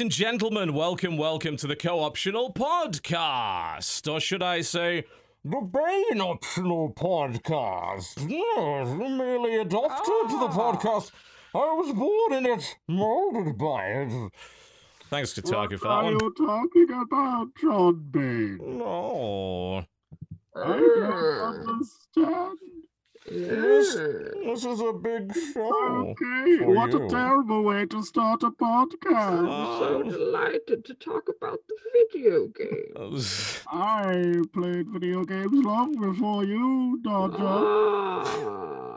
Ladies and gentlemen, welcome, welcome to the Co-Optional Podcast. Or should I say, the Bane Optional Podcast. Yes, merely adopted the ah. podcast. I was born in it, molded by it. Thanks to Target for that are one. you talking about, John Bain? No. Oh. I don't understand. This, this is a big show. Okay, for what you. a terrible way to start a podcast. I'm so delighted to talk about the video game. I played video games long before you, Dodger. Ah.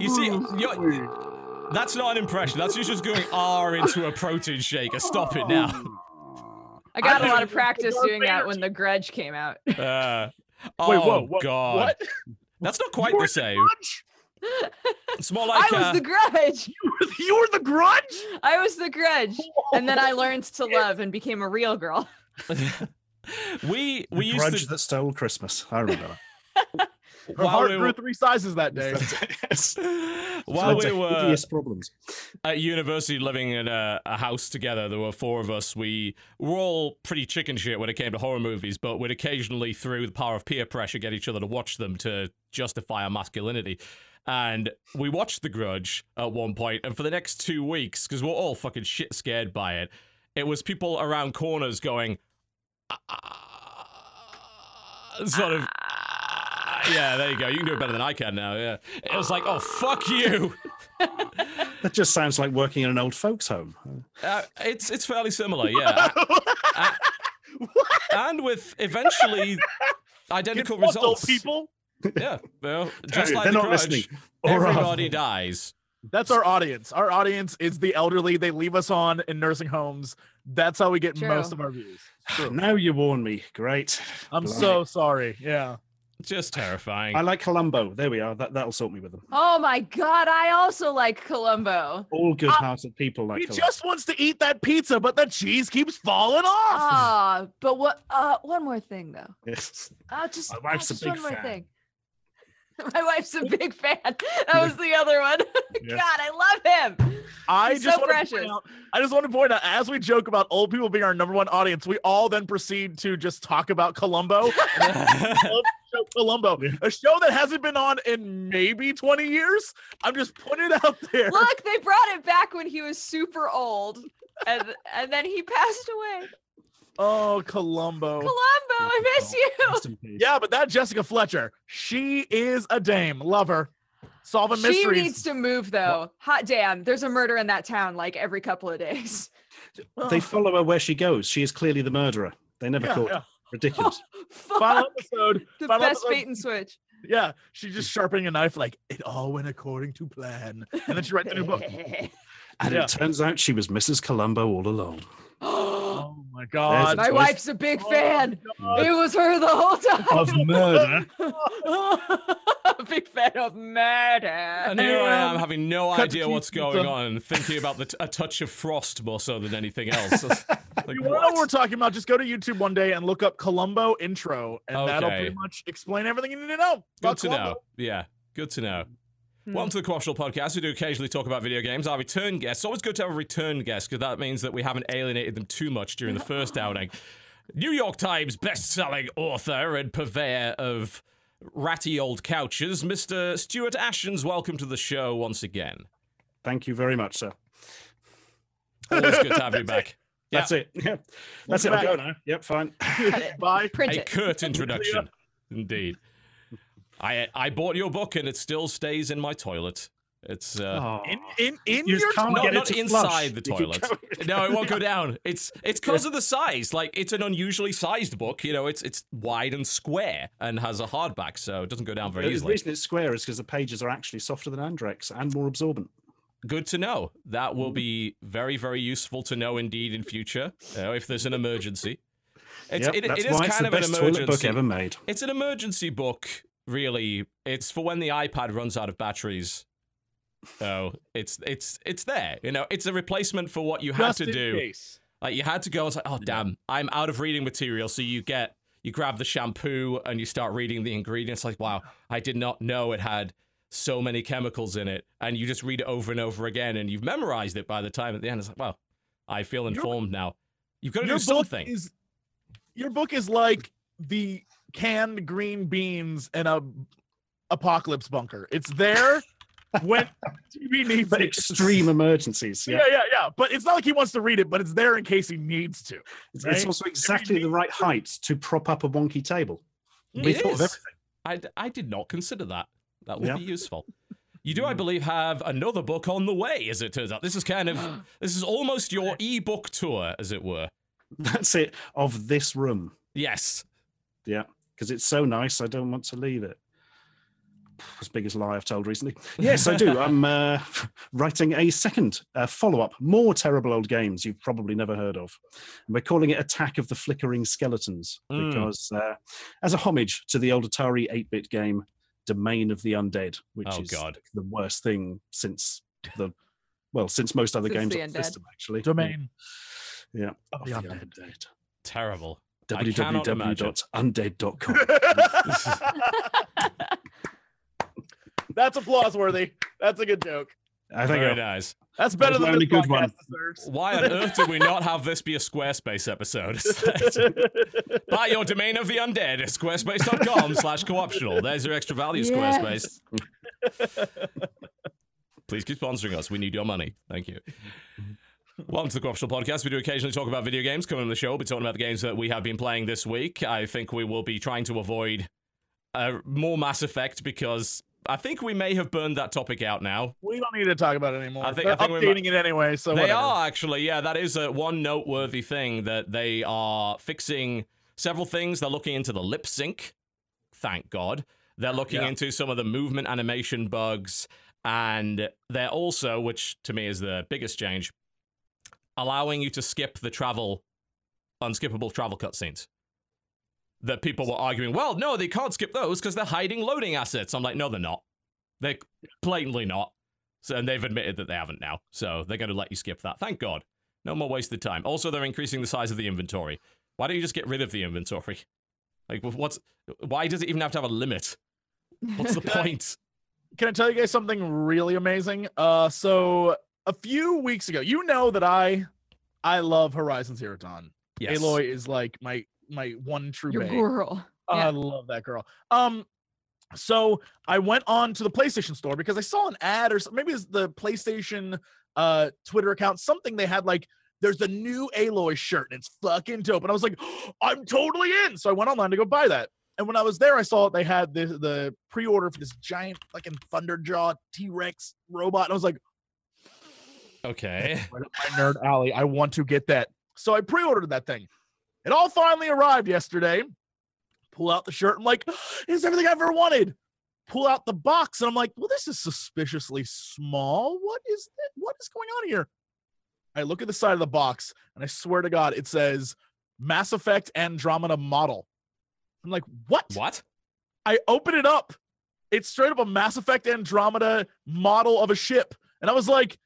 You see, Oh, you're, that's not an impression. That's you just going R into a protein shaker. Stop it now. I got I a lot of practice doing that when the Grudge came out. Uh, oh Wait, whoa, what, God, what? That's not quite the same. Grudge? It's more like I was uh, the Grudge. You were the Grudge? I was the Grudge, and then I learned to love and became a real girl. we The we used grudge to that stole Christmas. I remember that. Her while heart we grew were, three sizes that day. while we were problems. at university living in a, a house together. There were four of us. We were all pretty chicken shit when it came to horror movies, but we'd occasionally, through the power of peer pressure, get each other to watch them to justify our masculinity. And we watched The Grudge at one point, and for the next two weeks, because we're all fucking shit scared by it, it was people around corners going, "Ah,", ah, ah sort of. Ah. "Ah." Yeah, there you go. You can do it better than I can now. Yeah, it was like, oh fuck you. That just sounds like working in an old folks' home. Uh, it's it's fairly similar, yeah. Uh, and with eventually identical Fuck old results. people. Yeah, well, just like they're the not Grudge, listening. Or everybody dies. That's our audience. Our audience is the elderly. They leave us on in nursing homes. That's how we get most of our views. Now you warn me. Great. I'm Blimey. so sorry. Yeah. Just terrifying. I like Columbo. There we are. That, that'll sort me with them. Oh my god, I also like Columbo. All good hearted people like He Columbo. just wants to eat that pizza, but the cheese keeps falling off. Ah, but what? Uh, one more thing though. Yes. Uh, just, My uh, wife's a just big one more fan. thing. My wife's a big fan. That was the other one. Oh yeah. God, I love him. I He's just so want to precious. point out. I just want to point out, as we joke about old people being our number one audience, we all then proceed to just talk about Columbo. Columbo, a show that hasn't been on in maybe 20 years. I'm just putting it out there. Look, they brought it back when he was super old, and and then he passed away. Oh, Columbo. Columbo, I miss you. Rest in peace. Yeah, but that Jessica Fletcher, she is a dame. Love her. Solving She mysteries. She needs to move though. Hot damn, there's a murder in that town like every couple of days. They follow her where she goes. She is clearly the murderer. They never Yeah, caught yeah. her. Ridiculous. Final episode. the final best episode- bait and switch. Yeah, she's just sharpening a knife like it all went according to plan. And then she writes a new book. And Yeah. it turns out she was Mrs. Columbo all along. Oh my god. My twist. wife's a big Oh fan. God. It was her the whole time. Of murder. a big fan of murder. and here I am um, having no Cut idea what's going pizza. on, thinking about the t- a touch of frost more so than anything else. like, You want to know what what? we're talking about? Just go to YouTube one day and look up Columbo intro, and that'll pretty much explain everything you need to know. Good about to Columbo. know. Yeah, good to know. Hmm. Welcome to the Co-Optional Podcast. We do occasionally talk about video games. Our return guests. It's always good to have a return guest because that means that we haven't alienated them too much during the first outing. New York Times best-selling author and purveyor of ratty old couches, Mr. Stuart Ashens. Welcome to the show once again. Thank you very much, sir. Always good to have you back. That's it. Yeah. That's it. I'll go now. Yep, fine. Bye. Print A it. curt introduction, indeed. I I bought your book and it still stays in my toilet. It's uh. In in in your just can't not, get it not to inside flush. the toilet. no, it won't go down. It's it's because of the size. Like it's an unusually sized book. You know, it's it's wide and square and has a hardback, so it doesn't go down very The easily. reason it's square is because the pages are actually softer than Andrex and more absorbent. Good to know. That will be very very useful to know indeed in future. You know, if there's an emergency. It's, Yep, it, that's it is why it's kind the of an best toilet emergency. book ever made. It's an emergency book, really. It's for when the iPad runs out of batteries. So it's it's it's there. You know, it's a replacement for what you had just to do. case. Like you had to go. It's like, oh damn, I'm out of reading material. So you get you grab the shampoo and you start reading the ingredients. Like wow, I did not know it had so many chemicals in it. And you just read it over and over again, and you've memorized it by the time at the end. It's like wow, I feel informed now. You've got to do something. is your book is like the canned green beans in a apocalypse bunker. It's there when TV needs For it. extreme emergencies. Yeah. Yeah. yeah, yeah, But it's not like he wants to read it, but it's there in case he needs to. It's, Right? it's also exactly the right height to prop up a wonky table. We It thought is. of everything. I, d- I did not consider that. That would Yeah. be useful. You do, I mm. believe, have another book on the way, as it turns out. This is kind of this is almost your e-book tour, as it were. That's it of this room Yes. Because it's so nice. I don't want to leave it. As biggest lie I've told recently. Yes, I do. I'm uh, writing a second uh, follow-up, more terrible old games you've probably never heard of. And we're calling it Attack of the Flickering Skeletons Mm. because, uh, as a homage to the old Atari 8-bit game Domain of the Undead, which Oh, is God. the worst thing since the well, since most other Since games the on the Undead. system, actually. Domain Yeah. of Of the the undead. undead. Terrible. I cannot imagine. www.undead.com. That's applause worthy. That's a good joke. I think Very I'll- nice. That's better was than my only this good one. deserves. Why on earth did we not have this be a Squarespace episode? Buy your domain of the undead at squarespace.com slash co-optional. There's your extra value, Squarespace. Please keep sponsoring us. We need your money. Thank you. Welcome to the Co-optional Podcast. We do occasionally talk about video games. Coming on the show, we'll be talking about the games that we have been playing this week. I think we will be trying to avoid uh, more Mass Effect because I think we may have burned that topic out now. We don't need to talk about it anymore. I think- They're I think updating it anyway. So they whatever. are actually, yeah. That is a one noteworthy thing that they are fixing several things. They're looking into the lip sync. Thank God. They're looking Yeah. into some of the movement animation bugs, and they're also, which to me is the biggest change, allowing you to skip the travel, unskippable travel cutscenes. That people were arguing, well, no, they can't skip those because they're hiding loading assets. I'm like, no, they're not. They're blatantly not. So, and they've admitted that they haven't now. So they're going to let you skip that. Thank God. No more wasted time. Also, they're increasing the size of the inventory. Why don't you just get rid of the inventory? Like, what's why does it even have to have a limit? What's the point? Can I tell you guys something really amazing? Uh, so a few weeks ago, you know that I, I love Horizon Zero Dawn. Yes. Aloy is like my my one true Your babe. girl. Oh, Yeah. I love that girl. Um, so I went on to the PlayStation store because I saw an ad or maybe it's the PlayStation uh Twitter account, something they had like there's a new Aloy shirt and it's fucking dope. And I was like, I'm totally in. So I went online to go buy that. And when I was there, I saw they had the the pre-order for this giant fucking Thunderjaw T-Rex robot. And I was like, Okay. my nerd alley. I want to get that. So I pre-ordered that thing. It all finally arrived yesterday. Pull out the shirt. I'm like, it's everything I've ever wanted. Pull out the box, and I'm like, well, this is suspiciously small. What is that? What is going on here? I look at the side of the box, and I swear to God, it says Mass Effect Andromeda model. I'm like, what? What? I open it up. It's straight up a Mass Effect Andromeda model of a ship. And I was like,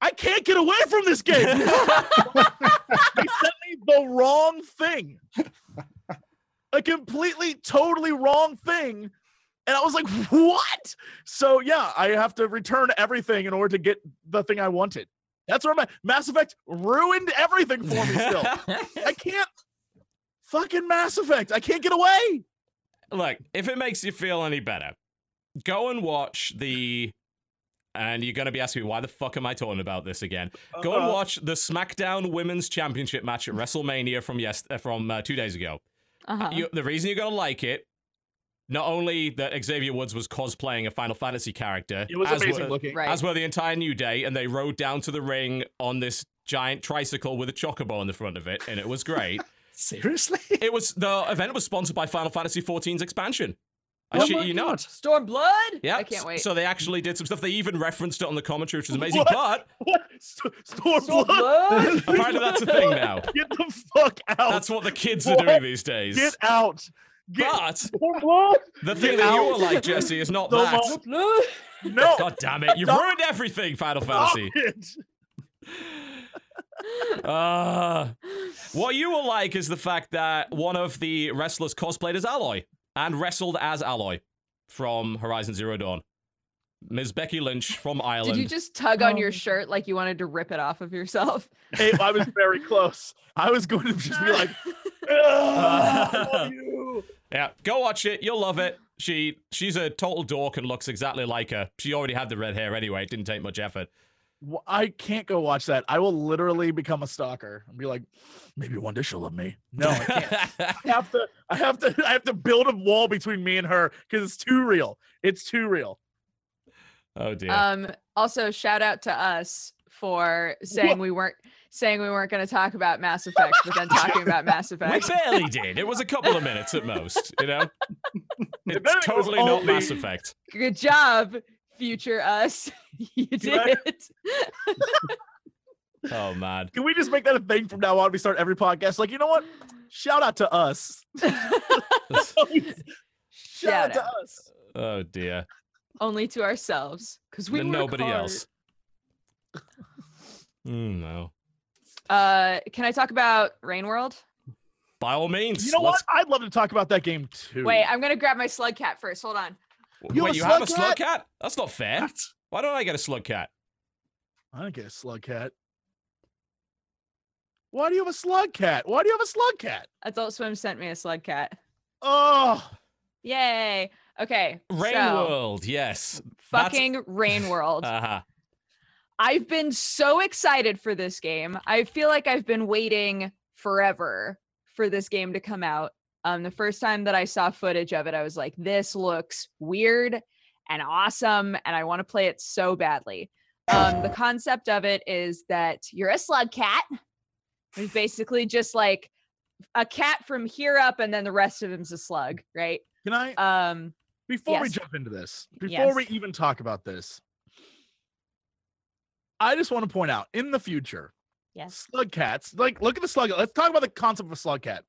I can't get away from this game. they sent me the wrong thing. A completely, totally wrong thing. And I was like, what? So yeah, I have to return everything in order to get the thing I wanted. That's where my Mass Effect ruined everything for me still. I can't fucking Mass Effect. I can't get away. Look, if it makes you feel any better, go and watch the. And you're going to be asking me, why the fuck am I talking about this again? Go and Uh, watch the SmackDown Women's Championship match at WrestleMania from yes uh, from uh, two days ago. Uh-huh. You, the reason you're going to like it, not only that Xavier Woods was cosplaying a Final Fantasy character, It was as amazing were- looking. Right. as were the entire New Day, and they rode down to the ring on this giant tricycle with a chocobo on the front of it, and it was great. Seriously? it was the event was sponsored by Final Fantasy XIV's expansion. I Oh shit you not. God. Storm Blood? Yeah, I can't wait. So they actually did some stuff. They even referenced it on the commentary, which was amazing. What? But What? St- Storm Storm Blood? Blood? apparently that's a thing now. Get the fuck out. That's what the kids are doing these days. Get out. Get But Storm Blood? the thing Get that you out. were like, Jesse, is not The that. No. God damn it! You've Stop. ruined everything, Final Stop Fantasy. it. Uh, what you will like is the fact that one of the wrestlers cosplayed as Aloy and wrestled as Aloy from Horizon Zero Dawn. Ms. Becky Lynch from Ireland. Did you just tug on Oh. your shirt like you wanted to rip it off of yourself? Hey, I was very close. I was going to just be like, "Ah, you." Yeah, go watch it. You'll love it. She she's a total dork and looks exactly like her. She already had the red hair anyway. It didn't take much effort. Wh- I can't go watch that. I will literally become a stalker and be like, maybe one day she'll love me. No, I can't. I have to. I have to. I have to build a wall between me and her because it's too real. It's too real. oh dear. Um, also, shout out to us for saying we weren't saying we weren't going to talk about Mass Effect, but then talking about Mass Effect. we barely did. It was a couple of minutes at most. You know, it's anything, it totally not only- Mass Effect. Good job, future us. you Can did. Oh man. Can we just make that a thing from now on? We start every podcast like, you know what? Shout out to us. Shout, out Shout to us. Oh dear. Only to ourselves because we And work nobody hard. else. Mm, no. Uh, can I talk about Rain World? By all means. You know what? let's- I'd love to talk about that game too. Wait, I'm gonna grab my slug cat first. Hold on. You Wait, have a you have a slug slug cat? cat? That's not fair. What? Why don't I get a slug cat? I don't get a slug cat. Why do you have a slug cat? Why do you have a slug cat? Adult Swim sent me a slug cat. Oh, Yay. Okay. Rain so, World, yes. That's- Fucking Rain World. Uh-huh. I've been so excited for this game. I feel like I've been waiting forever for this game to come out. Um, the first time that I saw footage of it, I was like, this looks weird and awesome, and I want to play it so badly. Um, the concept of it is that you're a slug cat. It's basically just like a cat from here up, and then the rest of him's a slug, right? can I? Um, before we jump into this, before Yes. we even talk about this, I just want to point out in the future, yes. slug cats. Like, look at the slug. Let's talk about the concept of a slug cat.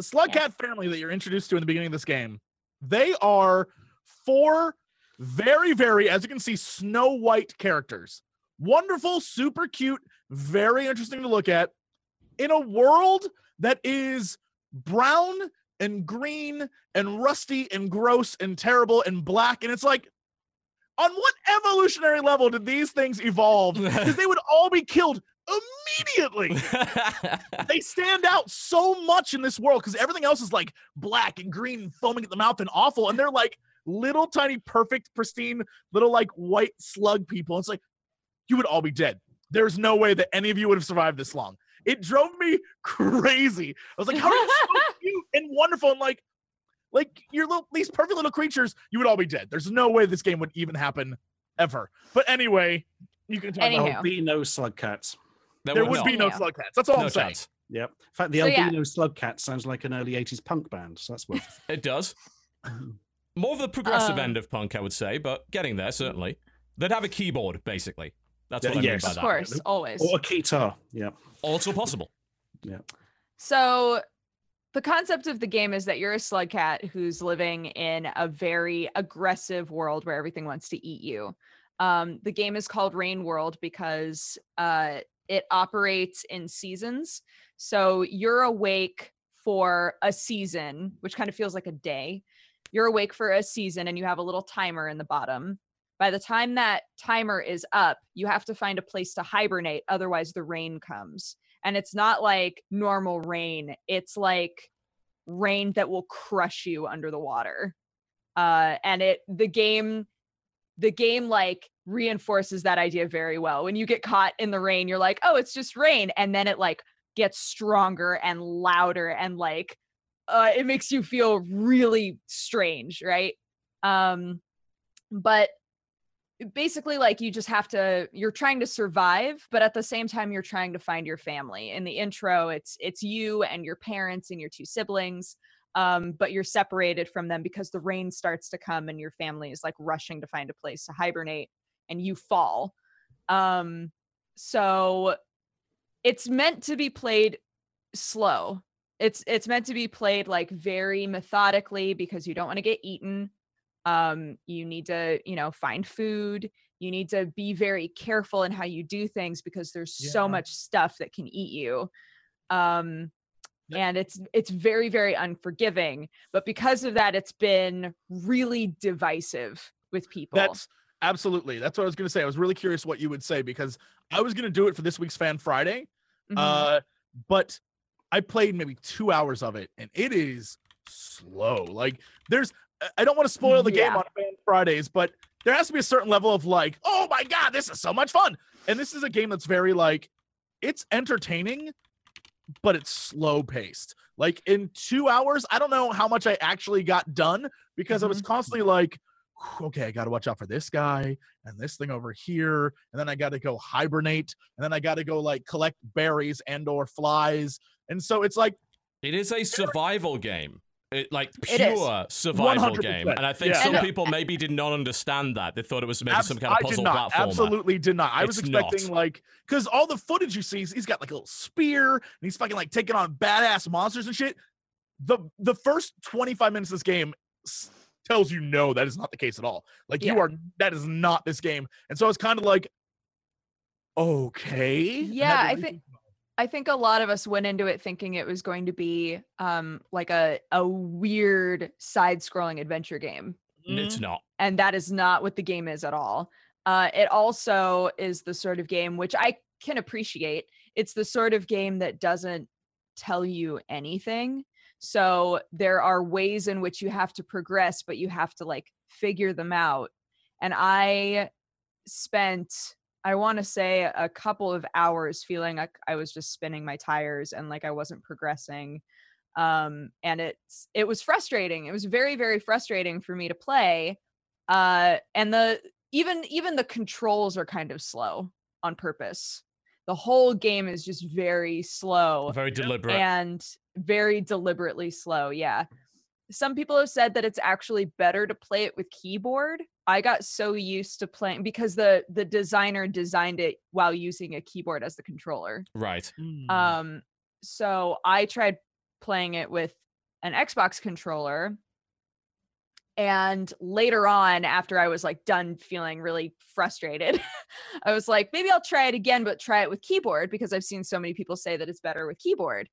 The slug Yes. cat family that you're introduced to in the beginning of this game, they are four very, very, as you can see, snow white characters. Wonderful, super cute, very interesting to look at. In a world that is brown and green and rusty and gross and terrible and black, and it's like, on what evolutionary level did these things evolve? Because they would all be killed immediately. They stand out so much in this world because everything else is like black and green and foaming at the mouth and awful and they're like little tiny perfect pristine little like white slug people. It's like you would all be dead. There's no way that any of you would have survived this long. It drove me crazy. I was like how are you so cute and wonderful? And like like your little these perfect little creatures you would all be dead. There's no way this game would even happen ever. But anyway you can talk Anyhow. about be no slug cats. There, there would would not. be no Yeah. slug cats that's all no i'm saying chance. Yep. In fact, the So, yeah. albino slug cat sounds like an early 80s punk band, so that's worth It does. More of the progressive Um, end of punk, I would say, but getting there certainly. They'd have a keyboard, basically. That's Yeah, what I yes. mean by that. Of that. course, always. Or a guitar. Yeah. Also possible. Yeah. So the concept of the game is that you're a slug cat who's living in a very aggressive world where everything wants to eat you. Um, the game is called Rain World because uh, it operates in seasons. So you're awake for a season, which kind of feels like a day. You're awake for a season and you have a little timer in the bottom. By the time that timer is up, you have to find a place to hibernate, otherwise, the rain comes and it's not like normal rain it's like rain that will crush you under the water uh and it the game the game like reinforces that idea very well. When you get caught in the rain you're like oh it's just rain and then it like gets stronger and louder and like uh it makes you feel really strange right? Um but basically like you just have to you're trying to survive but at the same time you're trying to find your family. In the intro it's it's you and your parents and your two siblings um but you're separated from them because the rain starts to come and your family is like rushing to find a place to hibernate and you fall. Um so it's meant to be played slow. It's it's meant to be played like very methodically because you don't want to get eaten. Um you need to you know find food. You need to be very careful in how you do things because there's so much stuff that can eat you. Um and it's it's very very unforgiving but because of that it's been really divisive with people. That's Absolutely. That's what I was going to say. I was really curious what you would say because I was going to do it for this week's Fan Friday. Mhm. Uh, but I played maybe two hours of it and it is slow. Like, there's, I- I don't want to spoil the game on Fan Fridays, but there has to be a certain level of like, oh my God, this is so much fun. And this is a game that's very like, it's entertaining, but it's slow paced. Like, in two hours, I don't know how much I actually got done because I was constantly like, okay, I got to watch out for this guy and this thing over here, and then I got to go hibernate, and then I got to go like collect berries and or flies, and so it's like It is a survival game. It, like pure survival game, 100%, and I think yeah. some And- people maybe did not understand that. They thought it was maybe abs- some kind of I puzzle did not, absolutely did not. I was It's not. expecting like because all the footage you see, he's- he's got like a little spear and he's fucking like taking on badass monsters and shit. The the first twenty five minutes of this game tells you no, that is not the case at all. Like you are that is not this game, and so I was kind of like, okay, Yeah, had I think- I think a lot of us went into it thinking it was going to be um like a a weird side-scrolling adventure game. It's Mhm. not. and that is not what the game is at all. Uh, it also is the sort of game which I can appreciate. It's the sort of game that doesn't tell you anything. So there are ways in which you have to progress, but you have to like figure them out. And I spent, I want to say, a couple of hours feeling like I was just spinning my tires and like I wasn't progressing um and it's it was frustrating it was very very frustrating for me to play uh and the even even the controls are kind of slow on purpose the whole game is just very slow Very deliberate. and very deliberately slow yeah some people have said that it's actually better to play it with keyboard i got so used to playing because the the designer designed it while using a keyboard as the controller right. Mhm. um, so I tried playing it with an Xbox controller. And later on, after I was like done feeling really frustrated, I was like, maybe I'll try it again, but try it with keyboard because I've seen so many people say that it's better with keyboard.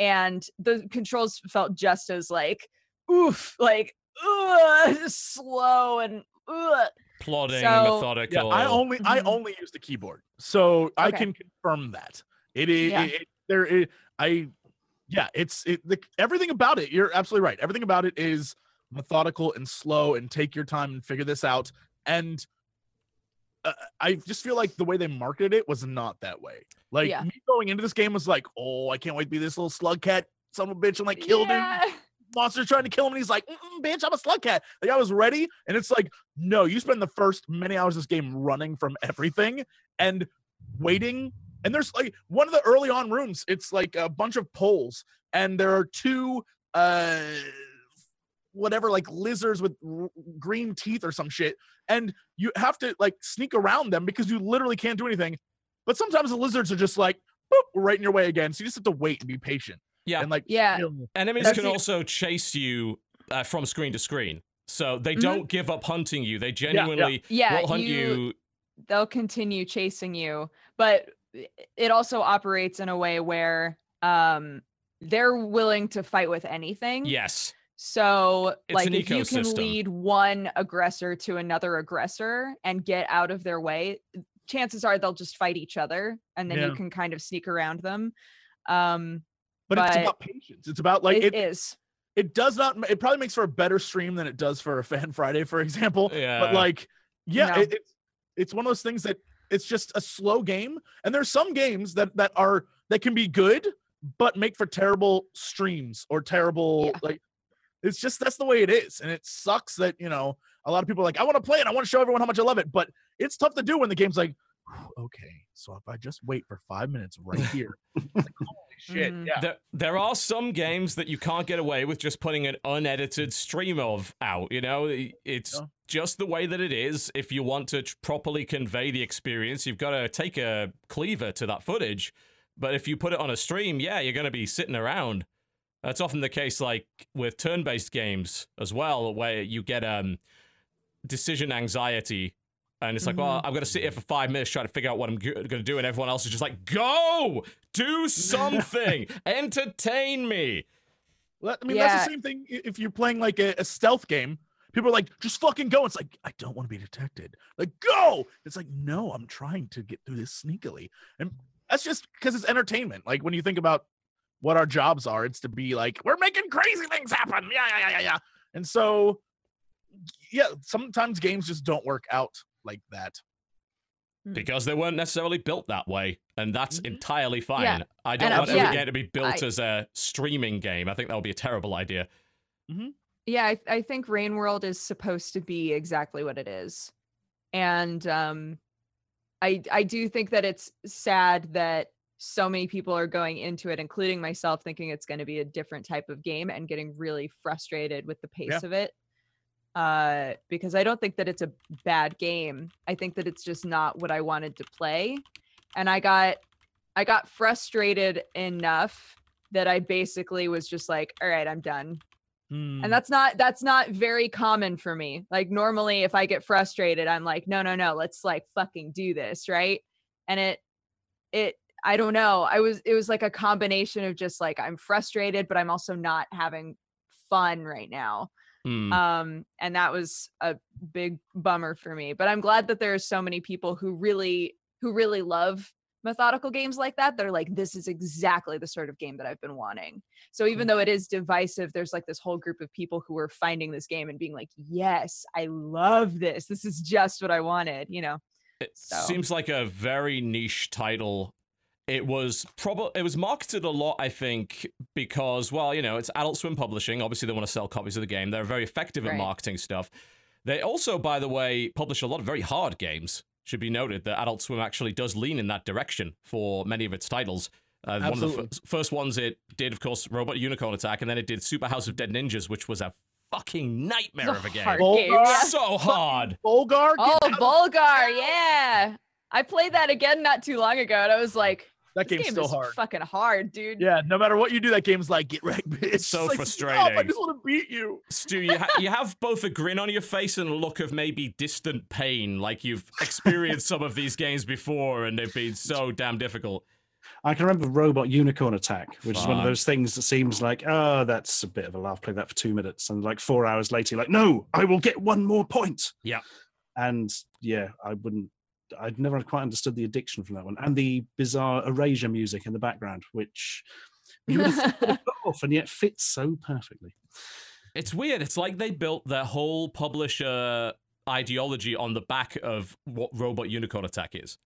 And the controls felt just as like, oof, like, ugh, slow and ugh. Plodding, So- Yeah, methodical. I only I Mhm. only use the keyboard, so I can confirm that it is. Yeah. It, there, it, I yeah, it's it. The, everything about it. You're absolutely right. Everything about it is methodical and slow, and take your time and figure this out. And uh, I just feel like the way they marketed it was not that way. Like Yeah. me going into this game was like, oh, I can't wait to be this little slug cat, a bitch, and like kill him Yeah. monster's trying to kill him, and he's like, Mm-mm, "Bitch, I'm a slug cat." Like I was ready, and it's like, no, you spend the first many hours of this game running from everything and waiting. And there's like one of the early on rooms. It's like a bunch of poles, and there are two, uh, whatever, like lizards with r- green teeth or some shit, and you have to like sneak around them because you literally can't do anything. But sometimes the lizards are just like, boop, right in your way again. So you just have to wait and be patient. Yeah. And like, Yeah. chill. Enemies can the- also chase you uh, from screen to screen. So they Mhm. don't give up hunting you. They yeah. genuinely Yeah. will hunt you. they'll continue chasing you but it also operates in a way where um they're willing to fight with anything Yes. So It's like an if you can lead one aggressor to another aggressor and get out of their way chances are they'll just fight each other and then Yeah. you can kind of sneak around them um But, it's about patience. It's about like it it, is it does not it probably makes for a better stream than it does for a fan friday for example Yeah. but like yeah No. it, it's it's one of those things that it's just a slow game and there's some games that that are that can be good but make for terrible streams or terrible Yeah. like it's just that's the way it is and it sucks that you know a lot of people are like i want to play it i want to show everyone how much i love it but it's tough to do when the game's like okay so if i just wait for five minutes right here like, holy shit Mhm. yeah There, there are some games that you can't get away with just putting an unedited stream of out. You know, it's Yeah. just the way that it is. If you want to tr- properly convey the experience, you've got to take a cleaver to that footage. But if you put it on a stream, yeah, you're going to be sitting around. That's often the case, like with turn-based games as well, where you get um decision anxiety. And it's like, well, I'm going to sit here for five minutes trying to figure out what I'm going to do. And everyone else is just like, go, do something, entertain me. Well, I mean, that's the same thing if you're playing like a, a stealth game people are like, just fucking go. It's like, I don't want to be detected. Like, go. It's like, no, I'm trying to get through this sneakily. And that's just because it's entertainment. Like when you think about what our jobs are, it's to be like, we're making crazy things happen. Yeah, yeah, yeah, yeah, yeah. And so yeah, sometimes games just don't work out like that. because they weren't necessarily built that way, and that's Mhm. entirely fine. Yeah. I don't And, want uh, every yeah, game to be built I- as a streaming game. I think that would be a terrible idea. yeah I, I think rain world is supposed to be exactly what it is and um i i do think that it's sad that so many people are going into it including myself thinking it's going to be a different type of game and getting really frustrated with the pace Yeah. of it uh because i don't think that it's a bad game i think that it's just not what i wanted to play and i got i got frustrated enough that i basically was just like all right i'm done Hmm. and that's not that's not very common for me like normally if i get frustrated i'm like no no no let's like fucking do this right and it it i don't know i was it was like a combination of just like i'm frustrated but i'm also not having fun right now Hmm. um and that was a big bummer for me but i'm glad that there are so many people who really who really love methodical games like that they're like this is exactly the sort of game that i've been wanting so even though it is divisive there's like this whole group of people who are finding this game and being like yes i love this this is just what i wanted you know It So- seems like a very niche title. It was probably it was marketed a lot, I think, because well, you know, it's Adult Swim publishing. Obviously, they want to sell copies of the game. They're very effective at marketing stuff. They also, by the way, publish a lot of very hard games. Should be noted that Adult Swim actually does lean in that direction for many of its titles. Uh, one of the Absolutely. f- first ones it did, of course, Robot Unicorn Attack, and then it did Super House of Dead Ninjas, which was a fucking nightmare of a game. hard Bulgar? game. So hard. Volgarr? Get oh out of- volgarr yeah i played that again not too long ago and i was like that this game's game still is hard. fucking hard dude Yeah, no matter what you do, that game's like get wrecked, bitch. It's so like, frustrating. Stop, I just want to beat you. Stu, you, ha- you have both a grin on your face and a look of maybe distant pain, like you've experienced some of these games before and they've been so damn difficult. I can remember Robot Unicorn Attack, which is one of those things that seems like, oh, that's a bit of a laugh. Play that for two minutes, and like four hours later, you're like, no, I will get one more point. Yeah. And yeah, I wouldn't. I'd never quite understood the addiction from that one, and the bizarre erasure music in the background, which you would have put off, and yet fits so perfectly. It's weird. It's like they built their whole publisher ideology on the back of what Robot Unicorn Attack is.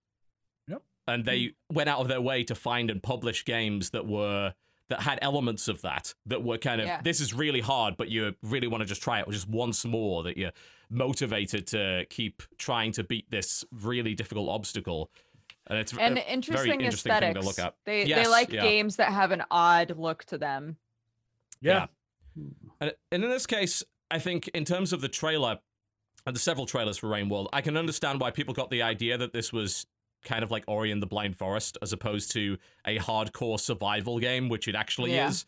Yep. And they hmm. went out of their way to find and publish games that were that had elements of that that were kind of Yeah. this is really hard but you really want to just try it just once more that you're motivated to keep trying to beat this really difficult obstacle and it's and a interesting, very interesting thing to look at they they like yeah. games that have an odd look to them Yeah. And, and in this case, I think in terms of the trailer, and the several trailers for Rain World, I can understand why people got the idea that this was kind of like Ori and the Blind Forest, as opposed to a hardcore survival game, which it actually Yeah. is.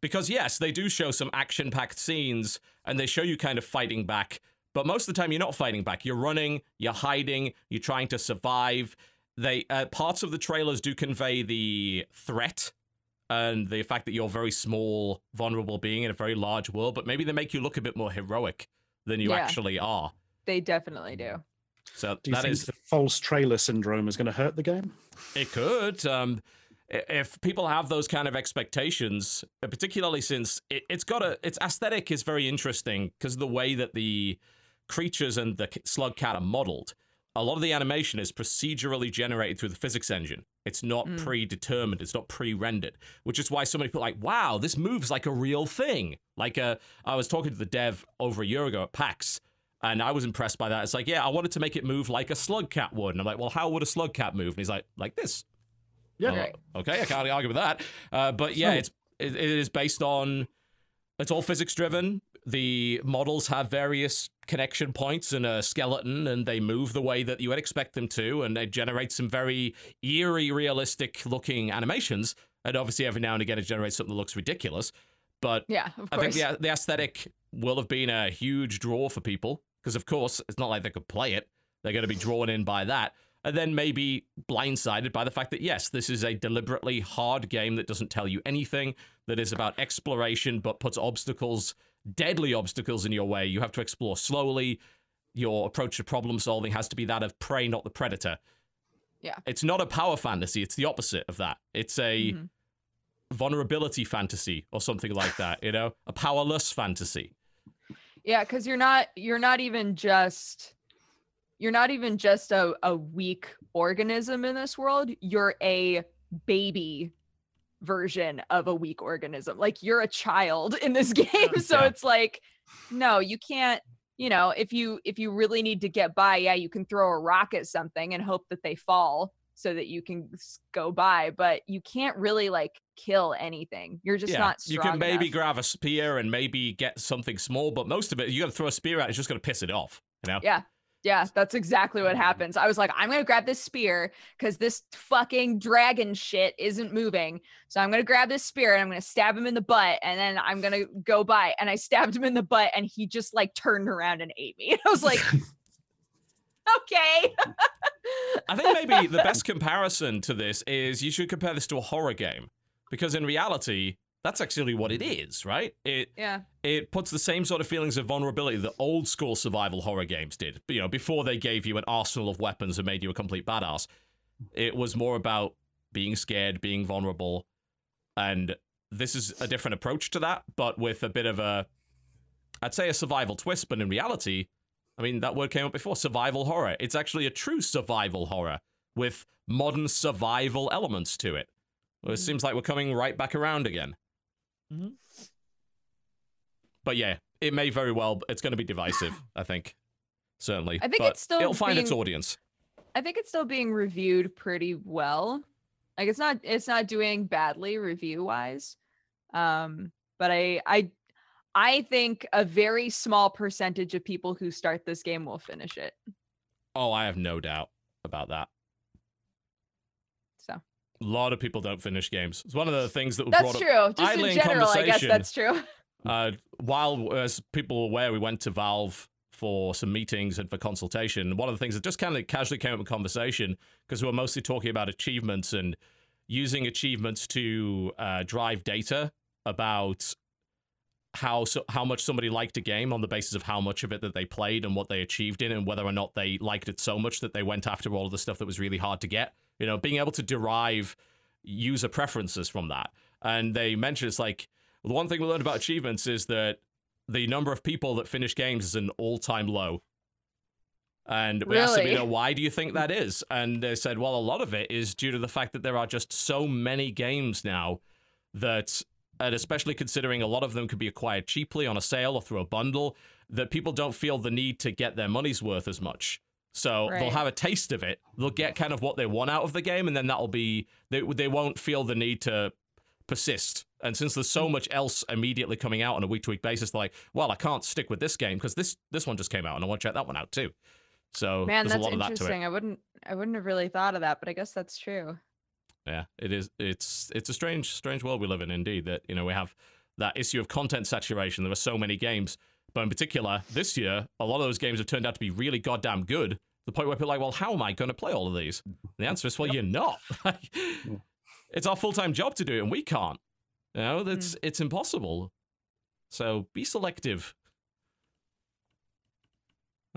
Because yes, they do show some action-packed scenes, and they show you kind of fighting back. But most of the time, you're not fighting back. You're running, you're hiding, you're trying to survive. They uh, parts of the trailers do convey the threat and the fact that you're a very small, vulnerable being in a very large world, but maybe they make you look a bit more heroic than you Yeah. actually are. they definitely do So Do you that think is the false trailer syndrome is going to hurt the game? it could. Um, if people have those kind of expectations, uh, particularly since it, it's got a its aesthetic is very interesting because the way that the creatures and the slug cat are modeled. A lot of the animation is procedurally generated through the physics engine. It's not Mm. predetermined. It's not pre-rendered, which is why so many people are like, "Wow, this moves like a real thing." Like, uh, I was talking to the dev over a year ago at PAX, and I was impressed by that. It's like, yeah, I wanted to make it move like a slug cat would, and I'm like, well, how would a slug cat move? And he's like, like this. Yeah. Right. okay, I can't argue with that. Uh, but yeah, it's it, it is based on it's all physics driven. The models have various connection points and a skeleton, and they move the way that you would expect them to, and they generate some very eerie, realistic looking animations. And obviously, every now and again, it generates something that looks ridiculous. But yeah of I think the, the aesthetic will have been a huge draw for people because, of course, it's not like they could play it. They're going to be drawn in by that. And then maybe blindsided by the fact that, yes, this is a deliberately hard game that doesn't tell you anything, that is about exploration but puts obstacles deadly obstacles in your way. You have to explore slowly. Your approach to problem solving has to be that of prey, not the predator. Yeah. It's not a power fantasy. It's the opposite of that. It's a Mhm. vulnerability fantasy or something like that. You know, a powerless fantasy. Yeah, because you're not you're not even just you're not even just a, a weak organism in this world. You're a baby version of a weak organism. Like you're a child in this game. So it's like, no, you can't, you know, if you if you really need to get by, yeah, you can throw a rock at something and hope that they fall so that you can go by, but you can't really like kill anything. You're just not you can maybe enough. grab a spear and maybe get something small, but most of it, you got to throw a spear at. It's just going to piss it off. You know. Yeah. Yeah, that's exactly what um, happens. I was like, I'm gonna grab this spear because this fucking dragon shit isn't moving. So I'm gonna grab this spear and I'm gonna stab him in the butt, and then I'm gonna go by. And I stabbed him in the butt, and he just like turned around and ate me. I was like, okay. I think maybe the best comparison to this is you should compare this to a horror game because in reality, that's actually what it is, right? It yeah. it puts the same sort of feelings of vulnerability that old school survival horror games did. You know, before they gave you an arsenal of weapons and made you a complete badass. It was more about being scared, being vulnerable, and this is a different approach to that, but with a bit of a, I'd say a survival twist. But in reality, I mean that word came up before, survival horror. It's actually a true survival horror with modern survival elements to it. Well, it Mhm. seems like we're coming right back around again. Mhm. But yeah, it may very well. It's going to be divisive. I think, certainly. I think but it's still it'll find its audience. I think it's still being reviewed pretty well. Like it's not it's not doing badly review wise. Um but I I I think a very small percentage of people who start this game will finish it. Oh, I have no doubt about that. So A lot of people don't finish games. It's one of the things that that's brought up. true. Just in in general, I guess that's true. Uh, while, as people were aware, we went to Valve for some meetings and for consultation. One of the things that just kind of casually came up in conversation because we were mostly talking about achievements and using achievements to uh, drive data about how so, how much somebody liked a game on the basis of how much of it that they played and what they achieved in, and whether or not they liked it so much that they went after all of the stuff that was really hard to get. You know, being able to derive user preferences from that. And they mentioned it's like the one thing we learned about achievements is that the number of people that finish games is an all-time low. And we asked them, you know, why do you think that is? And they said, well, a lot of it is due to the fact that there are just so many games now that, and especially considering a lot of them could be acquired cheaply on a sale or through a bundle, that people don't feel the need to get their money's worth as much. So they'll have a taste of it. They'll get kind of what they want out of the game, and then that'll be they they won't feel the need to persist. And since there's so mm. much else immediately coming out on a week to week basis, they're like, well, I can't stick with this game because this this one just came out, and I want to check that one out too. So Man, there's a that's lot of that to it. interesting. I wouldn't I wouldn't have really thought of that, but I guess that's true. Yeah, it is. It's it's a strange strange world we live in, indeed. That you know we have that issue of content saturation. There are so many games, but in particular this year, a lot of those games have turned out to be really goddamn good. The point where people are like, well, how am I going to play all of these? And the answer is, well, you're not. Hmm. it's our full time job to do it, and we can't. You know, that's hmm. it's impossible. So be selective.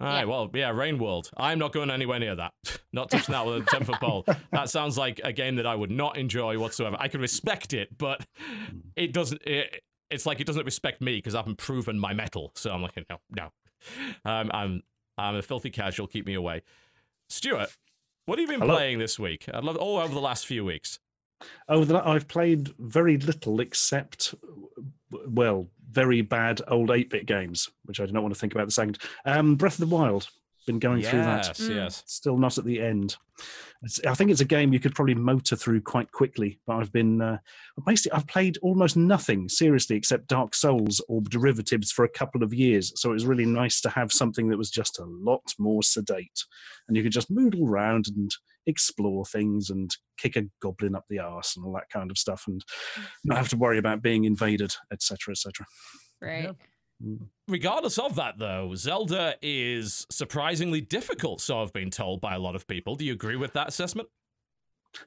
All right, Yeah. well, yeah, Rain World. I'm not going anywhere near that. not touching that with a 10 foot pole. That sounds like a game that I would not enjoy whatsoever. I can respect it, but it doesn't. It, it's like it doesn't respect me because I haven't proven my mettle. So I'm like, no, no. Um, I'm I'm a filthy casual. Keep me away. Stuart, what have you been Hello. playing this week? I'd love all over the last few weeks. Oh, that I've played very little except, well, very bad old 8 bit games, which I do not want to think about the second. Um, Breath of the Wild, been going through that. yes, Mm. yes. Still not at the end. It's, I think it's a game you could probably motor through quite quickly, but I've been uh, basically I've played almost nothing seriously except Dark Souls or derivatives for a couple of years. So it was really nice to have something that was just a lot more sedate, and you could just moodle around and explore things and kick a goblin up the arse and all that kind of stuff, and not have to worry about being invaded, etc., etc. Right. Regardless of that, though, Zelda is surprisingly difficult, so I've been told by a lot of people. Do you agree with that assessment?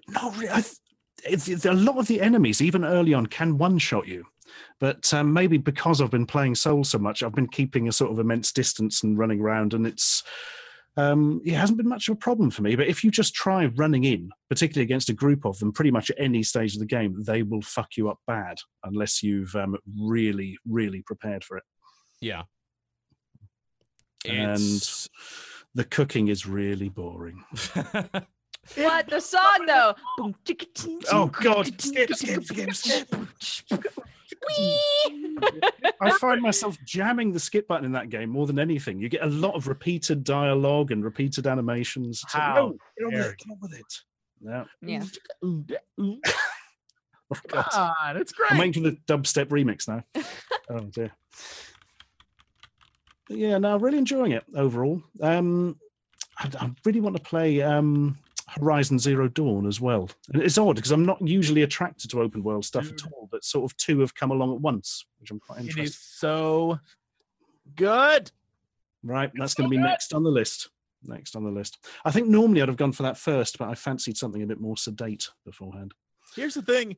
No, re- I th- it's, it's, a lot of the enemies, even early on, can one shot you. But um, maybe because I've been playing Soul so much, I've been keeping a sort of immense distance and running around, and it's um, it hasn't been much of a problem for me. But if you just try running in, particularly against a group of them, pretty much at any stage of the game, they will fuck you up bad unless you've um, really, really prepared for it. Yeah. And- The cooking is really boring. What the song though? Oh God! Skip, skip, skip, skip. I find myself jamming the skip button in that game more than anything. You get a lot of repeated dialogue and repeated animations. It's like, How no, get on with it. Get on with it. Yeah. Yeah. Oh, God. on, it's great. I'm waiting for the dubstep remix now. oh dear. But yeah, no, really enjoying it overall. Um, I, I really want to play um, Horizon Zero Dawn as well. And it's odd because I'm not usually attracted to open world stuff at all, but sort of two have come along at once, which I'm quite interested. is so good. Right, that's so going to be good. next on the list. Next on the list. I think normally I'd have gone for that first, but I fancied something a bit more sedate beforehand. Here's the thing.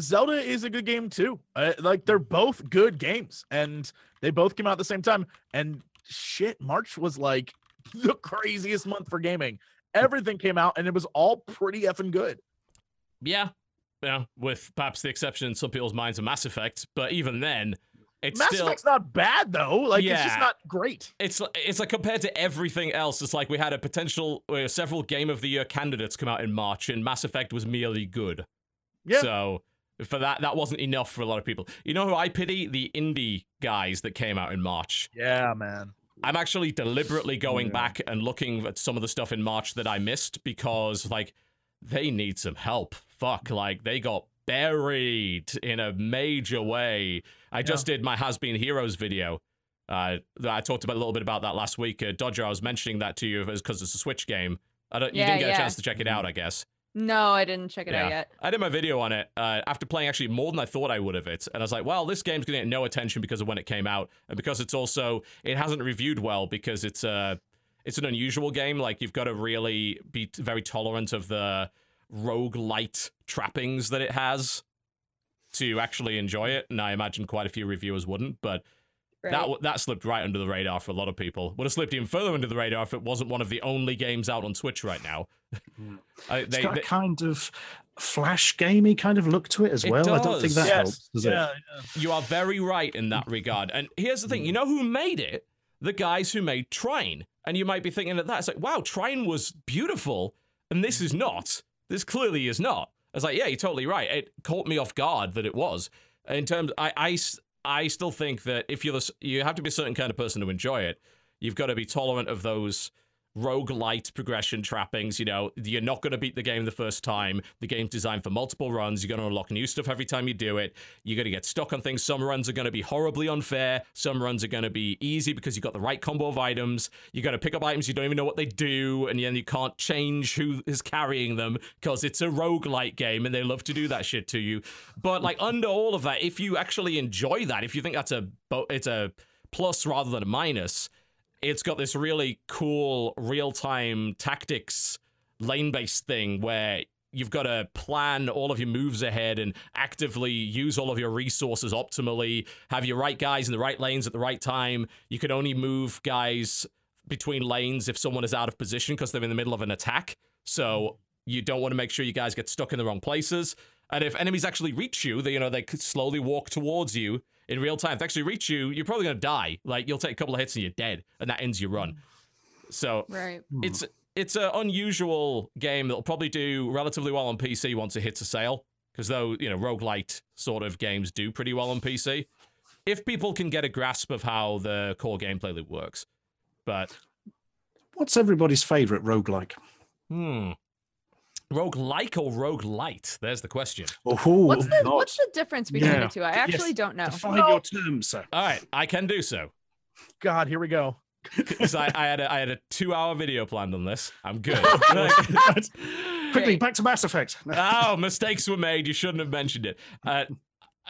Zelda is a good game too. Uh, like they're both good games, and they both came out at the same time. And shit, March was like the craziest month for gaming. Everything came out, and it was all pretty effing good. yeah. Yeah. With perhaps the exception in some people's minds of Mass Effect, but even then, it's Mass still Effect's not bad though. Like it's just not great. it's it's like compared to everything else, it's like we had a potential uh, several game of the year candidates come out in March, and Mass Effect was merely good. Yeah. So for that, that wasn't enough for a lot of people. You know who I pity? The indie guys that came out in March. Yeah, man. I'm actually deliberately going Yeah. back and looking at some of the stuff in March that I missed because, like, they need some help. Fuck, like, they got buried in a major way. I just did my Has Been Heroes video. Uh, I talked about a little bit about that last week. Uh, Dodger, I was mentioning that to you because it's a Switch game. I don't, you Yeah, didn't get yeah. a chance to check it out, I guess. No, I didn't check it out yet. I did my video on it uh, after playing actually more than I thought I would of it, and I was like, "Well, this game's gonna get no attention because of when it came out, and because it's also it hasn't reviewed well because it's a it's an unusual game. Like you've got to really be t- very tolerant of the roguelite trappings that it has to actually enjoy it. And I imagine quite a few reviewers wouldn't, but Right. that that slipped right under the radar for a lot of people. Would have slipped even further under the radar if it wasn't one of the only games out on Switch right now. I, It's they, got they- a kind of flash gamey kind of look to it as It well. I don't think that yes. helps, does it? yeah, yeah. You are very right in that regard. And here's the thing you hmm. know who made it? The guys who made Trine. And you might be thinking at that, it's like, wow, Trine was beautiful, and this is not. This clearly is not. I was like, yeah, you're totally right. It caught me off guard that it was. In terms, I, I, s- I still think that if you're you have to be a certain kind of person to enjoy it. You've got to be tolerant of those roguelite progression trappings. You know, you're not going to beat the game the first time. The game's designed for multiple runs. You're going to unlock new stuff every time you do it. You're going to get stuck on things. Some runs are going to be horribly unfair. Some runs are going to be easy because you've got the right combo of items. You got to pick up items you don't even know what they do, and then you can't change who is carrying them because it's a roguelite game and they love to do that shit to you. But like under all of that, if you actually enjoy that, if you think that's a it's a plus rather than a minus, it's got this really cool real-time tactics lane-based thing where you've got to plan all of your moves ahead and actively use all of your resources optimally. Have your right guys in the right lanes at the right time. You can only move guys between lanes if someone is out of position because they're in the middle of an attack. So you don't want to make sure you guys get stuck in the wrong places. And if enemies actually reach you they you know they could slowly walk towards you in real time if they actually reach you you're probably going to die like you'll take a couple of hits and you're dead and that ends your run so Right. it's it's an unusual game that'll probably do relatively well on PC once it hits a sale. Because though, you know, roguelite sort of games do pretty well on PC. If people can get a grasp of how the core gameplay loop works. But What's everybody's favourite roguelike? hmm. Roguelike or roguelite? There's the question. Oh, What's the God. what's the difference between Yeah. the two? I actually don't know. Define No. your terms, sir. All right, I can do so. God, here we go. 'Cause I, I had a, I had a two hour video planned on this. I'm good. Quickly, back to Mass Effect. oh, mistakes were made. You shouldn't have mentioned it. Uh,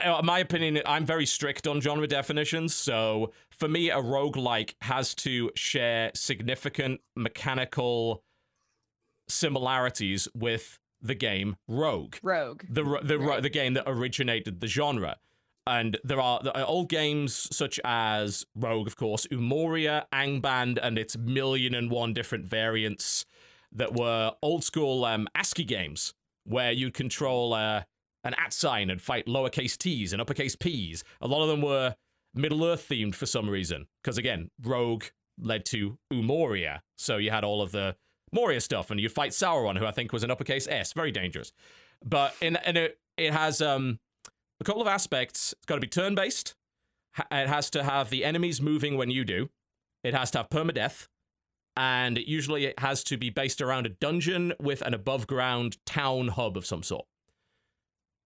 uh, my opinion, I'm very strict on genre definitions. So for me, a roguelike has to share significant mechanical similarities with the game Rogue Rogue. the the Right. the game that originated the genre. and there are, there are old games such as Rogue, of course, Umoria, Angband, and its million and one different variants that were old school um, ASCII games where you'd control uh, an at sign and fight lowercase t's and uppercase p's. A lot of them were Middle Earth themed for some reason, because again, Rogue led to Umoria, so you had all of the Moria stuff, and you fight Sauron, who I think was an uppercase S, very dangerous. But in in it, it has um a couple of aspects. It's got to be turn based. It has to have the enemies moving when you do. It has to have permadeath. And usually it has to be based around a dungeon with an above ground town hub of some sort.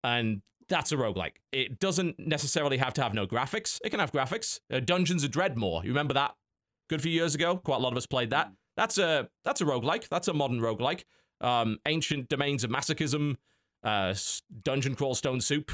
And that's a roguelike. It doesn't necessarily have to have no graphics. It can have graphics. Uh, Dungeons of Dredmor. You remember that? Good few years ago. Quite a lot of us played that. That's a that's a roguelike. That's a modern roguelike. Um, ancient domains of masochism, uh, dungeon crawl stone soup.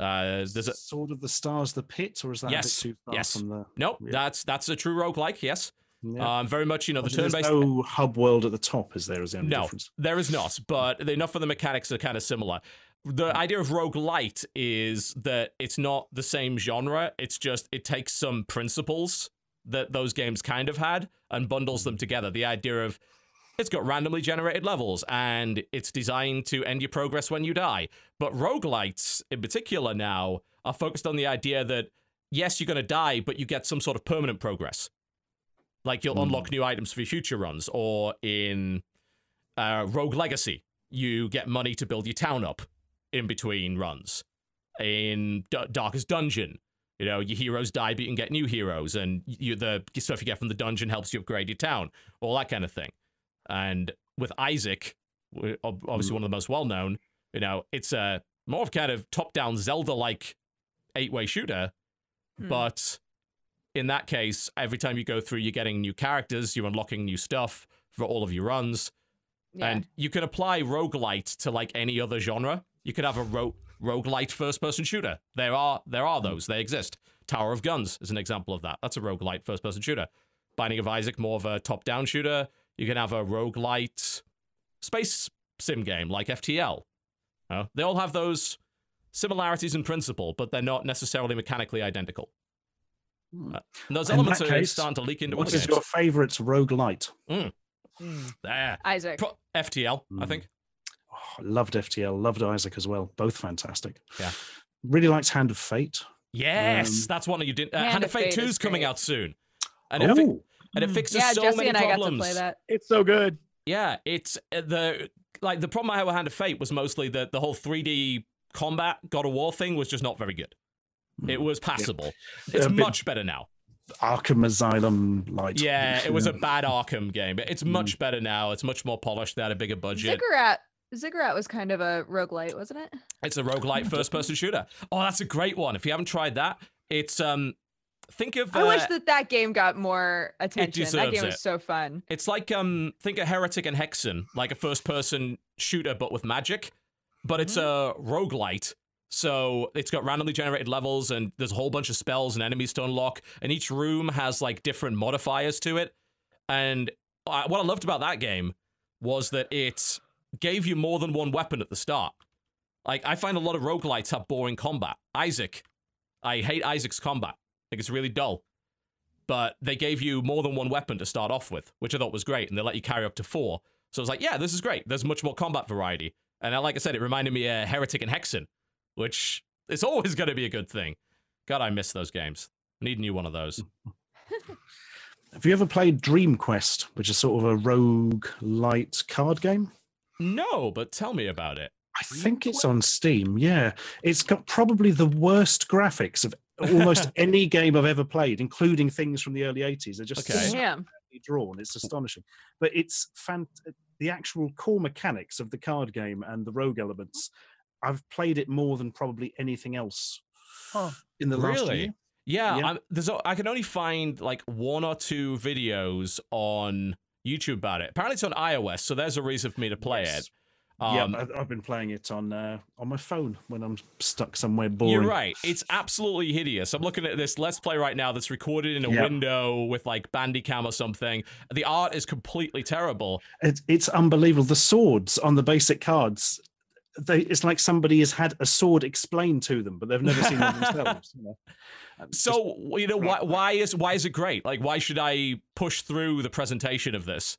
Uh, there's a Sword of the Stars, the Pit, or is that Yes, a bit too far yes. from the? nope. Yeah. That's that's a true roguelike. Yes. Yeah. Um, very much. You know the turn-based. There's no hub world at the top, is there? Is the only No, difference? there is not, but enough of the mechanics are kind of similar. The idea of roguelite is that it's not the same genre, it's just it takes some principles that those games kind of had and bundles them together. The idea of it's got randomly generated levels and it's designed to end your progress when you die. But roguelites in particular now are focused on the idea that yes, you're going to die, but you get some sort of permanent progress. Like you'll Hmm. unlock new items for future runs, or in uh, Rogue Legacy, you get money to build your town up in between runs. In D- Darkest Dungeon, you know your heroes die, but you can get new heroes, and you the stuff you get from the dungeon helps you upgrade your town, all that kind of thing. And with Isaac, obviously one of the most well known, you know, it's a more of kind of top down Zelda like eight way shooter, Hmm. but in that case, every time you go through, you're getting new characters, you're unlocking new stuff for all of your runs. Yeah. And you can apply roguelite to like any other genre. You could have a ro- roguelite first person shooter. There are there are those. They exist. Tower of Guns is an example of that. That's a roguelite first person shooter. Binding of Isaac more of a top down shooter. You can have a roguelite space sim game like FTL. You know, they all have those similarities in principle, but they're not necessarily mechanically identical. Hmm. Uh, those In elements that are case, starting to leak into what is games. your favourite roguelite? There. Isaac. Pro- FTL, I Mm. think. Oh, loved FTL, loved Isaac as well. Both fantastic. Yeah. Really liked Hand of Fate. Yes, Um, that's one of you did. Uh, Hand Hand of of Fate Fate 2 is is coming great. out soon. And it, fi- Oh, and it fixes yeah, so Jesse many and I got problems. to play that. It's so good. Yeah, it's uh, the like the problem I had with Hand of Fate was mostly that the whole 3D combat God of War thing was just not very good. It was passable. It's much better now. Arkham Asylum light. Yeah, it was a bad Arkham game, but it's Mm. much better now. It's much more polished. They had a bigger budget. Ziggurat. Ziggurat was kind of a roguelite, wasn't it? It's a roguelite first person shooter. Oh, that's a great one. If you haven't tried that, it's um think of I wish uh, that that game got more attention. That deserves game was so fun. It's like um think of Heretic and Hexen, like a first person shooter but with magic, but it's a roguelite. So it's got randomly generated levels and there's a whole bunch of spells and enemies to unlock and each room has like different modifiers to it. And uh, what I loved about that game was that it gave you more than one weapon at the start. Like I find a lot of roguelites have boring combat. Isaac, I hate Isaac's combat. I think it's really dull but they gave you more than one weapon to start off with, which I thought was great, and they let you carry up to four. So I was like, yeah, this is great. There's much more combat variety, and like I said, it reminded me of Heretic and Hexen, which is always going to be a good thing. God, I miss those games. I Need a new one of those. Have you ever played Dream Quest, which is sort of a rogue light card game? No, but tell me about it. I think it's on Steam. Yeah, it's got probably the worst graphics of almost any game I've ever played, including things from the early '80s. They're just Okay. so Damn. beautifully drawn. It's astonishing. But it's fan- the actual core mechanics of the card game and the rogue elements. I've played it more than probably anything else Huh. in the last Really? year. Yeah, Yeah. I'm, there's o- I can only find like one or two videos on YouTube about it. Apparently, it's on iOS, so there's a reason for me to play Yes. it. Um, yeah, I've, been playing it on uh, on my phone when I'm stuck somewhere boring. You're right. It's absolutely hideous. I'm looking at this Let's Play right now that's recorded in a Yep. window with like Bandicam or something. The art is completely terrible. It's, it's unbelievable. The swords on the basic cards they, it's like somebody has had a sword explained to them, but they've never seen one themselves. You know? Um, So you know why why is why is it great? Like why should I push through the presentation of this?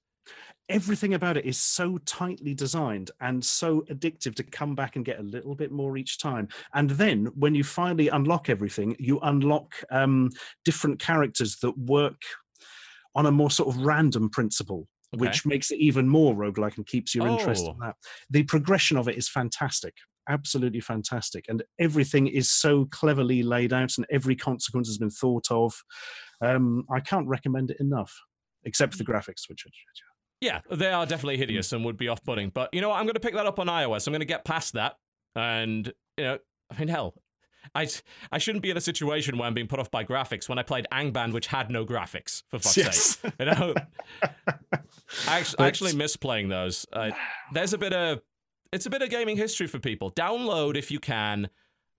everything about it is so tightly designed and so addictive to come back and get a little bit more each time. And then when you finally unlock everything, you unlock um, different characters that work on a more sort of random principle. Okay. Which makes it even more roguelike and keeps your interest in Oh. that. The progression of it is fantastic, absolutely fantastic. And everything is so cleverly laid out and every consequence has been thought of. Um, I can't recommend it enough, except for the graphics, which are Yeah, they are definitely Hmm. hideous and would be off-putting. But you know, what? I'm going to pick that up on iOS. I'm going to get past that, and you know, I mean, hell, I I shouldn't be in a situation where I'm being put off by graphics when I played Angband, which had no graphics. For fuck's sake, you know. I actually, I actually miss playing those. Uh, there's a bit of it's a bit of gaming history for people. Download if you can.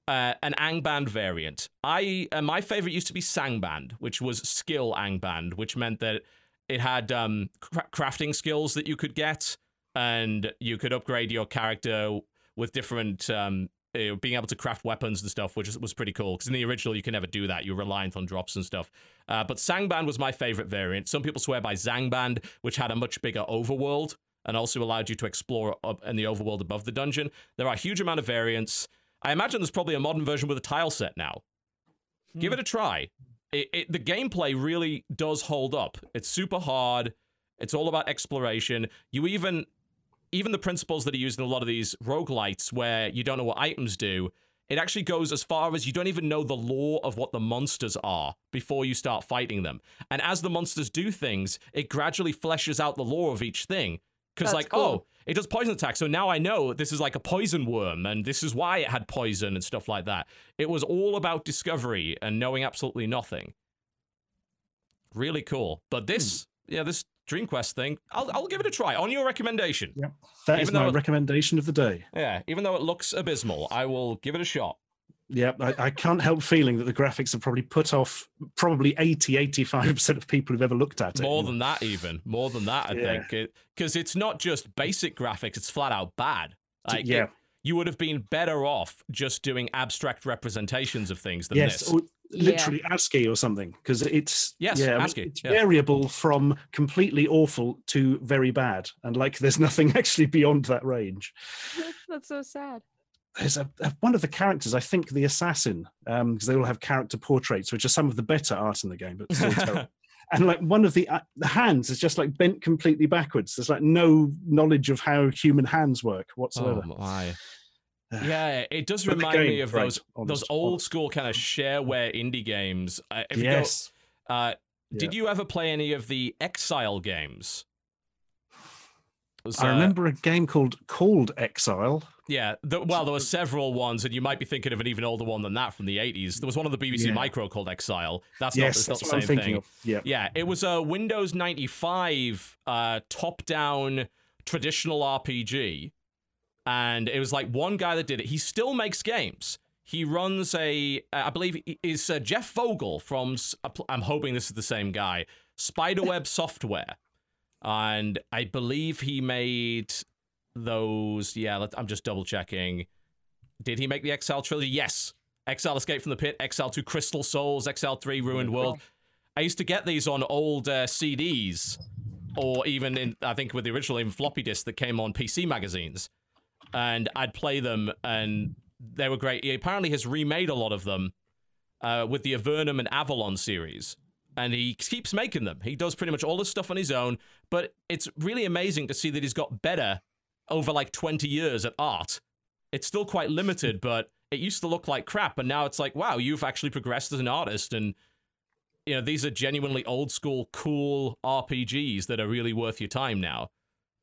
Uh, an Angband variant. I uh, my favorite used to be Sangband, which was skill Angband, which meant that it had um, cra- crafting skills that you could get, and you could upgrade your character with different um, uh, being able to craft weapons and stuff, which is, was pretty cool. Because in the original, you can never do that; you're reliant on drops and stuff. Uh, but Sangband was my favorite variant. Some people swear by Zangband, which had a much bigger overworld and also allowed you to explore up in the overworld above the dungeon. There are a huge amount of variants. I imagine there's probably a modern version with a tile set now. Hmm. Give it a try. It, it, the gameplay really does hold up. It's super hard. It's all about exploration. You even even the principles that are used in a lot of these roguelites where you don't know what items do, it actually goes as far as you don't even know the lore of what the monsters are before you start fighting them. And as the monsters do things, it gradually fleshes out the lore of each thing. Because, like, cool. oh, it does poison attack. So now I know this is like a poison worm, and this is why it had poison and stuff like that. It was all about discovery and knowing absolutely nothing. Really cool. But this, hmm. yeah, this Dream Quest thing, I'll, I'll give it a try on your recommendation. That is Even my though- recommendation of the day. Yeah, even though it looks abysmal, I will give it a shot. Yeah, I, I can't help feeling that the graphics have probably put off probably 80, 85% of people who've ever looked at it. More than that, even more than that, I Yeah. think, because it's not just basic graphics; it's flat out bad. Like, yeah. it- you would have been better off just doing abstract representations of things than yes, this. or Yeah. literally ASCII or something, because it's Yes, yeah, I mean, ASCII, it's yeah. variable from completely awful to very bad, and like there's nothing actually beyond that range. That's so sad. There's a, a- one of the characters, I think, the assassin, because they all have character portraits, which are some of the better art in the game, but still terrible. And like one of the uh, the hands is just like bent completely backwards. There's like no knowledge of how human hands work whatsoever. Oh my! Yeah, it does But the remind me of right, those those old honest. school kind of shareware indie games. Uh, if you go- yes. uh, Did you ever play any of the Exile games? It was, I remember a game called called Exile. Yeah, the, well, there were several ones, and you might be thinking of an even older one than that from the 80s. There was one on the BBC Yeah. Micro called Exile. That's yes, not, that's not the same thing. of. Yeah. Yeah, it was a Windows 95 uh, top down traditional RPG. And it was like one guy that did it. He still makes games. He runs a, uh, believe, it is uh, Jeff Vogel from, I'm hoping this is the same guy, Spiderweb Software. And I believe he made those. Yeah, I'm just double checking. Did he make the Exile trilogy? Yes. Exile Escape from the Pit, Exile Two Crystal Souls, Exile Three Ruined World. I used to get these on old uh, CDs, or even in, I think with the original even floppy disk that came on PC magazines. And I'd play them, and they were great. He apparently has remade a lot of them uh, with the Avernum and Avadon series. And he keeps making them. He does pretty much all this stuff on his own, but it's really amazing to see that he's got better over like 20 years at art. It's still quite limited, but it used to look like crap, and now it's like, wow, you've actually progressed as an artist, and you know these are genuinely old school, cool RPGs that are really worth your time now.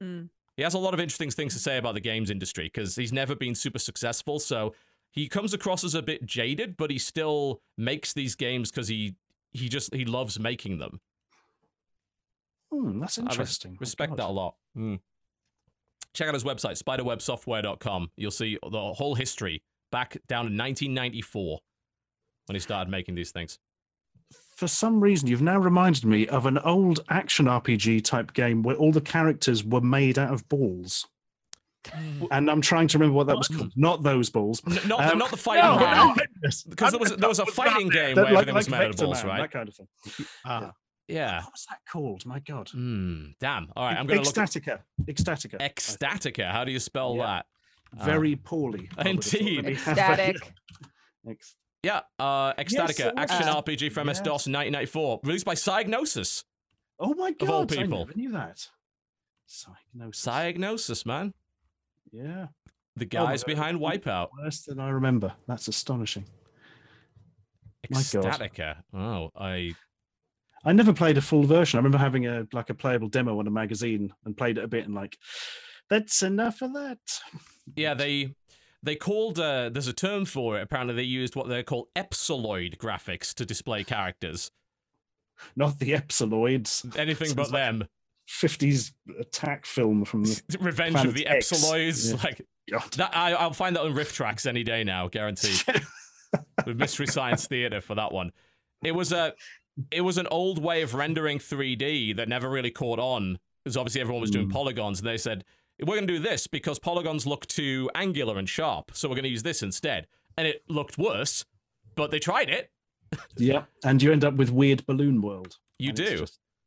Mm. He has a lot of interesting things to say about the games industry because he's never been super successful, so he comes across as a bit jaded, but he still makes these games because he he just he loves making them. Hmm, that's I res- interesting. Oh, respect God. that a lot. Mm. Check out his website, spiderwebsoftware.com. You'll see the whole history back down to 1994 when he started making these things. For some reason, you've now reminded me of an old action RPG type game where all the characters were made out of balls. and I'm trying to remember what that was called. Not those balls. N- not, the, Um, not the fighting No, game. no, I missed. Because I there was there was a fighting game That- where like everything like was made of balls, Man, right? that kind of thing. Ah. Yeah. What was that called? My God. Hmm. Damn. All right. I'm gonna look. Ecstatica. Ecstatica. Ecstatica. How do you spell Yeah. that? Very poorly. I would have thought. Indeed. Let me have a- Ecstatic. Yeah. Uh, Ecstatica, it was. action RPG from MS DOS in 1994, released by Psygnosis. Oh my God. Of all I people. never knew that. Psygnosis. Psygnosis, man. Yeah. The Oh guys God. behind Wipeout. Worse than I remember. That's astonishing. My God. Ecstatica. Oh, I. I never played a full version. I remember having a like a playable demo on a magazine and played it a bit and like, that's enough of that. Yeah, they. They called, uh, there's a term for it. Apparently, they used what they call epsiloid graphics to display characters. Not the Epsiloids. Anything but like them. 50s attack film from the Revenge of the X. Epsiloids. Yeah. Like, God. that, I, I'll find that on RiffTrax any day now, guaranteed. with Mystery Science Theater for that one. It was a it was an old way of rendering 3D that never really caught on because obviously everyone was doing Mm. polygons and they said we're going to do this because polygons look too angular and sharp, so we're going to use this instead. And it looked worse, but they tried it. yeah, and you end up with weird balloon world. You do.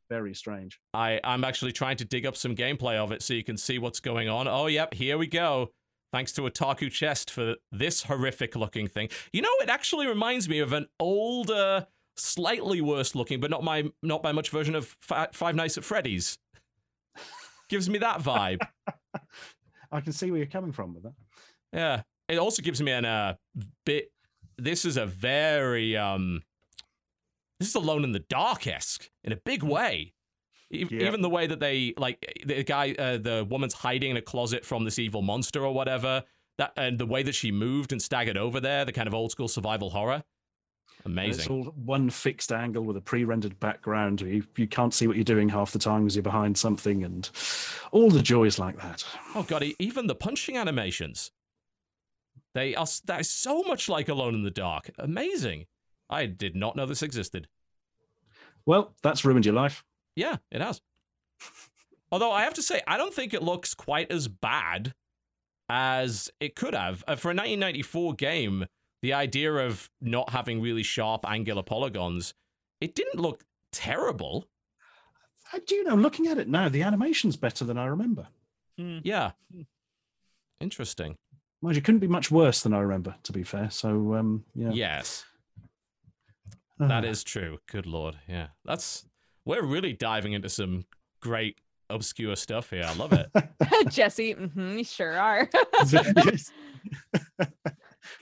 very strange. I I'm actually trying to dig up some gameplay of it so you can see what's going on. Oh yep, here we go. Thanks to Otaku Chest for this horrific looking thing. You know, it actually reminds me of an older, slightly worse looking, but not my not by much version of Fi- Five Nights at Freddy's. Gives me that vibe. I can see where you're coming from with that. Yeah. It also gives me an uh bit. This is a very um. This is Alone in the Dark esque in a big way. E-. Even the way that they like the guy, uh, the woman's hiding in a closet from this evil monster or whatever. That and the way that she moved and staggered over there, the kind of old school survival horror. And It's all one fixed angle with a pre-rendered background. You, you can't see what you're doing half the time because you're behind something, and all the joys like that. Oh god, even the punching animations. They are that is so much like Alone in the Dark. Amazing. I did not know this existed. Well, that's ruined your life. Yeah, it has. Although I have to say, I don't think it looks quite as bad as it could have. Uh, for a 1994 game, the idea of not having really sharp angular polygons, it didn't look terrible. I do know. Looking at it now, the animation's better than I remember. Yeah. Interesting. Mind you, couldn't be much worse than I remember. To be fair, so um, yeah, Yes, that Ah. true. Good lord. Yeah. That's we're really diving into some great obscure stuff here. I love it. Jesse, hmm you sure are.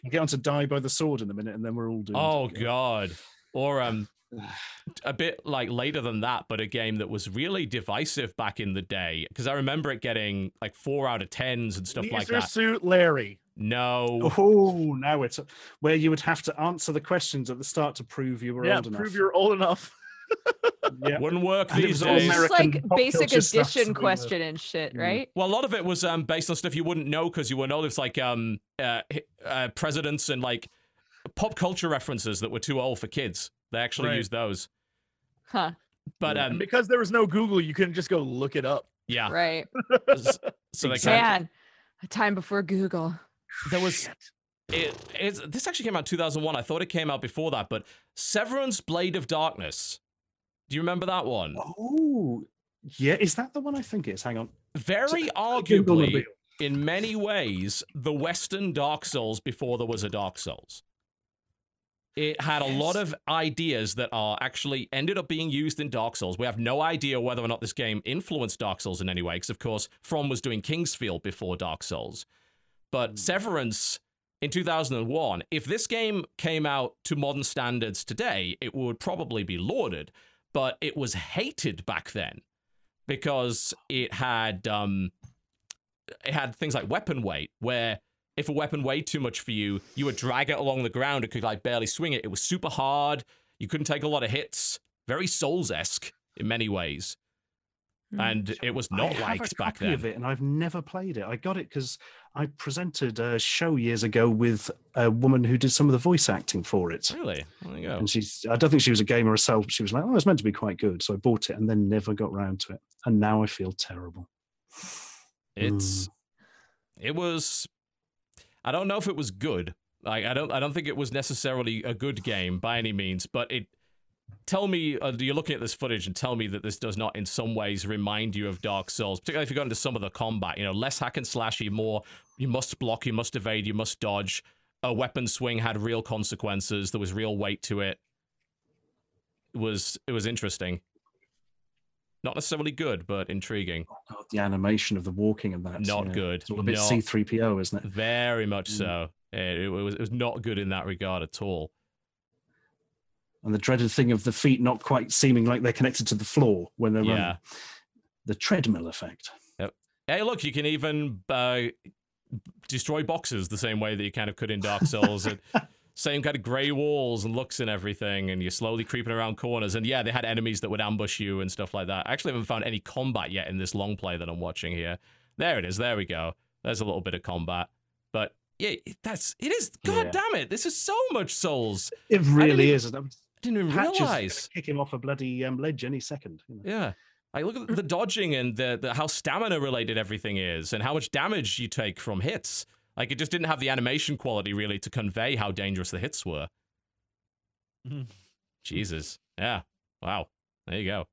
Yes. I'll get on to die by the sword in a minute, and then we're all doomed. Oh god. Or um a bit like later than that, but a game that was really divisive back in the day. Because I remember it getting like four out of tens and stuff like Leisure that. Suit Larry. No. Oh, now it's where you would have to answer the questions at the start to prove you were yeah, old enough. prove you're old enough. Yeah. Wouldn't work these days. It's American like basic culture stuff, addition so we were- question and shit, Mm. right? Well, a lot of it was um, based on stuff you wouldn't know because you weren't old. It's like um, uh, uh, presidents and like pop culture references that were too old for kids. They actually Right. used those. Huh. But Yeah. um, because there was no Google, you couldn't just go look it up. yeah. Right. So they Exactly. kind Man, a time before Google. there was it, it's, this actually came out in 2001. I thought it came out before that, but Severance Blade of Darkness. Do you remember that one? Oh, yeah. Is that the one I think it is? Hang on. Very Google uh, arguably, in many ways, the Western Dark Souls before there was a Dark Souls. It had a lot of ideas that are actually ended up being used in Dark Souls. We have no idea whether or not this game influenced Dark Souls in any way, because of course, From was doing King's Field before Dark Souls. But hmm. Severance in 2001, if this game came out to modern standards today, it would probably be lauded. But it was hated back then because it had um, it had things like weapon weight, where if a weapon weighed too much for you, you would drag it along the ground. It could like barely swing it. It was super hard. You couldn't take a lot of hits. Very Souls esque in many ways. Hmm. and it was I not a liked back then. Of it, and I've never played it. I got it because I presented a show years ago with a woman who did some of the voice acting for it. Really? There you go. And she's, I don't think she was a gamer herself. But she was like, oh, it's meant to be quite good. So I bought it and then never got round to it. And now I feel terrible. It's hmm. it was. I don't know if it was good. Like I don't. I don't think it was necessarily a good game by any means. But it. Tell me, uh, you're looking at this footage and tell me that this does not, in some ways, remind you of Dark Souls. Particularly if you go into some of the combat. You know, less hack and slashy, more. You must block, you must evade, you must dodge. A weapon swing had real consequences. There was real weight to it. It was. It was interesting. Not necessarily good, but intriguing. Oh, the animation of the walking and that. Not yeah. good. It's all a bit Not- C3PO, isn't it? Very much Mm. so. It, it was it was not good in that regard at all. And the dreaded thing of the feet not quite seeming like they're connected to the floor when they're Yeah. running. The treadmill effect. Hey, look, you can even uh, destroy boxes the same way that you kind of could in Dark Souls. and same kind of grey walls and looks and everything, and you're slowly creeping around corners. And yeah, they had enemies that would ambush you and stuff like that. I actually haven't found any combat yet in this long play that I'm watching here. There it is. There we go. There's a little bit of combat, but yeah, that's it is. God Yeah. damn it! This is so much Souls. It really is. Didn't even realize. kick him off a bloody um, ledge any second. you know. Yeah. I look at the dodging and the, the how stamina related everything is and how much damage you take from hits. Like it just didn't have the animation quality really to convey how dangerous the hits were. Mhm. Jesus. Yeah. Wow. There you go.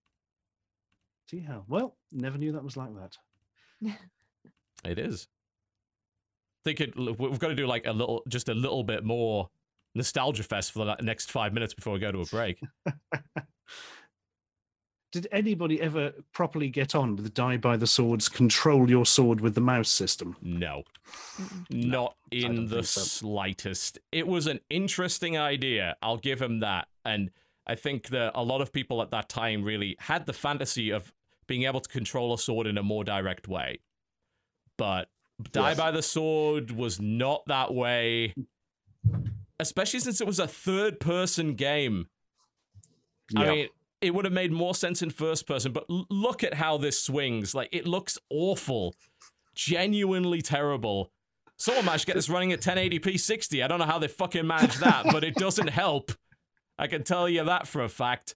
See how Well, never knew that was like that. It is. Think it we've got to do like a little just a little bit more nostalgia fest for the next 5 minutes before we go to a break. Did anybody ever properly get on with the die by the swords, control your sword with the mouse system? No. Mm-mm. Not I in the so. slightest. It was an interesting idea. I'll give him that. And I think that a lot of people at that time really had the fantasy of being able to control a sword in a more direct way. But Die Yes. by the Sword was not that way, especially since it was a third person game. I mean, it would have made more sense in first person, but l- look at how this swings. Like, it looks awful, genuinely terrible. Someone managed to get this running at 1080p 60. I don't know how they fucking managed that, but it doesn't help. I can tell you that for a fact.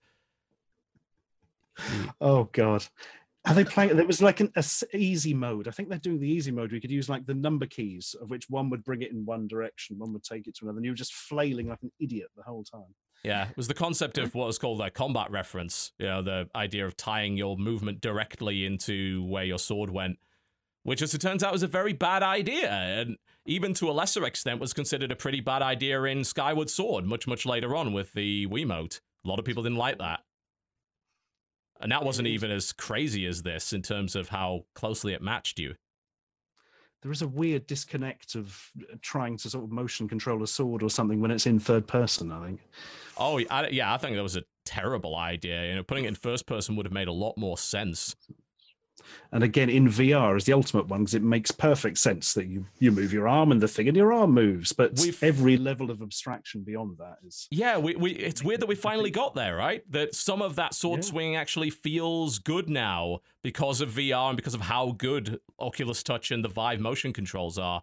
Oh god. Are they playing? There was like an a easy mode. I think they're doing the easy mode. We could use like the number keys, of which one would bring it in one direction, one would take it to another. And you were just flailing like an idiot the whole time. Yeah, it was the concept of what was called a combat reference. You know, the idea of tying your movement directly into where your sword went, which, as it turns out, was a very bad idea, and even to a lesser extent, was considered a pretty bad idea in Skyward Sword, much much later on with the Wiimote. A lot of people didn't like that, and that wasn't even as crazy as this in terms of how closely it matched you. There is a weird disconnect of uh, trying to sort of motion control a sword or something when it's in third person. I think. Oh, yeah, I think that was a terrible idea. You know, putting it in first person would have made a lot more sense. And again, in VR is the ultimate one because it makes perfect sense that you you move your arm and the thing in your arm moves. But We've- every level of abstraction beyond that is Yeah, we, we it's weird that we finally got there, right? That some of that sword Yeah. swinging actually feels good now because of VR and because of how good Oculus Touch and the Vive motion controls are.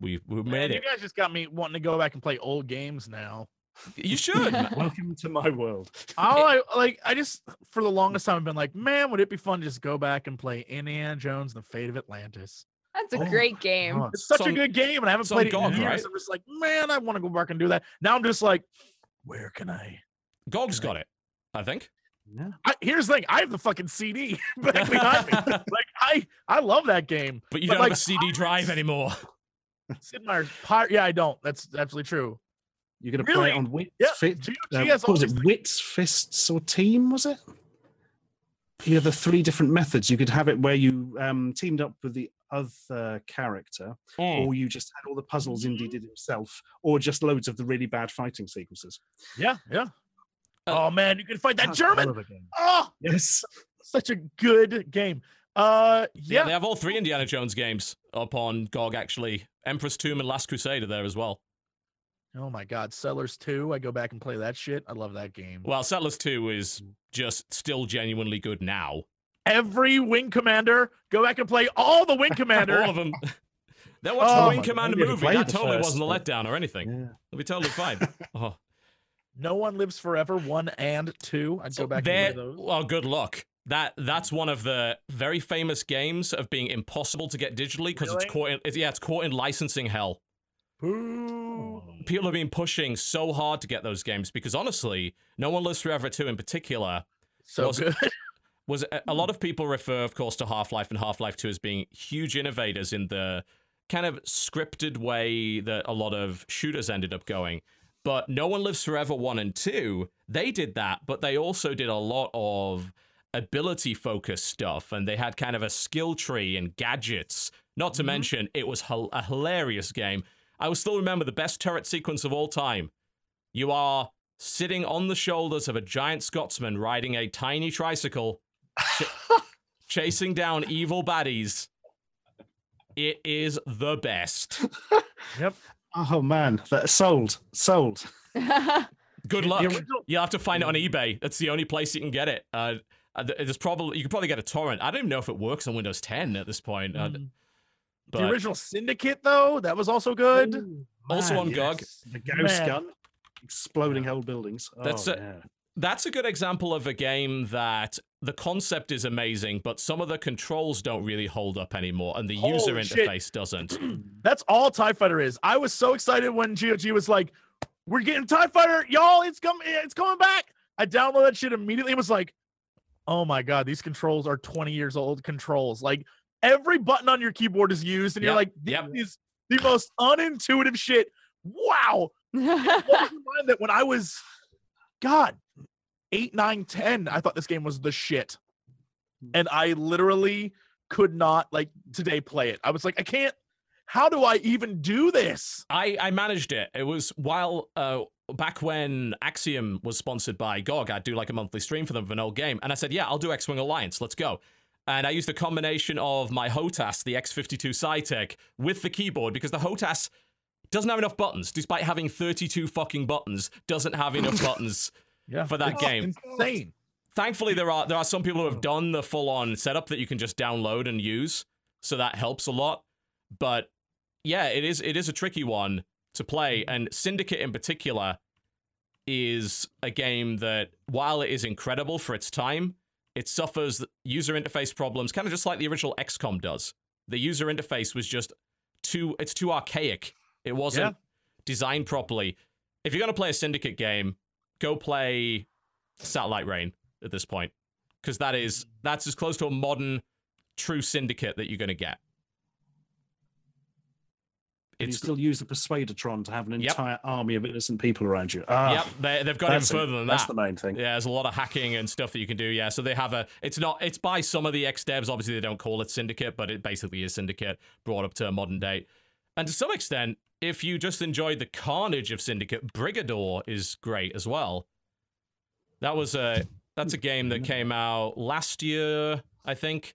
We we Man, made you guys just got me wanting to go back and play old games now. You should. welcome to my world. All I like, I just for the longest time I've been like, man, would it be fun to just go back and play Indiana Jones and the Fate of Atlantis? That's a Oh, great game. God. It's such It's a good game, and I haven't it's on played it in years. right? I'm just like, man, I want to go back and do that. Now I'm just like, where can I? Gog's got it, I think. Yeah. I here's the thing, I have the fucking CD back behind me. Like I, I love that game. But you But, don't like, have a CD drive anymore. Sid Meier's Pir- Yeah, I don't. That's absolutely true. You're going to Really? play it on Wits Yeah, Fit. G- uh, what was it? Wits, fists, or team? Was it? Yeah, the three different methods. You could have it where you um, teamed up with the other character, Mm. or you just had all the puzzles Indy did himself, or just loads of the really bad fighting sequences. Yeah, yeah. Uh, oh man, you can fight that That's a hell German. of. Oh, Yes. such a good game. Uh, Yeah, yeah. they have all three Indiana Jones games up on GOG, actually. Emperor's Tomb and Last Crusader there as well. Oh my God, Settlers Two. I go back and play that shit. I love that game. Well, Settlers 2 is just still genuinely good now. Every Wing Commander, go back and play all the Wing Commander. All of them. Then watch Oh the Wing Commander movie. That the totally first, wasn't a letdown or anything. Yeah. It'll be totally fine. Oh, no one lives forever. One and two. I'd so go back and play those. well, good luck. That that's one of the very famous games of being impossible to get digitally because Really? it's caught in it's, yeah it's caught in licensing hell. People have been pushing so hard to get those games because honestly, No One Lives Forever 2 in particular So Was- good. was a, a lot of people refer, of course, to Half Life and Half Life 2 as being huge innovators in the kind of scripted way that a lot of shooters ended up going. But No One Lives Forever 1 and 2, they did that, but they also did a lot of ability focused stuff and they had kind of a skill tree and gadgets. Not to mm-hmm. mention, it was a hilarious game. I will still remember the best turret sequence of all time. You are sitting on the shoulders of a giant Scotsman riding a tiny tricycle, ch- chasing down evil baddies. It is the best. Yep. Oh man, that sold, sold. Good luck. You'll have to find it on eBay. That's the only place you can get it. Uh, uh, there's probably you could probably get a torrent. I don't even know if it works on Windows 10 at this point. Uh, Mm. But the original Syndicate, though, that was also good. Ooh. Also Man, on GOG. The ghost Man. gun, exploding whole buildings. Oh, That's a- yeah. that's a good example of a game that the concept is amazing, but some of the controls don't really hold up anymore, and the user Holy shit. interface doesn't. That's all TIE Fighter is. I was so excited when GOG was like, We're getting TIE Fighter, y'all, it's coming, it's coming back. I downloaded that shit immediately. It was like, oh my god, these controls are 20 years old controls. Like every button on your keyboard is used, and you're like, this yep. is the most unintuitive shit. Wow. It blows your mind that when I was, God, eight, nine, ten, I thought this game was the shit. And I literally could not like today play it. I was like, I can't. How do I even do this? I, I managed it. It was while uh back when Axiom was sponsored by GOG, I'd do like a monthly stream for them of an old game. And I said, Yeah, I'll do X Wing Alliance. Let's go. And I used a combination of my HOTAS, the X52 Saitek, with the keyboard because the HOTAS doesn't have enough buttons, despite having 32 fucking buttons, doesn't have enough buttons. Yeah, For that it's game. insane. Thankfully, there are there are some people who have done the full on setup that you can just download and use, so that helps a lot. But yeah, it is it is a tricky one to play, mm-hmm. and Syndicate in particular is a game that while it is incredible for its time, it suffers user interface problems, kind of just like the original XCOM does. The user interface was just too it's too archaic. It wasn't Yeah. designed properly. If you're gonna play a Syndicate game, go play Satellite Reign at this point because that is that's as close to a modern true syndicate that you're going to get And you it's still use the Persuadertron to have an Yep. entire army of innocent people around you. Ah, yep they, they've got even that's, further than that. that's the main thing. yeah there's a lot of hacking and stuff that you can do yeah so they have a it's not it's by some of the ex devs obviously they don't call it syndicate but it basically is syndicate brought up to a modern date and to some extent if you just enjoyed the carnage of syndicate brigador is great as well that was a that's a game that came out last year i think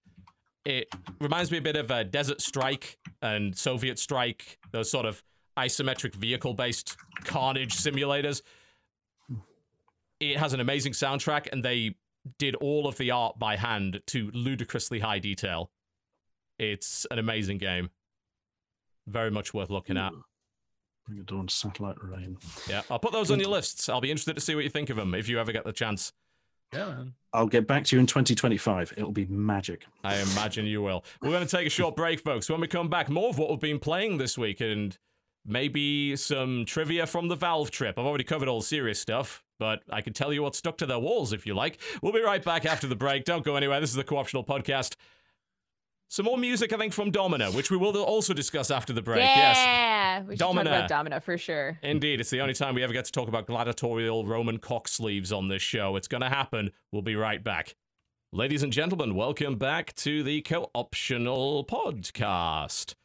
it reminds me a bit of uh, desert strike and soviet strike those sort of isometric vehicle based carnage simulators. It has an amazing soundtrack and they did all of the art by hand to ludicrously high detail. It's an amazing game. Very much worth looking at. Bring it dawn, satellite reign. yeah i'll put those on your lists. I'll be interested to see what you think of them if you ever get the chance Yeah, man. I'll get back to you in 2025. It'll be magic. I imagine you will. We're going to take a short break, folks. When we come back, more of what we've been playing this week and maybe some trivia from the Valve trip. I've already covered all the serious stuff, but I can tell you what stuck to their walls if you like. We'll be right back after the break. Don't go anywhere. This is the Co-optional Podcast. Some more music, I think, from Domina, which we will also discuss after the break. Yes. yeah, we should Domina. talk about Domina for sure. Indeed, it's the only time we ever get to talk about gladiatorial Roman cock sleeves on this show. It's going to happen. We'll be right back. Ladies and gentlemen, welcome back to the Co-optional Podcast.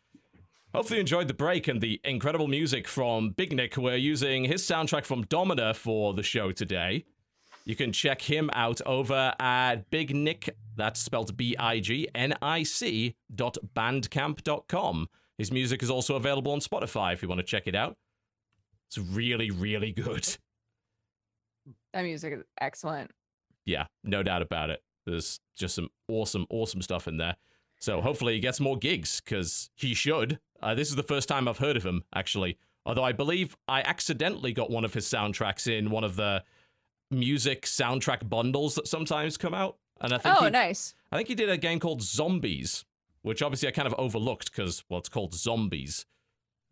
Hopefully you enjoyed the break and the incredible music from Big Nick. We're using his soundtrack from Domina for the show today. You can check him out over at Big Nick, that's spelled B I G N I C dot bandcamp.com. His music is also available on Spotify if you want to check it out. It's really, really good. That music is excellent. Yeah, no doubt about it. There's just some awesome, awesome stuff in there. So hopefully he gets more gigs because he should. Uh, this is the first time I've heard of him, actually. Although I believe I accidentally got one of his soundtracks in one of the music soundtrack bundles that sometimes come out. And I think Oh, he, nice. I think he did a game called Zombies, which obviously I kind of overlooked because well, it's called Zombies.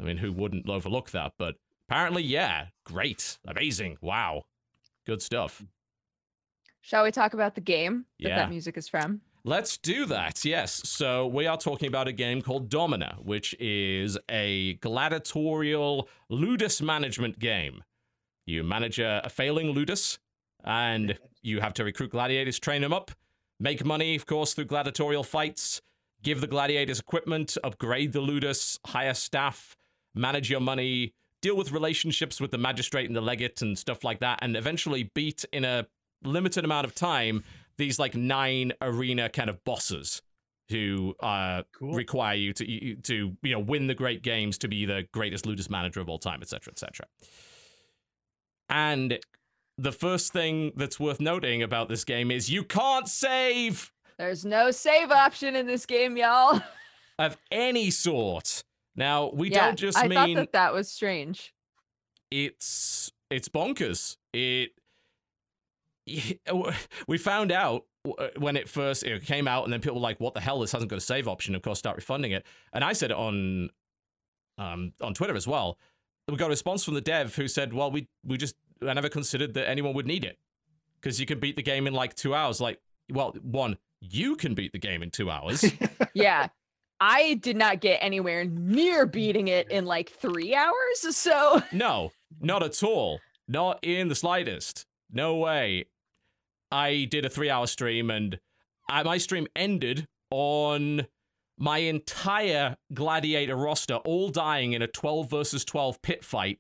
I mean, who wouldn't overlook that? But apparently, yeah, great, amazing, wow, good stuff. Shall we talk about the game that Yeah. that music is from? Let's do that. Yes. So we are talking about a game called Domina, which is a gladiatorial ludus management game. You manage a, a failing ludus, and you have to recruit gladiators, train them up, make money, of course, through gladiatorial fights, give the gladiators equipment, upgrade the ludus, hire staff, manage your money, deal with relationships with the magistrate and the legate and stuff like that, and eventually beat in a limited amount of time these like nine arena kind of bosses who uh Cool. require you to you- to you know win the great games to be the greatest ludus manager of all time etc etc and the first thing that's worth noting about this game is you can't save There's no save option in this game, y'all. of any sort now we yeah, don't just I thought mean that that was strange. it's it's bonkers. It we found out when it first it came out, and then people were like, "What the hell? This hasn't got a save option." Of course, start refunding it. And I said it on um on Twitter as well. We got a response from the dev who said, "Well, we we just I never considered that anyone would need it because you can beat the game in like two hours." Like, well, one you can beat the game in two hours. Yeah. I did not get anywhere near beating it in like three hours. So No, not at all. Not in the slightest. No way. I did a three hour stream and I, my stream ended on my entire gladiator roster all dying in a 12 versus 12 pit fight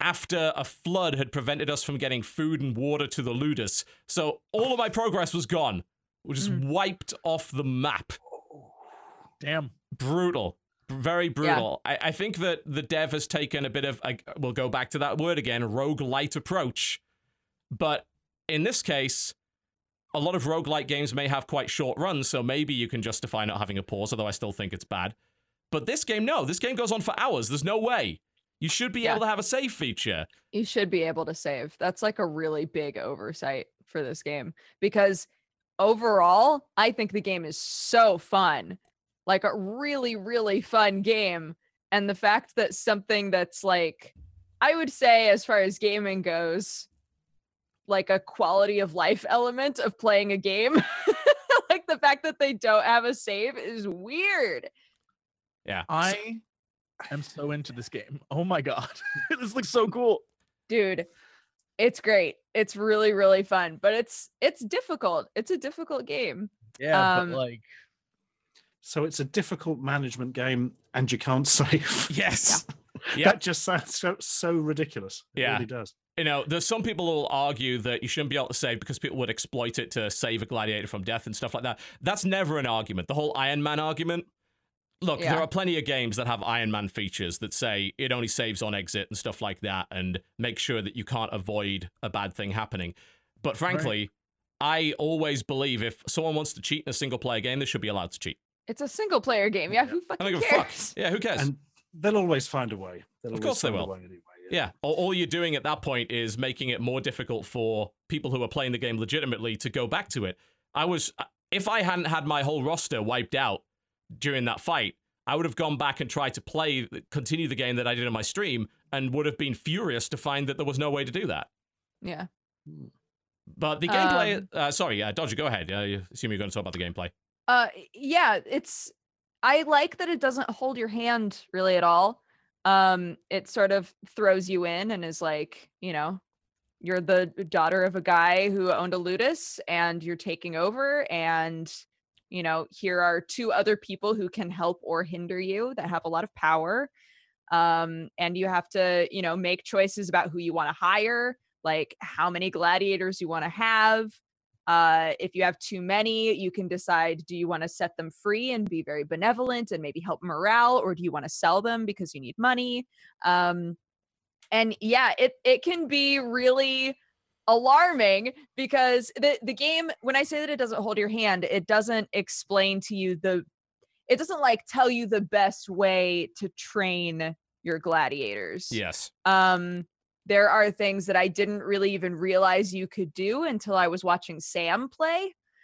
after a flood had prevented us from getting food and water to the ludus. So all of my progress was gone. We just mm. wiped off the map. Damn. brutal. Very brutal. I, I think that the dev has taken a bit of I, we'll go back to that word again roguelite approach. But in this case a lot of roguelite games may have quite short runs so maybe you can justify not having a pause although i still think it's bad. But this game no. This game goes on for hours. There's no way you should be Yeah. able to have a save feature you should be able to save. That's like a really big oversight for this game because overall, I think the game is so fun. Like a really, really fun game. And the fact that something that's like, I would say, as far as gaming goes, like a quality of life element of playing a game, like the fact that they don't have a save is weird. yeah I am so into this game. Oh my god. this looks so cool. dude it's great it's really really fun but it's it's difficult it's a difficult game Yeah, Um, but like So it's a difficult management game, and you can't save. yes yeah That just sounds so, so ridiculous. It Yeah. really does. you know, there's some people who will argue that you shouldn't be able to save because people would exploit it to save a gladiator from death and stuff like that. That's never an argument. The whole Iron Man argument. Look, Yeah. there are plenty of games that have Iron Man features that say it only saves on exit and stuff like that and make sure that you can't avoid a bad thing happening. But frankly, I always believe if someone wants to cheat in a single player game, they should be allowed to cheat. it's a single player game yeah who fucking don't give fuck. cares Yeah, who cares? And they'll always find a way. They'll Of course they will. anyway, Yeah, all, all you're doing at that point is making it more difficult for people who are playing the game legitimately to go back to it. I was, uh, if I hadn't had my whole roster wiped out during that fight, I would have gone back and tried to play, continue the game that I did in my stream, and would have been furious to find that there was no way to do that. yeah But the gameplay, Um, uh, sorry, uh, Dodger, go ahead. Uh, you assume you're going to talk about the gameplay. uh yeah it's i like that it doesn't hold your hand really at all um it sort of throws you in and is like you know you're the daughter of a guy who owned a ludus and you're taking over and you know here are two other people who can help or hinder you that have a lot of power um and you have to you know make choices about who you want to hire like how many gladiators you want to have uh, if you have too many, you can decide do you want to set them free and be very benevolent and maybe help morale, or do you want to sell them because you need money? Um, and yeah, it it can be really alarming because the the game when I say that it doesn't hold your hand, it doesn't explain to you the it doesn't like tell you the best way to train your gladiators Yes. um there are things that i didn't really even realize you could do until i was watching sam play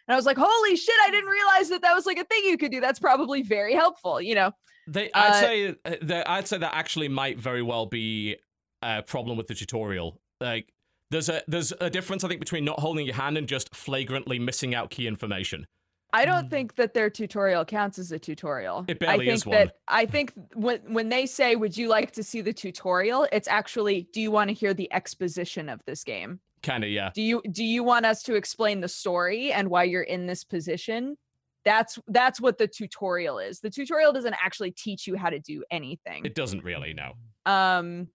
And I was like, holy shit, I didn't realize that that was like a thing you could do. That's probably very helpful, you know? They, I'd Uh, say uh, that I'd say that actually might very well be a problem with the tutorial. Like, there's a there's a difference I think between not holding your hand and just flagrantly missing out key information. I don't think that their tutorial counts as a tutorial. It barely I think is that. I think when when they say, "Would you like to see the tutorial?" It's actually, "Do you want to hear the exposition of this game? Kind of, yeah. Do you do you want us to explain the story and why you're in this position?" That's that's what the tutorial is. The tutorial doesn't actually teach you how to do anything. It doesn't really, no. Um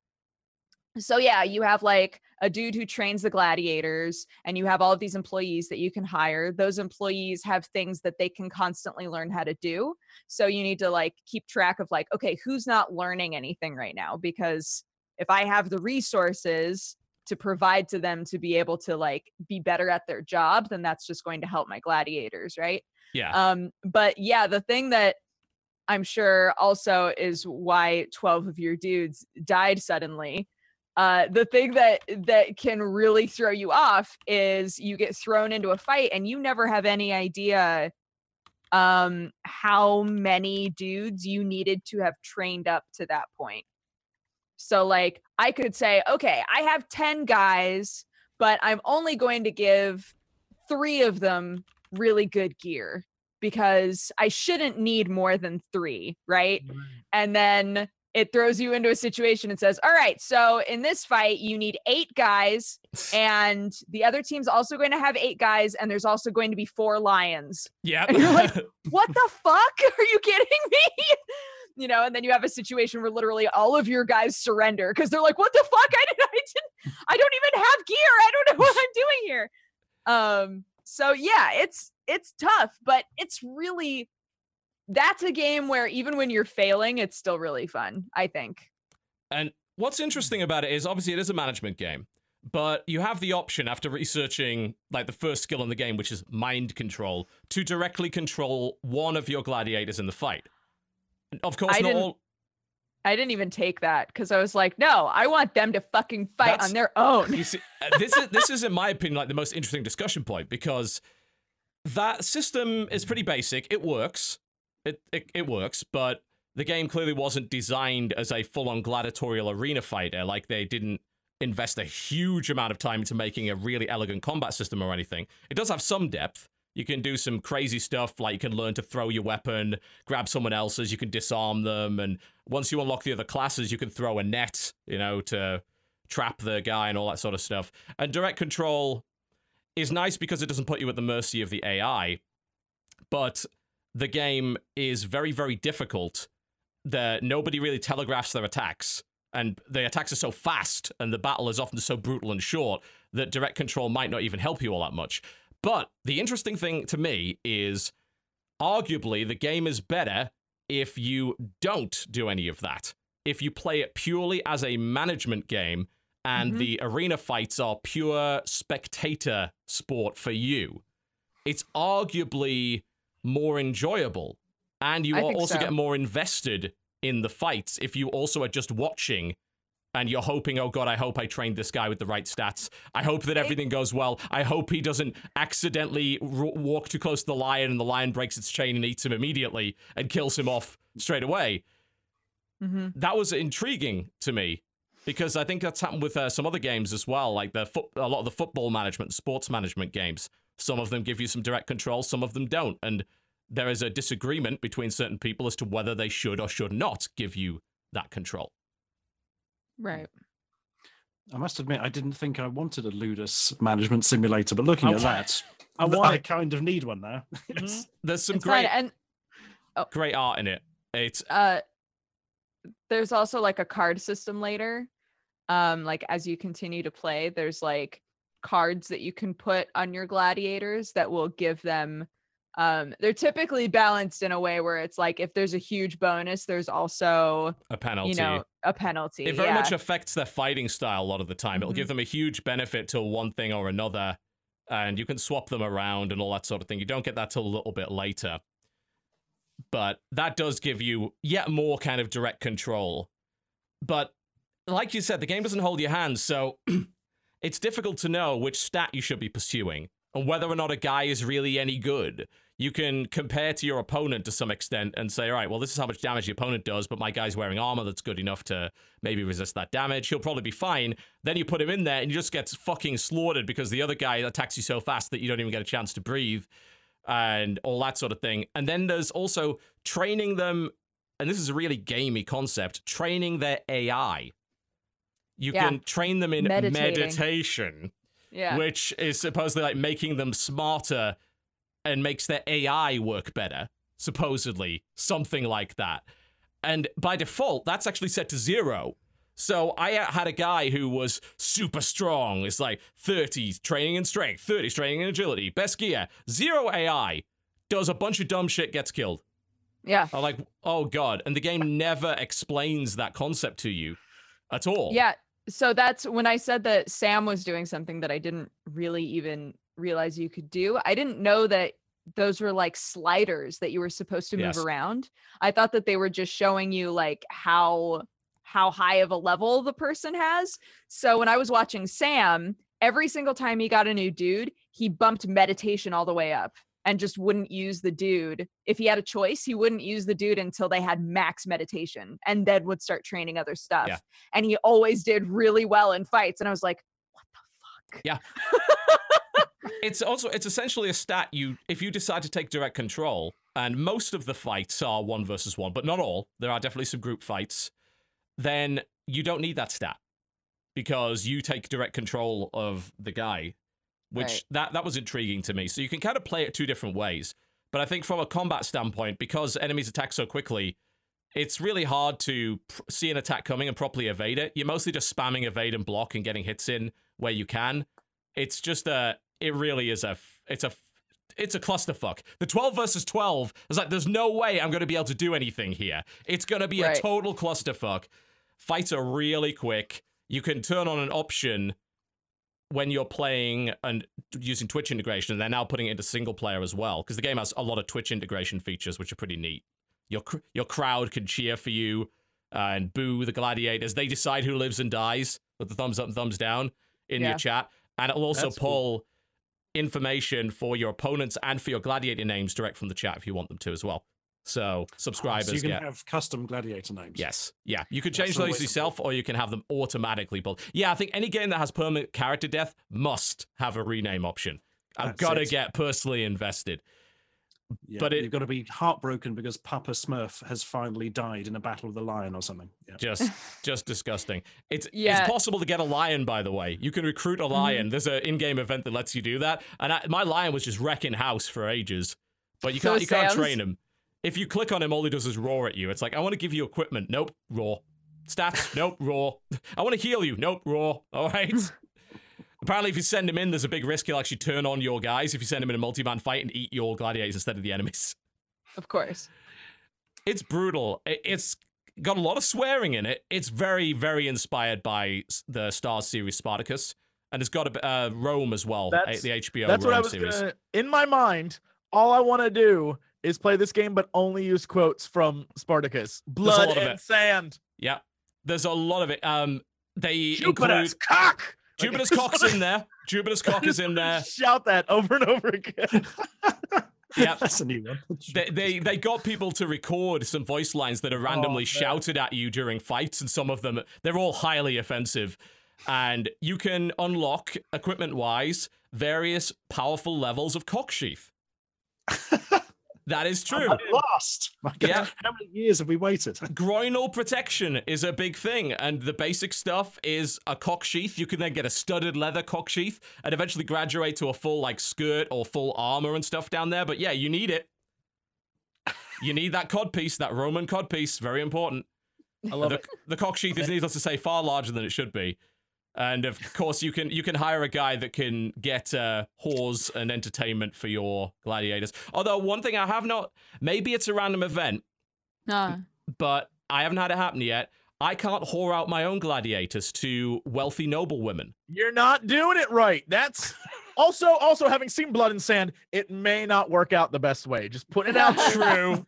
so yeah, you have like a dude who trains the gladiators and you have all of these employees that you can hire. Those employees have things that they can constantly learn how to do. So you need to like keep track of like okay, who's not learning anything right now because if I have the resources to provide to them to be able to like be better at their job, then that's just going to help my gladiators, right? Yeah. Um, but yeah, the thing that I'm sure also is why 12 of your dudes died suddenly. Uh, the thing that that can really throw you off is you get thrown into a fight and you never have any idea um how many dudes you needed to have trained up to that point. So like I could say, okay, I have 10 guys, but I'm only going to give 3 of them really good gear because I shouldn't need more than 3, right? and then it throws you into a situation and says, "All right, so in this fight, you need eight guys, and the other team's also going to have eight guys, and there's also going to be four lions. yeah. and you're like, What the fuck? Are you kidding me?" You know, and then you have a situation where literally all of your guys surrender because they're like, "What the fuck? I didn't, I didn't, I don't even have gear. I don't know what I'm doing here." Um, so yeah, it's it's tough, but it's really that's a game where even when you're failing, it's still really fun, I think. And what's interesting about it is obviously it is a management game, but you have the option after researching like the first skill in the game, which is mind control, to directly control one of your gladiators in the fight. Of course, I not didn't- all. I didn't even take that because I was like, no, I want them to fucking fight That's- on their own. You see, uh, this is this is in my opinion like the most interesting discussion point because that system is pretty basic. It works. It it, it works, but the game clearly wasn't designed as a full-on gladiatorial arena fighter. Like they didn't invest a huge amount of time into making a really elegant combat system or anything. It does have some depth. You can do some crazy stuff, like you can learn to throw your weapon, grab someone else's, you can disarm them, and once you unlock the other classes, you can throw a net, you know, to trap the guy and all that sort of stuff. And direct control is nice because it doesn't put you at the mercy of the AI, but the game is very, very difficult. That nobody really telegraphs their attacks, and the attacks are so fast, and the battle is often so brutal and short that direct control might not even help you all that much. But the interesting thing to me is arguably the game is better if you don't do any of that. If you play it purely as a management game and Mhm. the arena fights are pure spectator sport for you, it's arguably more enjoyable. And you also so. get more invested in the fights if you also are just watching and you're hoping, oh god, I hope I trained this guy with the right stats. I hope that everything goes well. I hope he doesn't accidentally r- walk too close to the lion and the lion breaks its chain and eats him immediately and kills him off straight away. hmm That was intriguing to me because I think that's happened with uh, some other games as well, like the foot, a lot of the football management, sports management games. Some of them give you some direct control, some of them don't, and there is a disagreement between certain people as to whether they should or should not give you that control. Right. I must admit, I didn't think I wanted a Ludus management simulator, but looking I at wa- that, I, I I kind of need one now. Yes. There's some It's fine. great, And great art in it. It's uh there's also like a card system later. Um, like as you continue to play, there's like cards that you can put on your gladiators that will give them um they're typically balanced in a way where it's like if there's a huge bonus, there's also, a penalty. you know, a penalty. it very yeah. much affects their fighting style a lot of the time. It'll Mhm. give them a huge benefit to one thing or another, and you can swap them around and all that sort of thing. You don't get that till a little bit later. But that does give you yet more kind of direct control. But like you said, the game doesn't hold your hand, so it's difficult to know which stat you should be pursuing. and whether or not a guy is really any good. You can compare to your opponent to some extent and say, all right, well, this is how much damage the opponent does, but my guy's wearing armor that's good enough to maybe resist that damage. He'll probably be fine. Then you put him in there and he just gets fucking slaughtered because the other guy attacks you so fast that you don't even get a chance to breathe and all that sort of thing. And then there's also training them, and this is a really gamey concept, training their AI. You Yeah. can train them in meditation Yeah. which is supposedly like making them smarter and makes their AI work better, supposedly, something like that. And by default, that's actually set to zero. So I had a guy who was super strong. It's like 30 training in strength, 30 training in agility, best gear, zero AI, does a bunch of dumb shit, gets killed. yeah. I'm like, oh god. And the game never explains that concept to you at all. Yeah. So that's when I said that Sam was doing something that I didn't really even realize you could do. I didn't know that those were like sliders that you were supposed to move Yes. around. I thought that they were just showing you like how how high of a level the person has. So when I was watching Sam, every single time he got a new dude, he bumped meditation all the way up and just wouldn't use the dude. If he had a choice, he wouldn't use the dude until they had max meditation and then would start training other stuff. Yeah. And he always did really well in fights. And I was like, what the fuck? Yeah. it's also it's essentially a stat you if you decide to take direct control and most of the fights are one versus one but not all there are definitely some group fights then you don't need that stat because you take direct control of the guy which Right. that that was intriguing to me so you can kind of play it two different ways but i think from a combat standpoint because enemies attack so quickly it's really hard to pr- see an attack coming and properly evade it you're mostly just spamming evade and block and getting hits in where you can it's just a it really is a it's a f- it's a clusterfuck. The 12 versus 12 is like there's no way I'm going to be able to do anything here. It's going to be Right. a total clusterfuck. Fights are really quick. You can turn on an option when you're playing and using Twitch integration. And they're now putting it into single player as well because the game has a lot of Twitch integration features which are pretty neat. Your cr- your crowd can cheer for you uh, and boo the gladiators. They decide who lives and dies with the thumbs up and thumbs down in Yeah. your chat, and it'll also That's pull cool. information for your opponents and for your gladiator names direct from the chat if you want them to as well. So subscribers so you can get have custom gladiator names. yes, yeah. You could That's change those yourself, or you can have them automatically built. Yeah, I think any game that has permanent character death must have a rename option. I've That's got to it. get personally invested. Yeah, But it- you've got to be heartbroken because Papa Smurf has finally died in a battle of the lion or something. Yeah. Just, just disgusting. It's Yeah. it's possible to get a lion, by the way. You can recruit a mm-hmm. lion. There's an in-game event that lets you do that, and I, my lion was just wrecking house for ages. But you So can't, you can't train him. If you click on him, all he does is roar at you. It's like I want to give you equipment. Nope, roar. Stats. Nope, roar. I want to heal you. Nope, roar. All right. Apparently, if you send him in, there's a big risk he'll actually turn on your guys if you send him in a multi-man fight and eat your gladiators instead of the enemies. Of course. It's brutal. It's got a lot of swearing in it. It's very, very inspired by the Starz series Spartacus, and it's got a, uh, Rome as well, That's- uh, the HBO That's Rome what I was series. gonna. In my mind, all I want to do is play this game, but only use quotes from Spartacus. Blood and it. sand. Yeah, there's a lot of it. Um, they Jupiter's include cock. Jupiter's cock's in there. Jupiter's cock is in there. Shout that over and over again. Yeah. That's a new one. They, they they got people to record some voice lines that are randomly man. shouted at you during fights, and some of them they're all highly offensive. And you can unlock equipment wise various powerful levels of cock sheath. That is true. At last. My God, Yeah. How many years have we waited? Groinal protection is a big thing, and the basic stuff is a cock sheath. You can then get a studded leather cock sheath and eventually graduate to a full like skirt or full armor and stuff down there. But yeah, you need it. You need that cod piece, that Roman cod piece, very important. I love the, it. the cock sheath is needless to say far larger than it should be. And of course, you can you can hire a guy that can get uh, whores and entertainment for your gladiators. Although one thing I have not, maybe it's a random event, Uh, but I haven't had it happen yet. I can't whore out my own gladiators to wealthy noble women. You're not doing it right. That's also also having seen Blood and Sand. It may not work out the best way. Just put it out. True.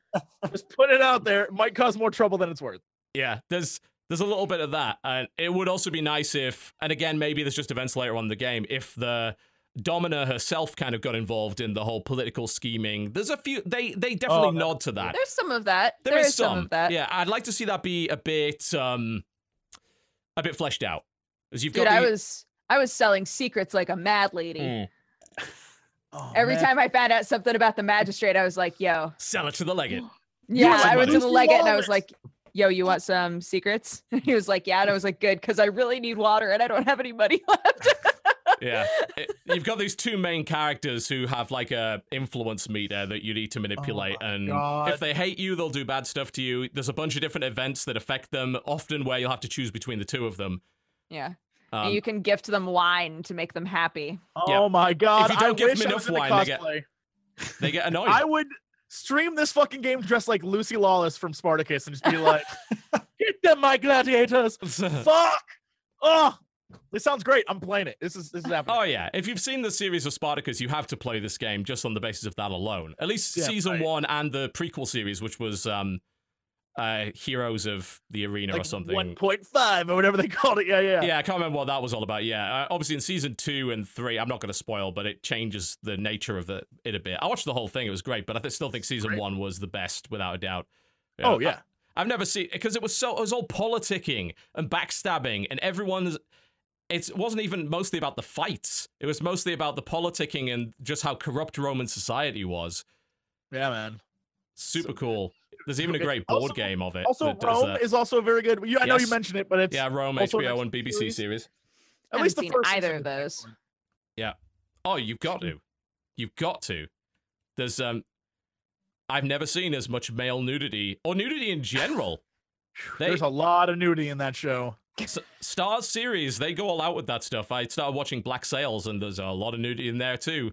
Just put it out there. It might cause more trouble than it's worth. yeah, there's there's a little bit of that, and it would also be nice if, and again, maybe there's just events later on in the game if the Domina herself kind of got involved in the whole political scheming. There's a few they they definitely Oh, nod to that. There's some of that. there is some. of that. Yeah, I'd like to see that be a bit um a bit fleshed out. As you've Dude, got I was I was selling secrets like a mad lady. Mm. Oh, Every man. time I found out something about the magistrate, I was like, "Yo, sell it to the legate. yeah." I went to the Lucy legate and I was like, "Yo, you want some secrets?" he was like, "Yeah," and I was like, "Good," because I really need water and I don't have any money left. Yeah. It- you've got these two main characters who have like a influence meter that you need to manipulate my and God. if they hate you, they'll do bad stuff to you. There's a bunch of different events that affect them, often where you'll have to choose between the two of them. yeah, Um, and you can gift them wine to make them happy. Oh my god! If you don't I give them enough in the wine, they get- they get annoyed. I would stream this fucking game dressed like Lucy Lawless from Spartacus and just be like, "Get them, my gladiators! Fuck! Oh, this sounds great. I'm playing it. This is this is happening. Oh yeah, if you've seen the series of Spartacus, you have to play this game just on the basis of that alone. At least Yeah, season right. one and the prequel series, which was um, uh, Heroes of the Arena or something. 1.5 or whatever they called it. Yeah, yeah. Yeah, I can't remember what that was all about. Yeah, uh, obviously in season two and three, I'm not going to spoil, but it changes the nature of the, it a bit. I watched the whole thing; it was great, but I still think season Great. one was the best without a doubt. Oh yeah. I, have never seen because it was so it was all politicking and backstabbing, and everyone's. It wasn't even mostly about the fights. It was mostly about the politicking and just how corrupt Roman society was. Yeah, man. Super So cool. There's even a great board also- game of it. Also, that Rome that. is also a very good. You, I know you mentioned it, but it's yeah, Rome, also HBO, next and BBC series. series. at least the seen first either of is the best those. Yeah. Oh, you've got to. You've got to. There's um I've never seen as much male nudity or nudity in general. They, There's a lot of nudity in that show. S- Starz series, they go all out with that stuff. I started watching Black Sails and there's a lot of nudity in there too.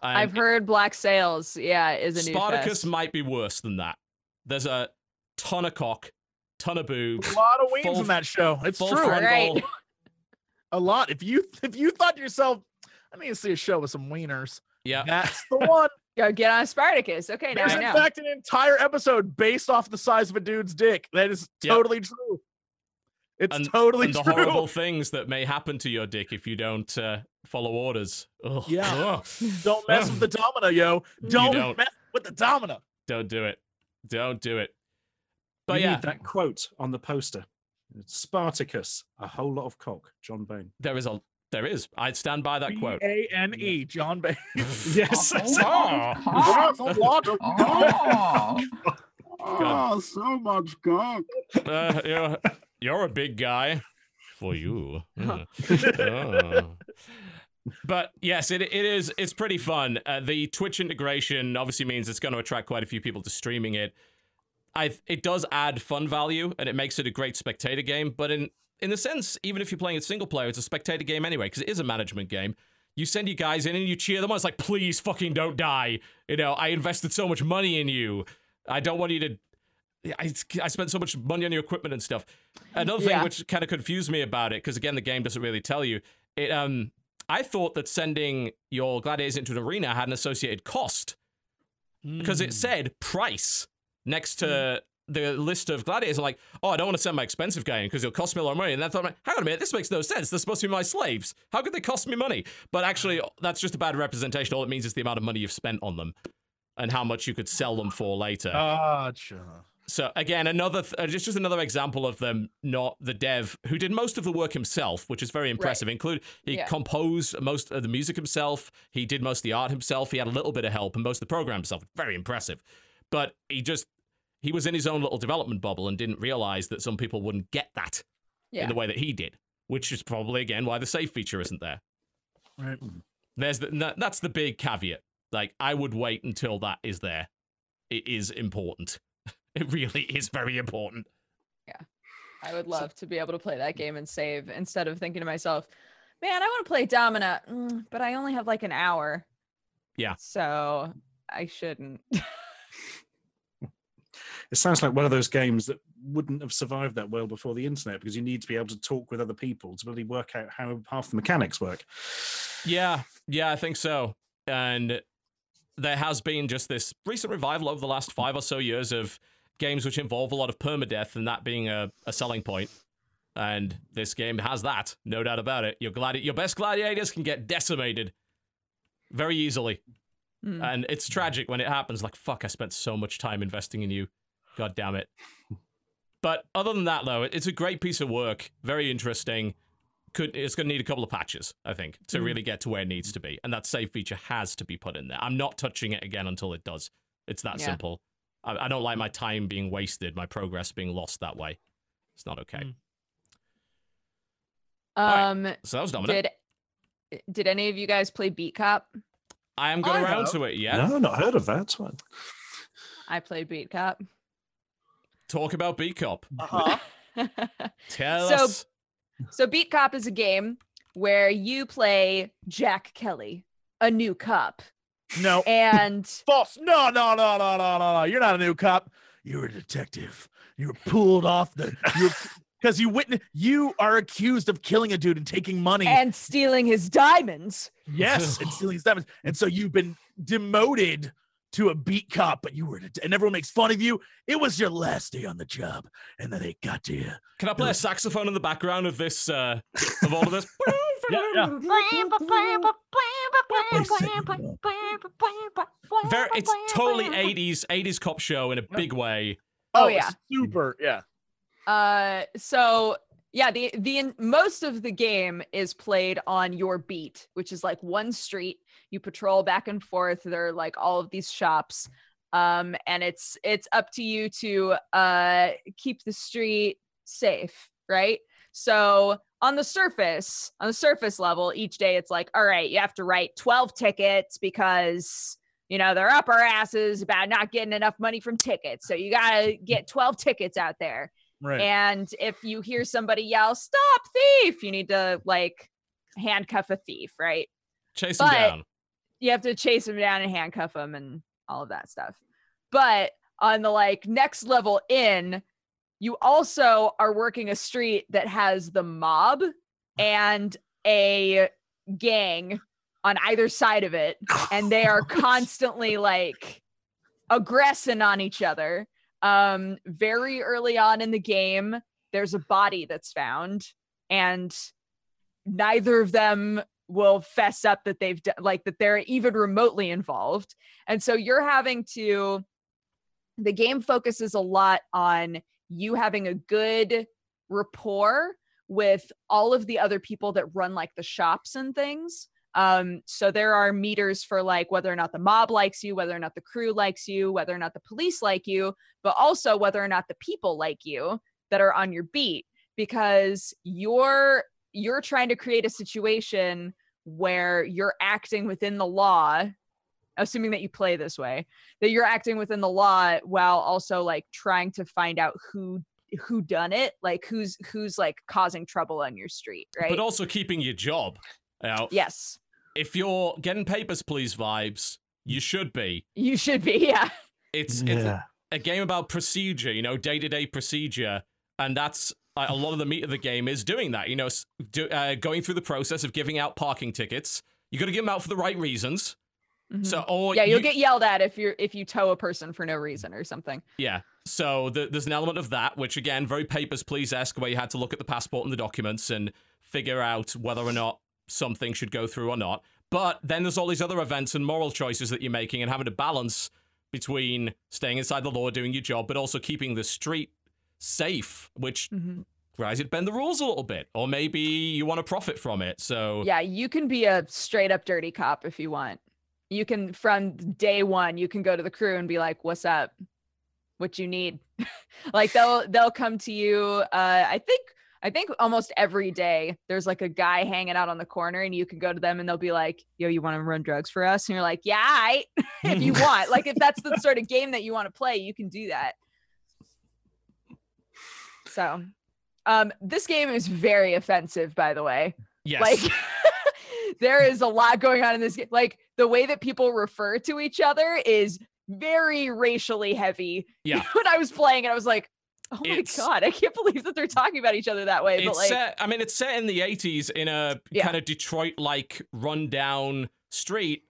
And I've heard Black Sails. Yeah, is a new Spartacus might be worse than that. There's a ton of cock, ton of boobs. A lot of wings Full- in that show. It's full true. Right. A lot. If you if you thought to yourself, I need to see a show with some wieners. Yeah. That's the one. Yo, get on Spartacus. Okay, now There's I in fact an entire episode based off the size of a dude's dick. That is Yep. totally true. It's And- totally and the true. horrible things that may happen to your dick if you don't uh, follow orders. Ugh. Yeah. Ugh. Don't mess with the domina, yo. Don't, don't. mess with the domina. Don't do it. Don't do it. But you yeah, need that quote on the poster. Spartacus, a whole lot of cock, John Bain. there is a there is. I'd stand by that quote. A N E. John Bay. Yes. Oh. That's a lot of Oh, oh so much cock. Uh, you're, you're a big guy for you. Mm. Oh. But yes, it it is. It's pretty fun. Uh, the Twitch integration obviously means it's going to attract quite a few people to streaming it. I it does add fun value and it makes it a great spectator game. But in in the sense, even if you're playing it single player, it's a spectator game anyway because it is a management game. You send your guys in and you cheer them on. It's like, please, fucking don't die. You know, I invested so much money in you. I don't want you to I, I spent so much money on your equipment and stuff. Another thing Yeah. which kind of confused me about it, because again, the game doesn't really tell you. It um, I thought that sending your gladiators into an arena had an associated cost because Hmm. it said price next to the list of gladiators. I'm like, oh, I don't want to send my expensive guy in because it'll cost me a lot of money. And then I thought, hang on a minute, this makes no sense. They're supposed to be my slaves. How could they cost me money? But actually, that's just a bad representation. All it means is the amount of money you've spent on them and how much you could sell them for later. Gotcha. So again, another th- uh, just just another example of them not the dev who did most of the work himself, which is very impressive. Include he Yeah. composed most of the music himself. He did most of the art himself. He had a little bit of help and most of the program himself. Very impressive. But he just he was in his own little development bubble and didn't realize that some people wouldn't get that Yeah. in the way that he did, which is probably again why the save feature isn't there. Right. There's the, that- that's the big caveat. Like I would wait until that is there. It is important. It really is very important. Yeah. I would love to be able to play that game and save instead of thinking to myself, man, I want to play Domina, mm, but I only have like an hour. Yeah. So I shouldn't. It sounds like one of those games that wouldn't have survived that well before the internet because you need to be able to talk with other people to really work out how half the mechanics work. Yeah, yeah, I think so. And there has been just this recent revival over the last five or so years of games which involve a lot of permadeath and that being a, a selling point. And this game has that, no doubt about it. Your gladi- your best gladiators can get decimated very easily. Mm. And it's tragic when it happens. Like, fuck, I spent so much time investing in you. God damn it. But other than that, though, it's a great piece of work. Very interesting. Could it's going to need a couple of patches, I think, to Mm. really get to where it needs to be. And that save feature has to be put in there. I'm not touching it again until it does. It's that Yeah. simple. I, I don't like my time being wasted, my progress being lost that way. It's not okay. Mm. right. um, So that was Domina. did did any of you guys play Beat Cop? I am going I around have. to it. Yeah. No, not heard of that one. I played Beat Cop. Talk about Beat Cop. Uh-huh. Tell So- us. so Beat Cop is a game where you play Jack Kelly, a new cop, No. and False. No, no, no, no, no, no, no. You're not a new cop. You're a detective. You were pulled off the you because you witness you are accused of killing a dude and taking money. and stealing his diamonds. yes, and stealing his diamonds. And so you've been demoted to a beat cop, but you were det- and everyone makes fun of you. It was your last day on the job, and then they got to you. Can I play a saxophone in the background of this, uh, of all of this? Yeah, yeah. Very, it's totally 80s, 80s cop show in a big way. Oh, yeah. super. Yeah. Uh, so yeah, the the most of the game is played on your beat, which is like one street. You patrol back and forth. There are like all of these shops, um, and it's it's up to you to uh keep the street safe, right? So on the surface, on the surface level, each day it's like, all right, you have to write twelve tickets because you know they're up our asses about not getting enough money from tickets. So you gotta get twelve tickets out there. Right. And if you hear somebody yell, stop thief, you need to like handcuff a thief, right? Chase him down. You have to chase him down and handcuff him and all of that stuff. But on the like next level in, you also are working a street that has the mob and a gang on either side of it. And they are constantly like aggressing on each other. Um, very early on in the game, there's a body that's found, and neither of them will fess up that they've done like that they're even remotely involved. And so you're having to the game focuses a lot on you having a good rapport with all of the other people that run like the shops and things. Um, so there are meters for like whether or not the mob likes you, whether or not the crew likes you, whether or not the police like you, but also whether or not the people like you that are on your beat because you're you're trying to create a situation where you're acting within the law assuming that you play this way that you're acting within the law while also like trying to find out who who done it like who's who's like causing trouble on your street right But also keeping your job. Now, yes if you're getting papers, please vibes, you should be. you should be yeah It's, it's Yeah. a game about procedure, you know, day to day procedure, and that's like, a lot of the meat of the game is doing that. You know, do, uh, going through the process of giving out parking tickets. You got to give them out for the right reasons. Mhm. So, or yeah you'll you- get yelled at if you're if you tow a person for no reason or something Yeah. So th- there's an element of that, which again, very papers please esque, where you had to look at the passport and the documents and figure out whether or not something should go through or not. But then there's all these other events and moral choices that you're making and having to balance between staying inside the law, doing your job, but also keeping the street safe, which Mhm. requires you bend the rules a little bit. Or maybe you want to profit from it. So yeah you can be a straight up dirty cop if you want you can from day one you can go to the crew and be like what's up? What you need? Like they'll they'll come to you uh i think i think almost every day there's like a guy hanging out on the corner and you can go to them and they'll be like yo you want to run drugs for us? And you're like yeah I, if you want. Like if that's the sort of game that you want to play you can do that. So um this game is very offensive by the way. Yes. like there is a lot going on in this game. Like the way that people refer to each other is very racially heavy. Yeah. when I was playing it, I was like, oh my It's- god, I can't believe that they're talking about each other that way. but like, set, I mean, it's set in the 80s in a Yeah. kind of Detroit like rundown street.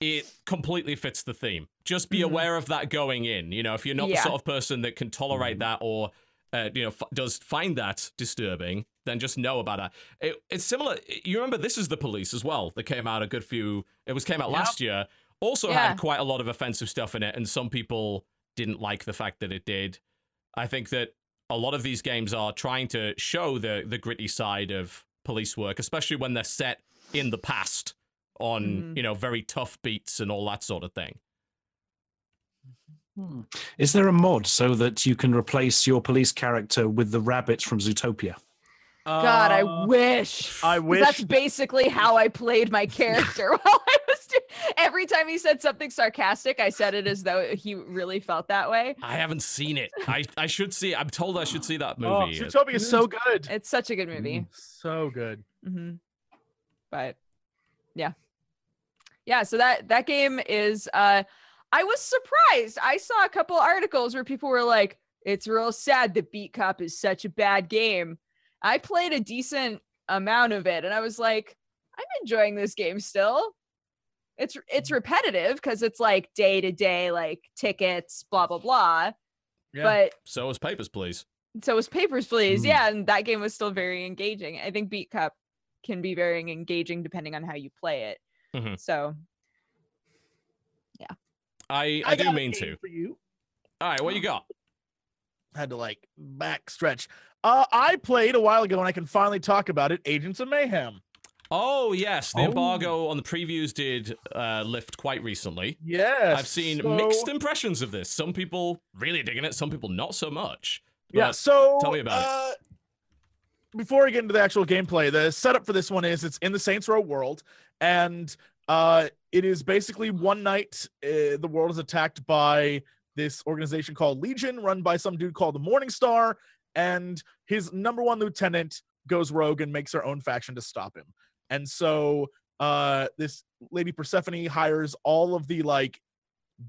It completely fits the theme. Just be Mhm. aware of that going in. You know, if you're not Yeah. the sort of person that can tolerate that or uh, you know, f- does find that disturbing, then just know about it. it. It's similar. You remember this is the police as well that came out a good few. It was came out Yep. last year. Also Yeah. had quite a lot of offensive stuff in it, and some people didn't like the fact that it did. I think that a lot of these games are trying to show the the gritty side of police work, especially when they're set in the past on Mhm. you know very tough beats and all that sort of thing. Hmm. Is there a mod so that you can replace your police character with the rabbit from Zootopia? God, Uh, I wish. I 'Cause wish That's basically how I played my character while I was doing. Every time he said something sarcastic, I said it as though he really felt that way. I haven't seen it. I I should see. I'm told I should see that Oh, movie. Zootopia is so good. It's such a good movie. So good. hmm But yeah, yeah. So that that game is. uh I was surprised. I saw a couple articles where people were like, "It's real sad that Beat Cop is such a bad game." I played a decent amount of it, and I was like, "I'm enjoying this game still." It's it's repetitive because it's like day to day, like tickets, blah blah blah. Yeah. But so is Papers, Please. so was Papers, Please. Mm. Yeah, and that game was still very engaging. I think Beat Cop can be very engaging depending on how you play it. Mhm. So I I, do mean to. for you. All right, what you got? Had to like back stretch. Uh, I played a while ago, and I can finally talk about it. Agents of Mayhem. Oh yes, the Oh. embargo on the previews did uh, lift quite recently. Yes, I've seen so- mixed impressions of this. Some people really digging it, some people not so much. Yeah. So tell me about it. uh, Before we get into the actual gameplay, the setup for this one is it's in the Saints Row world, and uh, it is basically one night uh, the world is attacked by this organization called Legion, run by some dude called the Morning Star, and his number one lieutenant goes rogue and makes her own faction to stop him. And so uh, this lady Persephone hires all of the like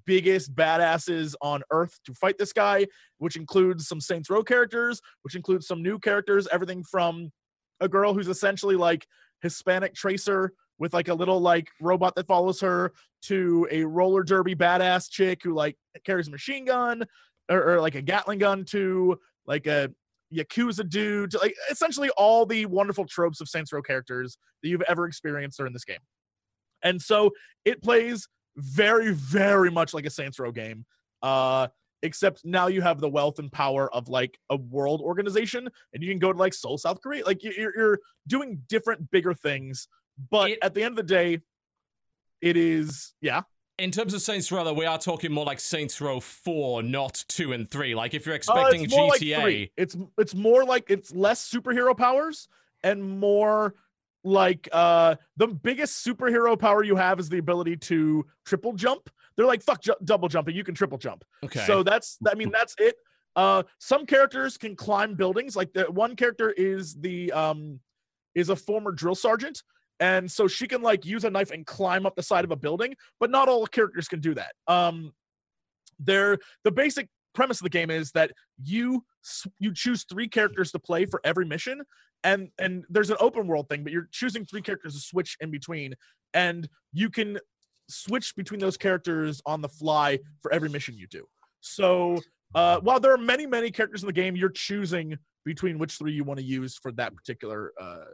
biggest badasses on earth to fight this guy which includes some Saints Row characters, which includes some new characters, everything from a girl who's essentially like Hispanic tracer with like a little like robot that follows her to a roller derby badass chick who like carries a machine gun or, or like a Gatling gun to like a Yakuza dude, to, like essentially all the wonderful tropes of Saints Row characters that you've ever experienced are in this game. And so it plays very, very much like a Saints Row game. Uh, except now you have the wealth and power of like a world organization and you can go to like Seoul, South Korea. Like you- you're, you're doing different, bigger things. But It- at the end of the day, it is, yeah. In terms of Saints Row, though, we are talking more like Saints Row 4, not 2 and 3. Like, if you're Uh, expecting it's more like GTA. It's it's more like it's less superhero powers and more like uh the biggest superhero power you have is the ability to triple jump. They're like fuck ju- double jumping, you can triple jump. okay. So that's I mean that's it. Uh some characters can climb buildings. Like the one character is the um is a former drill sergeant and so she can like use a knife and climb up the side of a building, but not all characters can do that. Um they're the basic premise of the game is that you you choose three characters to play for every mission and and there's an open world thing but you're choosing three characters to switch in between and you can switch between those characters on the fly for every mission you do so uh, while there are many many characters in the game you're choosing between which three you want to use for that particular uh,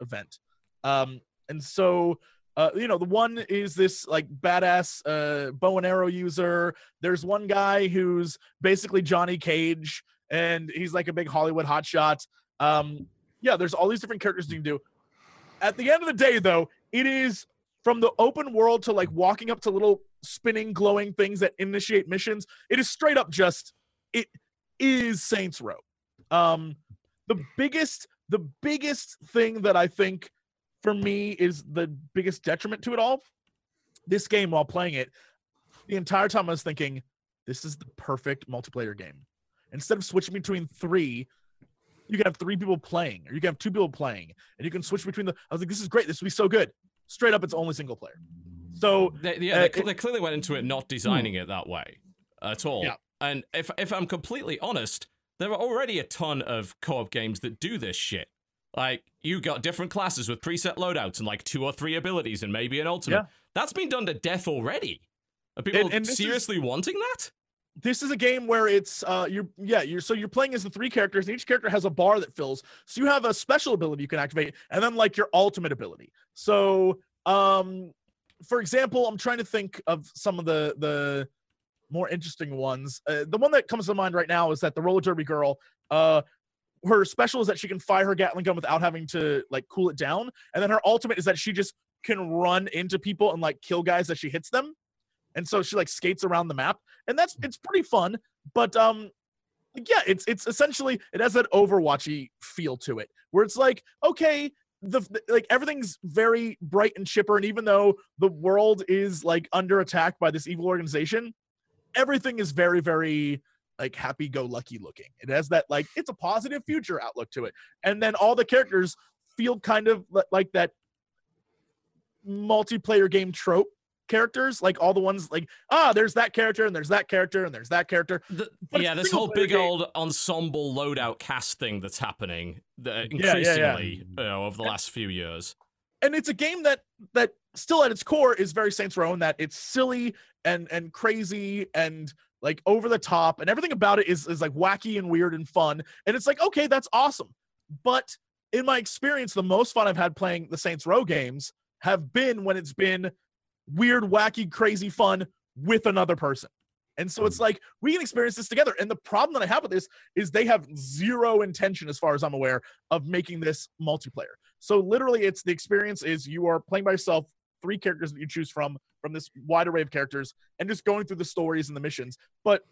event um, and so uh, you know the one is this like badass uh, bow and arrow user. There's one guy who's basically johnny cage and he's like a big hollywood hotshot. Um, yeah there's all these different characters you can do. At the end of the day though it is from the open world to like walking up to little spinning glowing things that initiate missions it is straight up just it is saints row. Um the biggest the biggest thing that i think for me is the biggest detriment to it all this game while playing it the entire time i was thinking this is the perfect multiplayer game instead of switching between three you can have three people playing or you can have two people playing and you can switch between the i was like this is great this will be so good straight up it's only single player so They, yeah, Uh, they, it- they clearly went into it not designing it that way at all. Yeah. And if if I'm completely honest, there are already a ton of co-op games that do this shit. Like you got different classes with preset loadouts and like two or three abilities and maybe an ultimate. Yeah. That's been done to death already. Are people and is- seriously wanting that? this is a game where it's uh you're yeah you're so you're playing as the three characters and each character has a bar that fills so you have a special ability you can activate and then like your ultimate ability so um for example i'm trying to think of some of the the more interesting ones uh, the one that comes to mind right now is that the roller derby girl uh her special is that she can fire her gatling gun without having to like cool it down and then her ultimate is that she just can run into people and like kill guys as she hits them and so she like skates around the map and that's it's pretty fun but um yeah it's it's essentially it has that overwatchy feel to it where it's like okay the the- like everything's very bright and chipper and even though the world is like under attack by this evil organization everything is very very like happy go lucky looking it has that like it's a positive future outlook to it and then all the characters feel kind of like that multiplayer game trope characters like all the ones like ah there's that character and there's that character and there's that character The- yeah, this whole big game. old ensemble loadout cast thing that's happening the, yeah, yeah. increasingly You know, over the last few years. and it's a game that that still at its core is very Saints Row in that it's silly and and crazy and like over the top and everything about it is is like wacky and weird and fun and it's like okay that's awesome. But in my experience the most fun I've had playing the Saints Row games have been when it's been weird wacky crazy fun with another person. And so it's hmm. like we can experience this together and the problem that I have with this is they have zero intention as far as I'm aware of making this multiplayer. So literally, it's the experience is you are playing by yourself, three characters that you choose from from this wide array of characters, and just going through the stories and the missions. But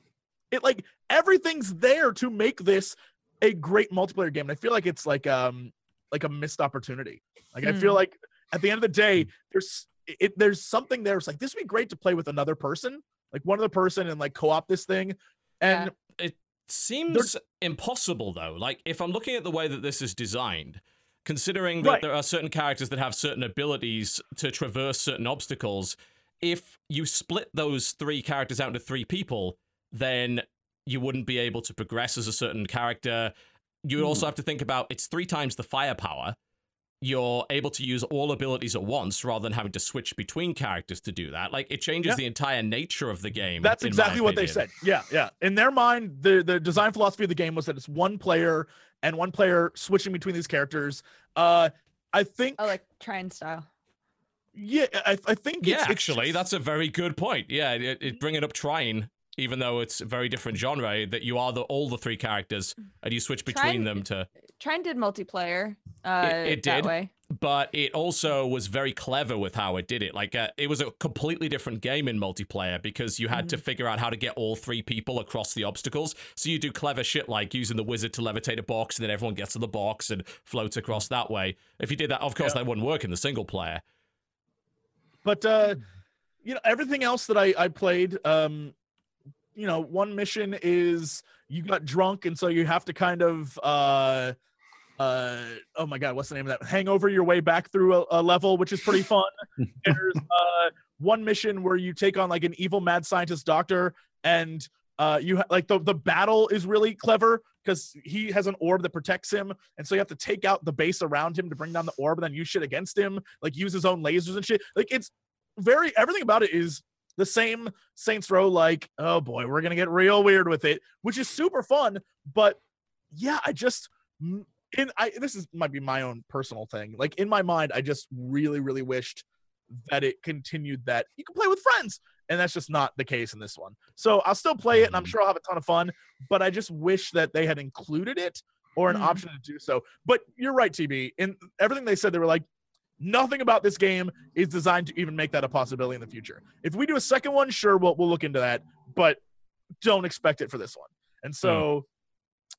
it like everything's there to make this a great multiplayer game. And I feel like it's like um like a missed opportunity. Like I feel Hmm. like at the end of the day, there's it there's something there. It's like this would be great to play with another person, like one other person, and like co-op this thing. And it Seems impossible though. Like if I'm looking at the way that this is designed, considering that Right. there are certain characters that have certain abilities to traverse certain obstacles, if you split those three characters out into three people, then you wouldn't be able to progress as a certain character. You would also hmm. have to think about it's three times the firepower. You're able to use all abilities at once rather than having to switch between characters to do that. Like it changes Yeah. the entire nature of the game. That's exactly what they said. Yeah, yeah. In their mind, the the design philosophy of the game was that it's one player and one player switching between these characters. Uh, I think. I like Trine style. Yeah, I, I think. Yeah, it's, it's actually, just- that's a very good point. Yeah, it, it bringing up Trine, even though it's a very different genre, that you are the all the three characters and you switch between Trine- them to. Trine did multiplayer. Uh, it that did. way. But it also was very clever with how it did it. Like uh, it was a completely different game in multiplayer because you had to Mm-hmm. figure out how to get all three people across the obstacles. So you do clever shit like using the wizard to levitate a box, and then everyone gets to the box and floats across that way. If you did that, of course, Yeah. that wouldn't work in the single player. But uh, you know, everything else that I I played, um, you know, one mission is you got drunk and so you have to kind of uh uh oh my god what's the name of that? Hangover your way back through a, a level which is pretty fun. There's uh one mission where you take on like an evil mad scientist doctor and uh you ha- like the the battle is really clever because he has an orb that protects him and so you have to take out the base around him to bring down the orb and then use shit against him like use his own lasers and shit. Like it's very everything about it is the same Saints Row like oh boy we're gonna get real weird with it which is super fun but yeah I just in I this is might be my own personal thing like in my mind I just really really wished that it continued that you can play with friends and that's just not the case in this one so I'll still play it and I'm Mhm. sure I'll have a ton of fun but I just wish that they had included it or an Mhm. option to do so but you're right TB in everything they said they were like Nothing about this game is designed to even make that a possibility in the future. If we do a second one, sure, we'll, we'll look into that, but don't expect it for this one. And so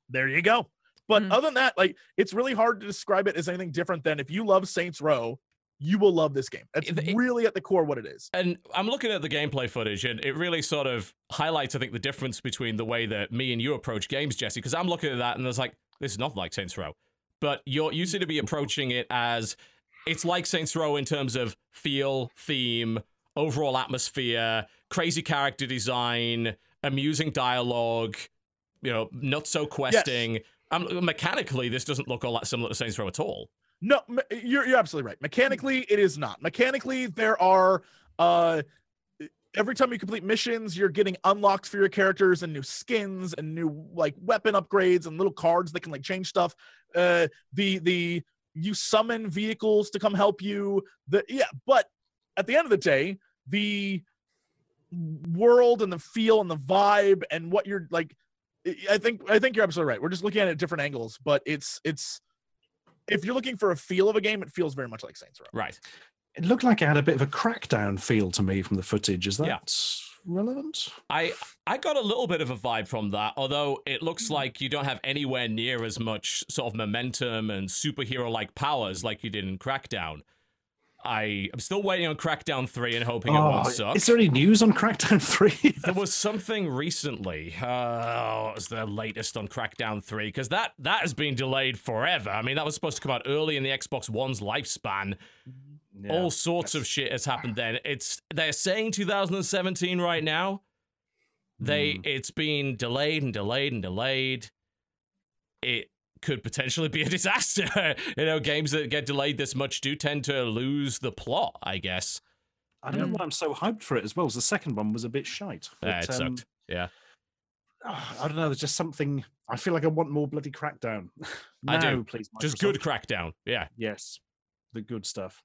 there you go. But Mm. other than that, like it's really hard to describe it as anything different than if you love Saints Row, you will love this game. That's It- it- really at the core what it is. And I'm looking at the gameplay footage, and it really sort of highlights, I think, the difference between the way that me and you approach games, Jesse. Because I'm looking at that, and there's like, this is not like Saints Row, but you're you seem to be approaching it as it's like Saints Row in terms of feel, theme, overall atmosphere, crazy character design, amusing dialogue, you know, not so questing. Um, mechanically, this doesn't look all that similar to Saints Row at all. No, you're you're absolutely right. Mechanically, it is not. Mechanically, there are uh every time you complete missions, you're getting unlocks for your characters and new skins and new like weapon upgrades and little cards that can like change stuff. Uh, the the you summon vehicles to come help you. The yeah, but at the end of the day, the world and the feel and the vibe and what you're like I- think I think you're absolutely right. We're just looking at it at different angles, but it's it's if you're looking for a feel of a game, it feels very much like Saints Row. Right. It looked like it had a bit of a crackdown feel to me from the footage. Is that Yeah. Relevant? I I got a little bit of a vibe from that, although it looks like you don't have anywhere near as much sort of momentum and superhero like powers like you did in Crackdown. I am still waiting on Crackdown 3 and hoping it won't Oh, suck. is there any news on Crackdown 3? There was something recently. Uh, what was the latest on Crackdown 3? Because that, that has been delayed forever. I mean, that was supposed to come out early in the Xbox One's lifespan. All sorts of shit has happened then. It's they're saying 2017 right now. They it's been delayed and delayed and delayed. It could potentially be a disaster. you know, games that get delayed this much do tend to lose the plot, I guess. I don't know why I'm so hyped for it as well. As the second one was a bit shite. Yeah, but, it um. Yeah. ah, I don't know. There's just something. I feel like I want more bloody Crackdown. I do. No, please. Just good crackdown. Yeah. Yes, the good stuff.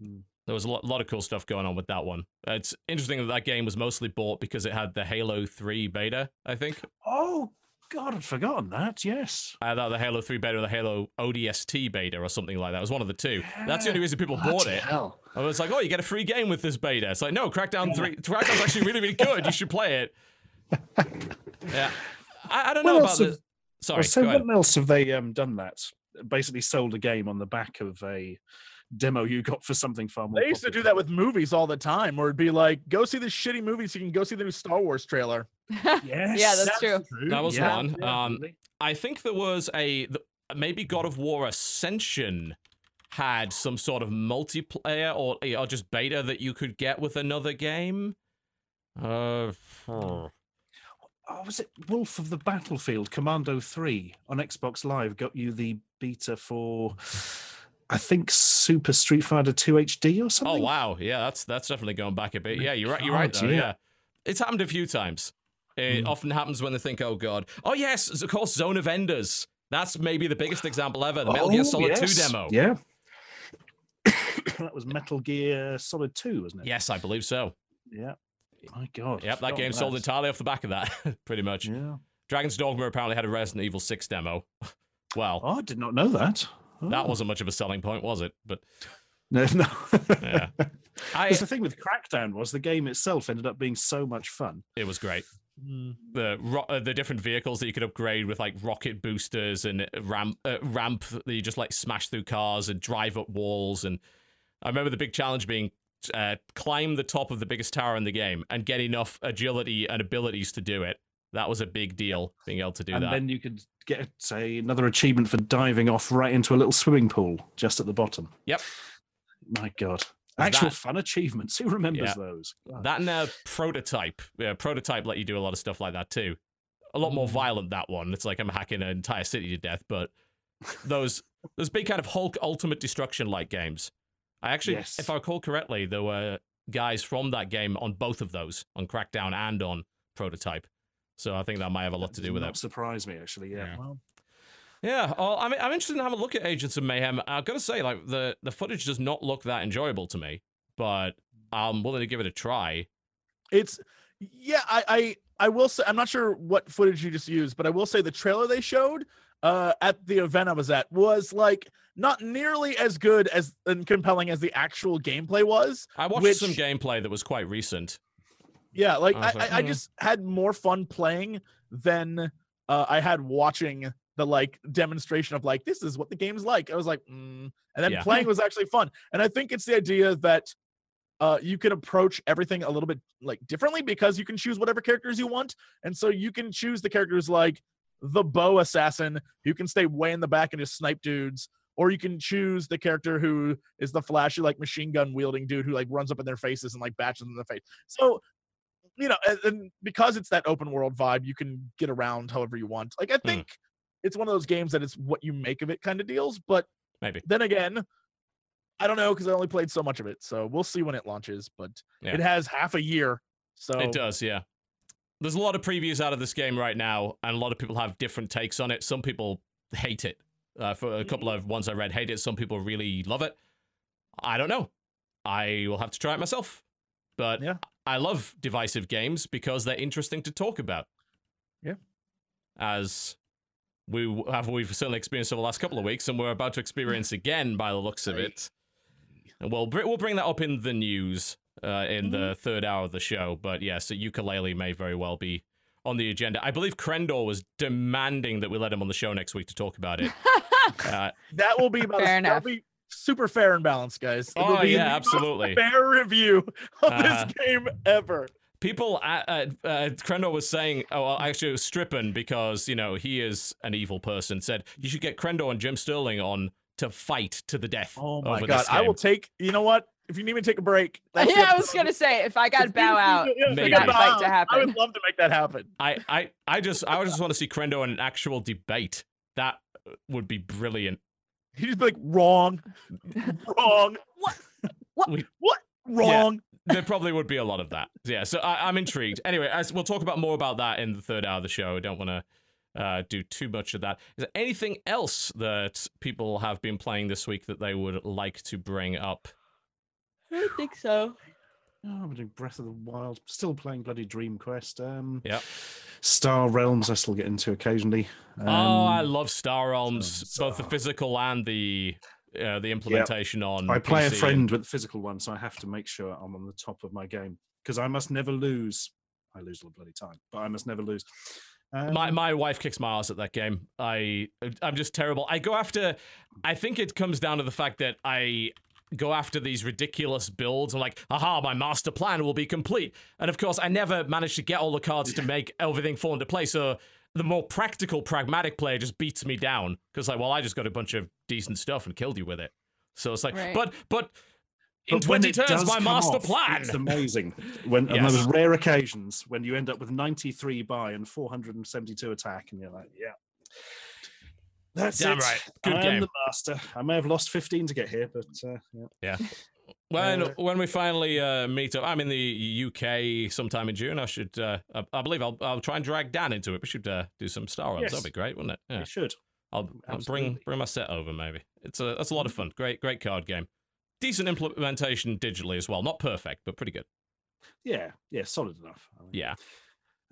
Mm. There was a lot, lot of cool stuff going on with that one. Uh, It's interesting that that game was mostly bought because it had the Halo 3 beta, I think. Oh God, I'd forgotten that. Yes. Either the Halo 3 beta or the Halo ODST beta or something like that. It was one of the two. That's the only reason people bought it. Hell. I was like, oh, you get a free game with this beta. It's like, no, Crackdown 3. Crackdown's actually really, really good. You should play it. Yeah. I, I don't What know about have- Sorry, so what else have they um, done that? Basically sold a game on the back of a demo you got for something far more. They used to do that with movies all the time, where it'd be like, go see this shitty movie so you can go see the new Star Wars trailer. Yes, Yeah, that's true. That was Yeah, one. Um. I think there was a th- maybe God of War Ascension had some sort of multiplayer or or just beta that you could get with another game. Uh, hmm. oh, was it Wolf of the Battlefield Commando 3 on Xbox Live got you the beta for I think Super Street Fighter 2 HD or something. oh wow, yeah, that's that's definitely going back a bit. My Yeah, you're right. You're right. Though, yeah. yeah. it's happened a few times. It Mm. often happens when they think, "Oh God." Oh yes, of course, Zone of Enders. That's maybe the biggest example ever. The Metal Gear Oh, Solid 2 demo. Yeah. that was Metal Gear Solid 2, wasn't it? Yes, I believe so. Yeah. My God. Yep, that forgotten game sold entirely off the back of that, pretty much. Yeah. Dragon's Dogma apparently had a Resident Evil 6 demo. well, Oh, I did not know that. That Oh. wasn't much of a selling point, was it? But No, no. Yeah. I, the thing with Crackdown was the game itself ended up being so much fun. it was great. The ro- uh, the different vehicles that you could upgrade with like rocket boosters and ramp uh, ramp that you just like smash through cars and drive up walls. And I remember the big challenge being uh, climb the top of the biggest tower in the game and get enough agility and abilities to do it. That was a big deal, being able to do and that. And then you could get, say, another achievement for diving off right into a little swimming pool just at the bottom. Yep. My God. Actual that- fun achievements. Who remembers Yeah. those? God. That and uh, prototype. Yeah, prototype let you do a lot of stuff like that too. A lot more Mm. violent that one. It's like I'm hacking an entire city to death, but those those big kind of Hulk Ultimate Destruction like games. I actually, Yes. if I recall correctly, there were guys from that game on both of those, on Crackdown and on Prototype. So I think that might have a lot to do with not it. surprise me, actually. Yeah. Yeah. Well, Yeah, well, I mean, I'm interested in having a look at Agents of Mayhem. I've got to say, like the the footage does not look that enjoyable to me, but I'm willing to give it a try. It's yeah, I I I will say I'm not sure what footage you just used, but I will say the trailer they showed uh at the event I was at was like not nearly as good as and compelling as the actual gameplay was. I watched Which- some gameplay that was quite recent. Yeah, like I I, was I, I "Hmm." just had more fun playing than uh, I had watching the like demonstration of like this is what the game's like. I was like, mm. and then Yeah. playing was actually fun. And I think it's the idea that uh, you can approach everything a little bit like differently because you can choose whatever characters you want, and so you can choose the characters like the bow assassin who can stay way in the back and just snipe dudes. Or you can choose the character who is the flashy, like machine gun wielding dude who like runs up in their faces and like bashes them in the face. So you know, and, and because it's that open world vibe, you can get around however you want. Like I think it's one of those games that it's what you make of it kind of deals. But Maybe. then again, I don't know because I only played so much of it. So we'll see when it launches, but Yeah. it has half a year. So It does, yeah. There's a lot of previews out of this game right now, and a lot of people have different takes on it. Some people hate it. Uh, for a couple of ones I read, hate it. Some people really love it. I don't know. I will have to try it myself. But Yeah. I love divisive games because they're interesting to talk about. Yeah. As we have we've certainly experienced over the last couple of weeks, and we're about to experience again by the looks of it. And we'll we'll bring that up in the news uh, in the Mm-hmm. third hour of the show. But yes, so Yooka-Laylee may very well be on the agenda. I believe Crendor was demanding that we let him on the show next week to talk about it. Uh, that will be about Fair that'll enough. be super fair and balanced, guys. It will oh be yeah, absolutely. Fair review of Uh-huh. this game ever. People, uh, uh, uh, was saying, oh, well, actually, it was Strippin because you know he is an evil person. Said you should get Crendor and Jim Sterling on to fight to the death. Oh my over god! this I will take. You know what? If you need me to take a break, that's the yeah, I was gonna say if I got If bow out yeah, for Maybe. that fight out, to I would love to make that happen. I, I, I just, I just want to see Crendor in an actual debate. That would be brilliant. He'd just be like, wrong, wrong, What? What? We- what, wrong. Yeah, there probably would be a lot of that. Yeah, so I, I'm intrigued. Anyway, as we'll talk about more about that in the third hour of the show. I don't want to uh, do too much of that. Is there anything else that people have been playing this week that they would like to bring up? I don't think so. Oh, I'm doing Breath of the Wild. Still playing bloody Dream Quest. Um, Yep. Star Realms. I still get into occasionally. Um, oh, I love Star Realms, so- both the physical and the uh, the implementation on. I play a PC. friend with the physical one, so I have to make sure I'm on the top of my game because I must never lose. I lose all the bloody time, but I must never lose. Um, My my wife kicks my ass at that game. I I'm just terrible. I go after. I think it comes down to the fact that I go after these ridiculous builds. I'm like, aha, my master plan will be complete. And of course, I never managed to get all the cards to make everything fall into place. So the more practical, pragmatic player just beats me down because like, well, I just got a bunch of decent stuff and killed you with it. So it's like, Right. but but. In but when 20 turns, my master off, plan. It's amazing. When on Yes. those rare occasions when you end up with 93 buy and 472 attack, and you're like, yeah. That's Damn it. right. Good I game. am the master. I may have lost 15 to get here, but uh, yeah. When Uh, when we finally uh, meet up, I'm in the UK sometime in June. I should, uh, I, I believe, I'll I'll try and drag Dan into it. We should uh, do some Star Realms. Yes. That'd be great, wouldn't it? Yeah, you should. I'll, I'll bring bring my set over. Maybe it's a that's a lot of fun. Great great card game. Decent implementation digitally as well. Not perfect, but pretty good. Yeah, yeah, solid enough. I mean, Yeah.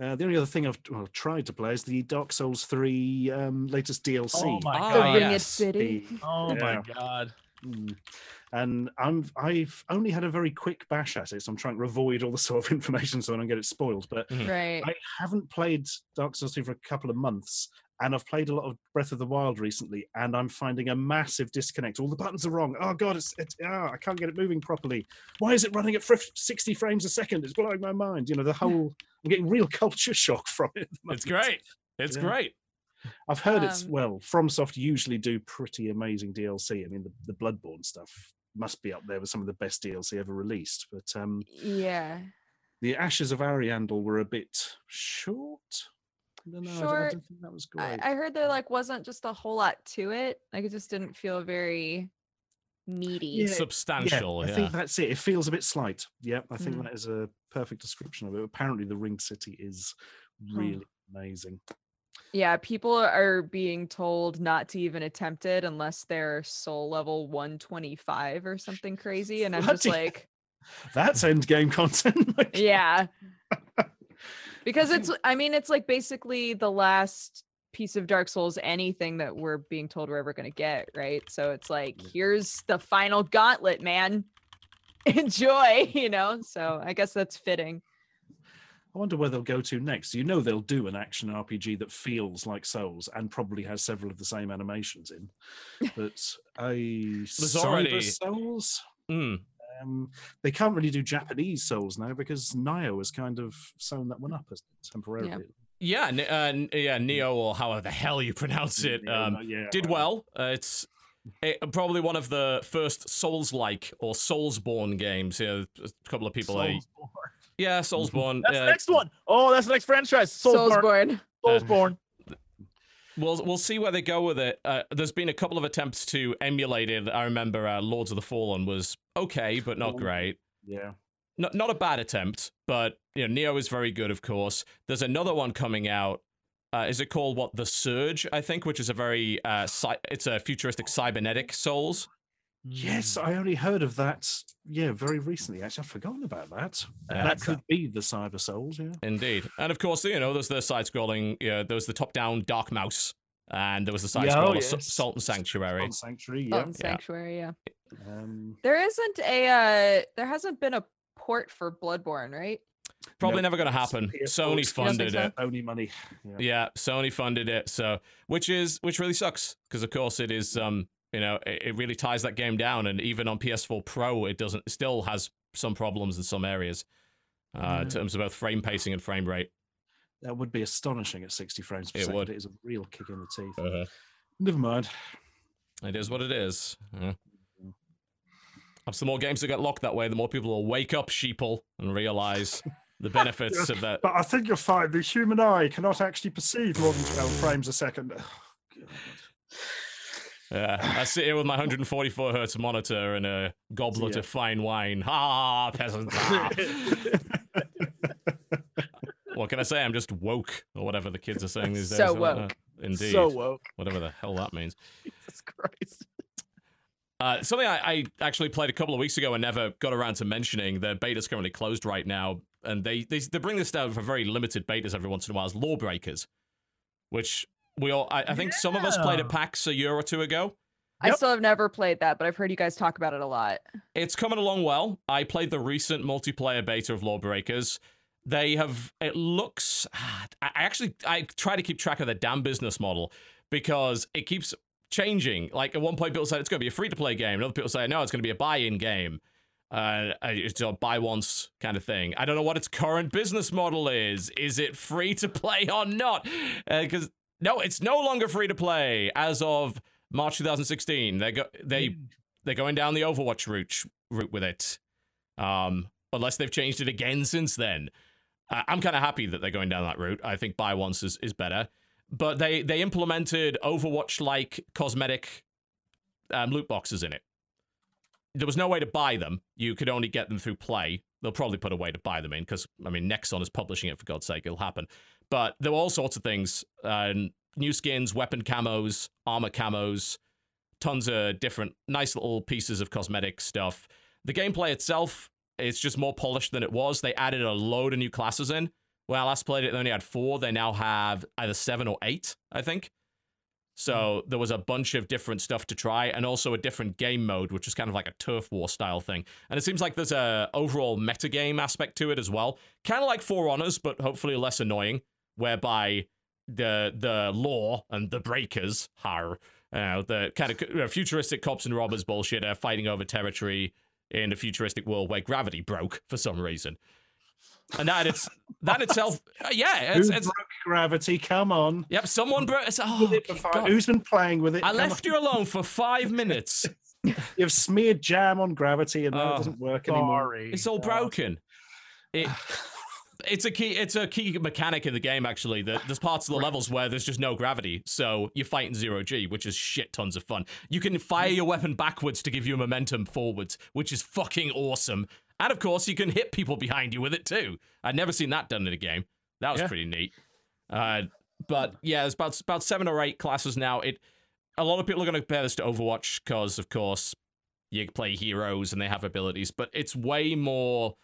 Uh, the only other thing I've well, tried to play is the Dark Souls 3 um, latest DLC. Oh my Ah, god! Ring yes. City. Oh Yeah. my god! Mm. And I'm I've only had a very quick bash at it, so I'm trying to avoid all the sort of information so I don't get it spoiled. But Mhm. Right. I haven't played Dark Souls 3 for a couple of months, and I've played a lot of Breath of the Wild recently, and I'm finding a massive disconnect. All the buttons are wrong. Oh god, it's, it's ah, I can't get it moving properly. Why is it running at 60 frames a second? It's blowing my mind. You know, the whole I'm getting real culture shock from it. It's great. It's Yeah. great. I've heard it's Um, well, FromSoft usually do pretty amazing DLC. I mean, the, the Bloodborne stuff must be up there with some of the best DLC ever released. But um, Yeah. the Ashes of Ariandel were a bit short. I don't know. I I Short. don't think that was I, great. I heard there like wasn't just a whole lot to it. Like it just didn't feel very meaty. Yeah, Substantial. I Yeah. think that's it. It feels a bit slight. Yeah, I think Mm. that is a perfect description of it. Apparently, the Ring City is really amazing. Yeah, people are being told not to even attempt it unless they're soul level 125 or something crazy. And I'm just like, That's end game content. like- yeah. Because it's, I mean, it's like basically the last piece of Dark Souls, anything that we're being told we're ever going to get, right? So it's like, here's the final gauntlet, man. Enjoy, you know? So I guess that's fitting. I wonder where they'll go to next. You know, they'll do an action RPG that feels like Souls and probably has several of the same animations in. But a There's already- Souls, Mm. Um, they can't really do Japanese Souls now because Nioh has kind of sewn that one up as temporarily. Yeah. N- uh, yeah. Nioh or however the hell you pronounce it. Um, yeah, did well. well. Uh, it's eh, probably one of the first Souls-like or Soulsborne games. Yeah, a couple of people. Are, yeah, Soulsborne. That's uh, the next one. Oh, that's the next franchise. Soulsborne. Soulsborne. Soulsborne. we'll we'll see where they go with it. Uh, there's been a couple of attempts to emulate it. I remember uh, Lords of the Fallen was okay, but not Oh. great. Yeah. Not not a bad attempt, but you know Nioh is very good, of course. There's another one coming out. Uh, is it called what? The Surge, I think, which is a very uh, cy- it's a futuristic cybernetic Souls. Yes, I only heard of that. Yeah, very recently. Actually, I've forgotten about that. Yeah. that could be the Cyber Souls. Yeah. Indeed, and of course, you know, there's the side-scrolling. Yeah, there was the top-down Dark Mouse, and there was the Yeah, side-scroller oh, Sa- yes. Salt and Sanctuary. On Sanctuary. Oh, Yeah. and Sanctuary, yeah. Um, There isn't a uh there hasn't been a port for Bloodborne, right? Probably Nope. never going to happen. Sony funded so? it. Only money. Yeah. Yeah, Sony funded it. So, which is which really sucks because of course it is um you know it, it really ties that game down and even on PS4 Pro it doesn't it still has some problems in some areas uh in terms of both frame pacing and frame rate. That would be astonishing at 60 frames per It second. would. It is a real kick in the teeth. Uh-huh. Never mind. It is what it is. Yeah. Perhaps the more games that get locked that way, the more people will wake up, sheeple, and realize the benefits of that. But I think you'll find the human eye cannot actually perceive more than 12 frames a second. Yeah, I sit here with my 144 hertz monitor and a goblet Yeah. of fine wine. Ha, peasants. ah. what can I say? I'm just woke, or whatever the kids are saying these days. So I don't know. woke. Indeed. So woke. Whatever the hell that means. Jesus Christ. Uh, something I, I actually played a couple of weeks ago and never got around to mentioning. The beta's currently closed right now, and they they, they bring this down for very limited betas every once in a while as Lawbreakers, which we all I, I think some of us played at Yeah. PAX a year or two ago. I Yep. still have never played that, but I've heard you guys talk about it a lot. It's coming along well. I played the recent multiplayer beta of Lawbreakers. They have it looks I I actually I try to keep track of the damn business model because it keeps changing. Like at one point people said it's going to be a free to play game, and other people say no, it's going to be a buy-in game. Uh, it's a buy once kind of thing. I don't know what its current business model is. Is it free to play or not? Because no, it's no longer free to play as of March 2016. They go they they're going down the Overwatch route route with it. Um, unless they've changed it again since then. Uh, I'm kind of happy that they're going down that route. I think buy once is, is better. But they they implemented Overwatch like cosmetic um, loot boxes in it. There was no way to buy them. You could only get them through play. They'll probably put a way to buy them in because I mean Nexon is publishing it for God's sake. It'll happen. But there were all sorts of things: uh, new skins, weapon camos, armor camos, tons of different nice little pieces of cosmetic stuff. The gameplay itself is just more polished than it was. They added a load of new classes in. I last played it, they only had four. They now have either seven or eight, I think. So there was a bunch of different stuff to try, and also a different game mode, which is kind of like a turf war style thing. And it seems like there's a overall metagame aspect to it as well, kind of like For Honors, but hopefully less annoying, whereby the the law and the breakers, har, uh, the kind of uh, futuristic cops and robbers bullshit are fighting over territory in a futuristic world where gravity broke for some reason. And that it's that itself, uh, yeah, it's, Who it's broke gravity? Come on. yep. Someone broke. It's, oh, With it for five- God. Who's been playing with it? I Come left on. you alone for five minutes. You've smeared jam on gravity, and now Oh, it doesn't work anymore. It's all broken. It, it's a key. It's a key mechanic in the game. Actually, that there's parts of the levels where there's just no gravity, so you're fighting zero g, which is shit tons of fun. You can fire your weapon backwards to give you momentum forwards, which is fucking awesome. And of course, you can hit people behind you with it too. I'd never seen that done in a game. That was Yeah. pretty neat. Uh, but yeah, there's about about seven or eight classes now. It a lot of people are going to compare this to Overwatch because, of course, you play heroes and they have abilities, but it's way more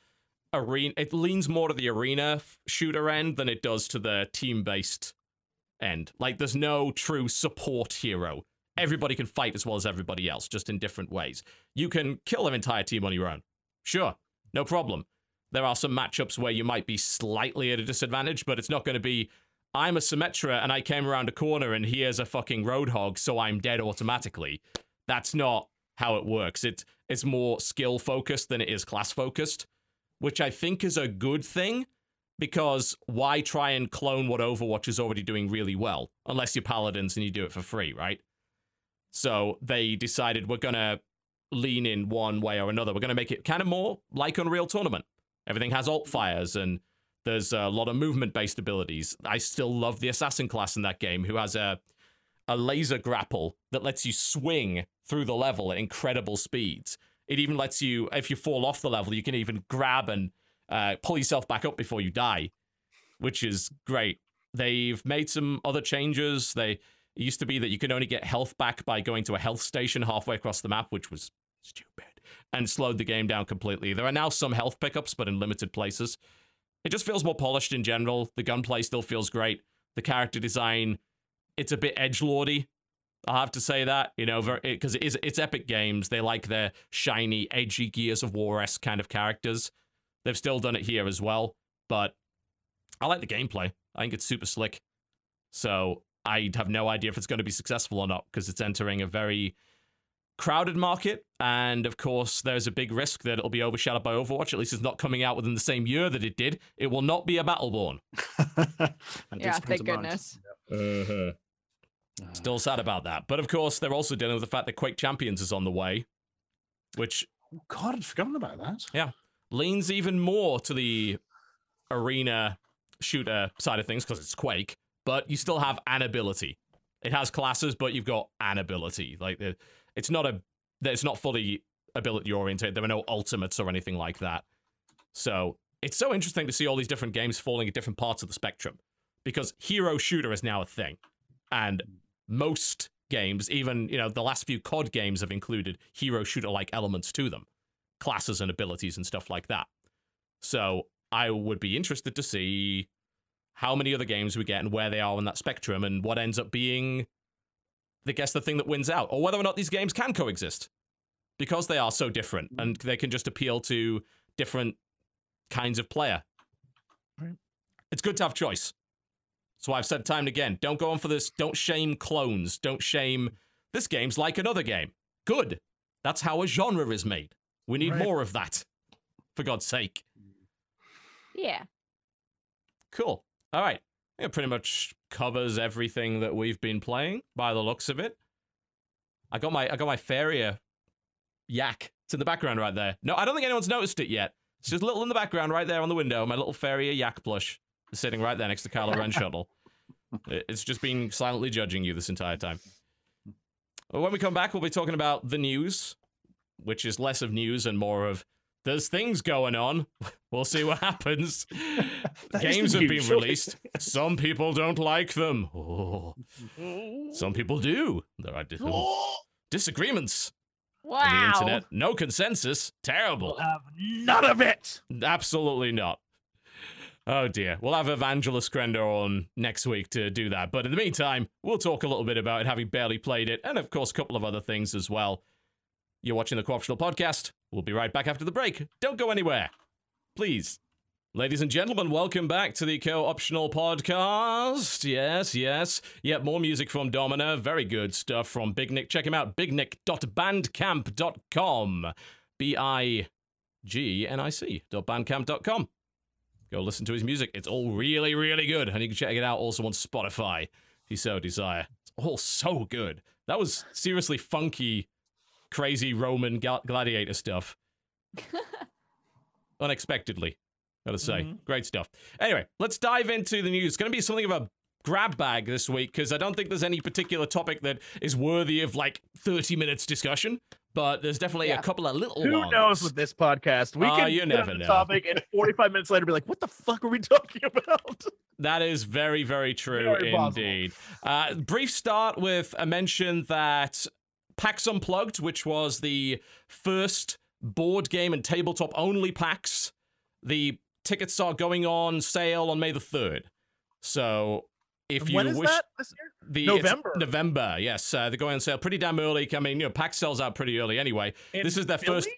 arena. It leans more to the arena shooter end than it does to the team based end. Like, there's no true support hero. Everybody can fight as well as everybody else, just in different ways. You can kill an entire team on your own. Sure, no problem. There are some matchups where you might be slightly at a disadvantage, but it's not going to be. I'm a Symmetra and I came around a corner and here's a fucking Roadhog, so I'm dead automatically. That's not how it works. It's it's more skill focused than it is class focused, which I think is a good thing because why try and clone what Overwatch is already doing really well unless you're paladins and you do it for free, right? So they decided we're gonna lean in one way or another. We're gonna make it kind of more like Unreal Tournament. Everything has alt fires and there's a lot of movement based abilities. I still love the assassin class in that game who has a a laser grapple that lets you swing through the level at incredible speeds. It even lets you, if you fall off the level, you can even grab and uh, pull yourself back up before you die, which is great. They've made some other changes. They it used to be that you could only get health back by going to a health station halfway across the map, which was stupid, and slowed the game down completely. There are now some health pickups, but in limited places. It just feels more polished in general. The gunplay still feels great. The character design, it's a bit edge. I have to say that you know because it, it is it's Epic Games. They like their shiny, edgy Gears of War esque kind of characters. They've still done it here as well, but I like the gameplay. I think it's super slick. So I have no idea if it's going to be successful or not because it's entering a very crowded market. And of course, there's a big risk that it'll be overshadowed by Overwatch. At least it's not coming out within the same year that it did. It will not be a Battleborn. yeah, thank goodness. Uh-huh. Still sad about that. But of course, they're also dealing with the fact that Quake Champions is on the way, which. Oh, God, I'd forgotten about that. Yeah. Leans even more to the arena shooter side of things because it's Quake, but you still have an ability. It has classes, but you've got an ability. Like it's not a it's not fully ability oriented. There are no ultimates or anything like that. So it's so interesting to see all these different games falling at different parts of the spectrum because hero shooter is now a thing, and most games, even you know the last few COD games, have included hero shooter like elements to them, classes and abilities and stuff like that. So I would be interested to see how many other games we get and where they are on that spectrum and what ends up being I guess the thing that wins out, or whether or not these games can coexist. Because they are so different and they can just appeal to different kinds of player. Right. It's good to have choice. So I've said time and again, don't go on for this. Don't shame clones. Don't shame this game's like another game. Good. That's how a genre is made. We need Right. more of that. For God's sake. Yeah. Cool. All right. It pretty much covers everything that we've been playing by the looks of it. I got my I got my Faria yak. It's in the background right there. No, I don't think anyone's noticed it yet. It's just a little in the background right there on the window. My little Faria yak plush is sitting right there next to Kylo Ren shuttle. It's just been silently judging you this entire time. When we come back, we'll be talking about the news, which is less of news and more of there's things going on. We'll see what happens. Games have been news. released. Some people don't like them. Oh. Some people do. There are dis- disagreements on the internet. No consensus. Terrible. We'll have none of it. Absolutely not. Oh dear. We'll have Evangelist Crendor on next week to do that. But in the meantime, we'll talk a little bit about it, having barely played it, and of course, a couple of other things as well. You're watching the Co-optional Podcast. We'll be right back after the break. Don't go anywhere. Please. Ladies and gentlemen, welcome back to the Co-optional Podcast. Yes, yes. Yep, more music from Domina. Very good stuff from Big Nick. Check him out, bignick.bandcamp.com. B-I-G-N-I-C dot bandcamp.com. Go listen to his music. It's all really, really good. And you can check it out also on Spotify if you so desire. It's all so good. That was seriously funky, crazy Roman gal- gladiator stuff. Unexpectedly, gotta say. Mhm. Great stuff. Anyway, let's dive into the news. It's going to be something of a grab bag this week because I don't think there's any particular topic that is worthy of like 30 minutes discussion, but there's definitely Yeah. a couple of little Who ones. knows with this podcast? We Oh, can you get never the know. topic and 45 minutes later be like, what the fuck are we talking about? That is very, very true Very indeed. Uh, brief start with a mention that PAX Unplugged, which was the first board game and tabletop only PAX, the tickets are going on sale on May the 3rd. So if And you when is wish. that this year? The, November. November, yes. Uh, they're going on sale pretty damn early. I mean, you know, PAX sells out pretty early anyway. In this is their first.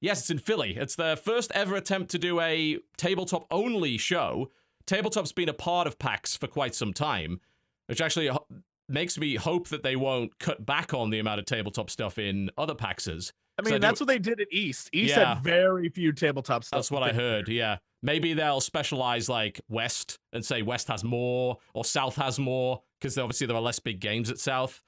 Yes, it's in Philly. It's their first ever attempt to do a tabletop only show. Tabletop's been a part of PAX for quite some time, which actually ho- makes me hope that they won't cut back on the amount of tabletop stuff in other PAXs. I mean, do- that's what they did at East. East Yeah. had very few tabletop stuff. That's what I heard. Yeah. Maybe they'll specialize like West and say West has more or South has more because obviously there are less big games at South.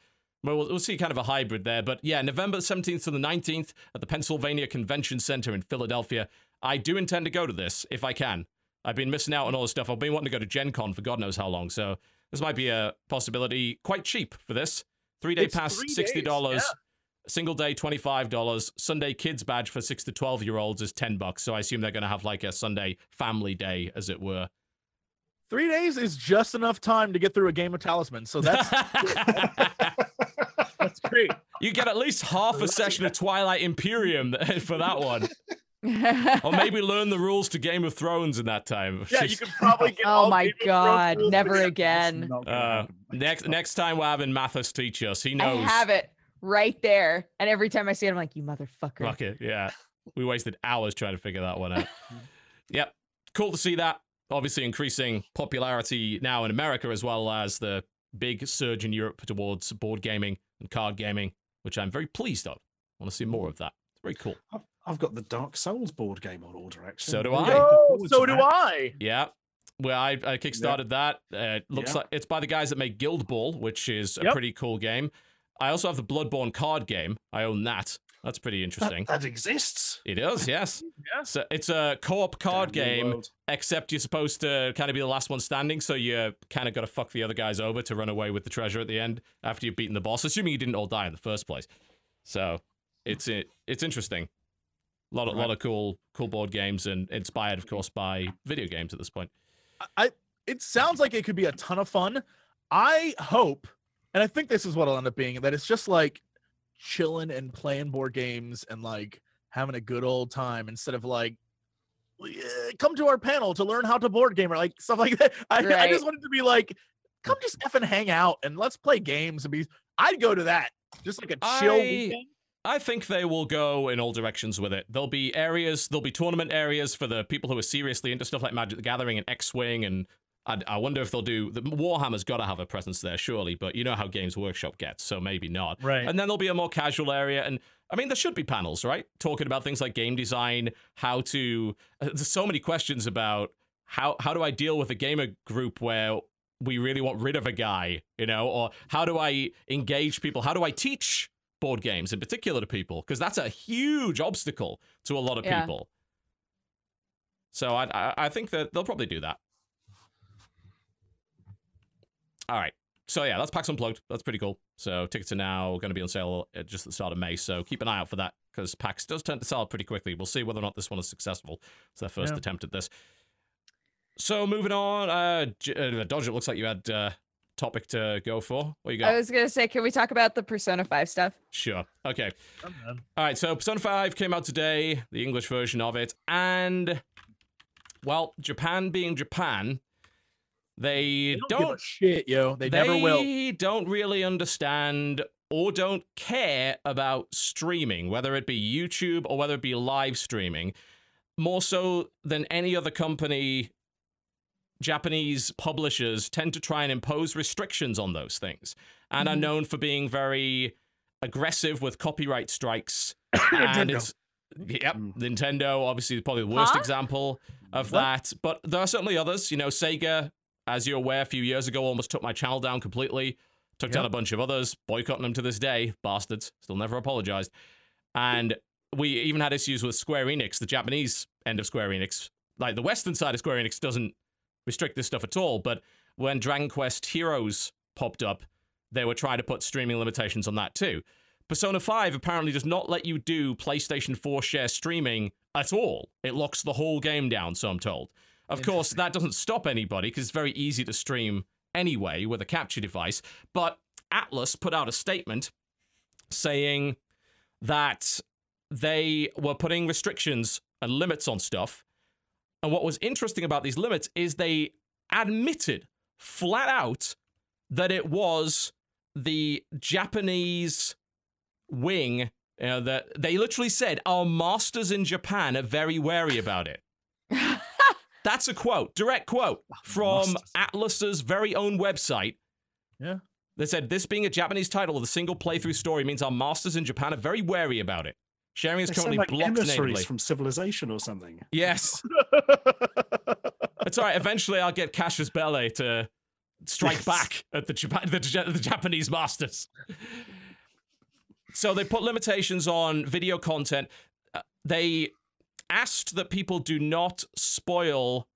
We'll, we'll see kind of a hybrid there. But yeah, November 17th to the 19th at the Pennsylvania Convention Center in Philadelphia. I do intend to go to this if I can. I've been missing out on all this stuff. I've been wanting to go to Gen Con for God knows how long. So this might be a possibility. Quite cheap for this. Three day It's pass, three sixty days, dollars. yeah. Single day, twenty five dollars. Sunday kids badge for six to twelve year olds is ten bucks. So I assume they're gonna have like a Sunday family day, as it were. Three days is just enough time to get through a game of Talisman. So that's that's great. you get at least half a session of Twilight Imperium for that one, or maybe learn the rules to Game of Thrones in that time. Yeah, you could probably get. oh all my Game of Thrones god, rules never again. Uh, next next time we're having Mathis teach us. He knows. I have it right there. And every time I see it, I'm like, you motherfucker. Fuck it. Yeah. We wasted hours trying to figure that one out. yep. Cool to see that. Obviously, increasing popularity now in America as well as the big surge in Europe towards board gaming and card gaming, which I'm very pleased of. I want to see more of that. It's very cool. I've, I've got the Dark Souls board game on order, actually. So do I. Oh, so do that. I. Yeah. Well, I, I kickstarted that. Uh, it looks Yeah. like it's by the guys that make Guild Ball, which is a Yep. pretty cool game. I also have the Bloodborne card game. I own that. That's pretty interesting. That, that exists. It is, yes. Yeah. So it's a co-op card Damn game, world. except you're supposed to kind of be the last one standing, so you kind of got to fuck the other guys over to run away with the treasure at the end after you've beaten the boss, assuming you didn't all die in the first place. So it's it, it's interesting. A lot of lot of cool cool board games and inspired, of course, by video games at this point. I it sounds like it could be a ton of fun. I hope, and I think this is what it'll end up being, that it's just like chilling and playing board games and like having a good old time instead of like come to our panel to learn how to board game or like stuff like that. I, I just wanted to be like, come just effing hang out and let's play games and be I'd go to that. Just like a chill I- weekend. I think they will go in all directions with it. There'll be areas, there'll be tournament areas for the people who are seriously into stuff like Magic the Gathering and X Wing, and I, I wonder if they'll do. The Warhammer's got to have a presence there, surely, but you know how Games Workshop gets, so maybe not. Right. And then there'll be a more casual area, and I mean, there should be panels, right? Talking about things like game design, how to. uh, There's so many questions about how how do I deal with a gamer group where we really want rid of a guy, you know, or how do I engage people? How do I teach board games in particular to people? Because that's a huge obstacle to a lot of Yeah. people. So I, I I think that they'll probably do that. All right. So yeah, that's PAX Unplugged. That's pretty cool. So tickets are now going to be on sale at just the start of May. So keep an eye out for that because PAX does tend to sell pretty quickly. We'll see whether or not this one is successful. It's their first Yeah. attempt at this. So moving on, uh, J- uh Dodge. It looks like you had uh, topic to go for. What you got? I was gonna say, can we talk about the Persona 5 stuff? Sure. Okay. All right, so Persona 5 came out today, the English version of it, and well, Japan being Japan, they, They don't, don't, give a shit, yo. They, never will. they don't really understand or don't care about streaming, whether it be YouTube or whether it be live streaming, more so than any other company. Japanese publishers tend to try and impose restrictions on those things and are Mhm. known for being very aggressive with copyright strikes. and it's yep, Mm. Nintendo obviously probably the worst Huh? example of What? that, but there are certainly others. You know, Sega, as you're aware, a few years ago almost took my channel down completely. Took down a bunch of others, boycotting them to this day. Bastards, still never apologized. And we even had issues with Square Enix, the Japanese end of Square Enix. Like the Western side of Square Enix doesn't restrict this stuff at all, but when Dragon Quest Heroes popped up, they were trying to put streaming limitations on that too. Persona 5 apparently does not let you do PlayStation 4 share streaming at all. It locks the whole game down, so I'm told. Of course, that doesn't stop anybody because it's very easy to stream anyway with a capture device. But Atlus put out a statement saying that they were putting restrictions and limits on stuff. And what was interesting about these limits is they admitted flat out that it was the Japanese wing uh, that they literally said our masters in Japan are very wary about it. That's a quote, direct quote from Masters. Atlus's very own website. Yeah. They said this being a Japanese title with a single playthrough story means our masters in Japan are very wary about it. Sharing is They currently like blocked emissaries natively. from Civilization or something. Yes, it's all right. Eventually, I'll get Cassius Bele to strike Yes. back at the, Japa- the, the Japanese masters. So they put limitations on video content. Uh, They asked that people do not spoil.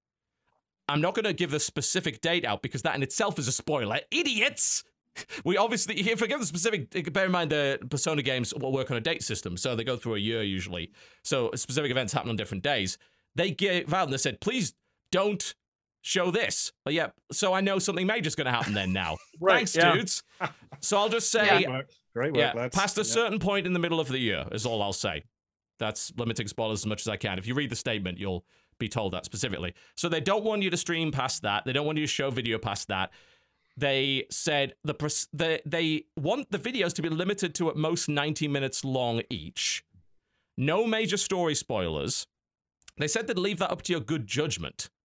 I'm not going to give the specific date out because that in itself is a spoiler. Idiots! we obviously if I give the specific bear in mind the Persona games will work on a date system, so they go through a year usually. So specific events happen on different days. They gave out and they said, please don't show this. But yeah, so I know something major's gonna happen then now. Right, Thanks, yeah. dudes. So I'll just say work, Great work yeah, lads. past a Yeah. certain point in the middle of the year is all I'll say. That's limiting spoilers as much as I can. If you read the statement, you'll be told that specifically. So they don't want you to stream past that. They don't want you to show video past that. They said the pres- they, they want the videos to be limited to at most 90 minutes long each. No major story spoilers. They said they'd leave that up to your good judgment.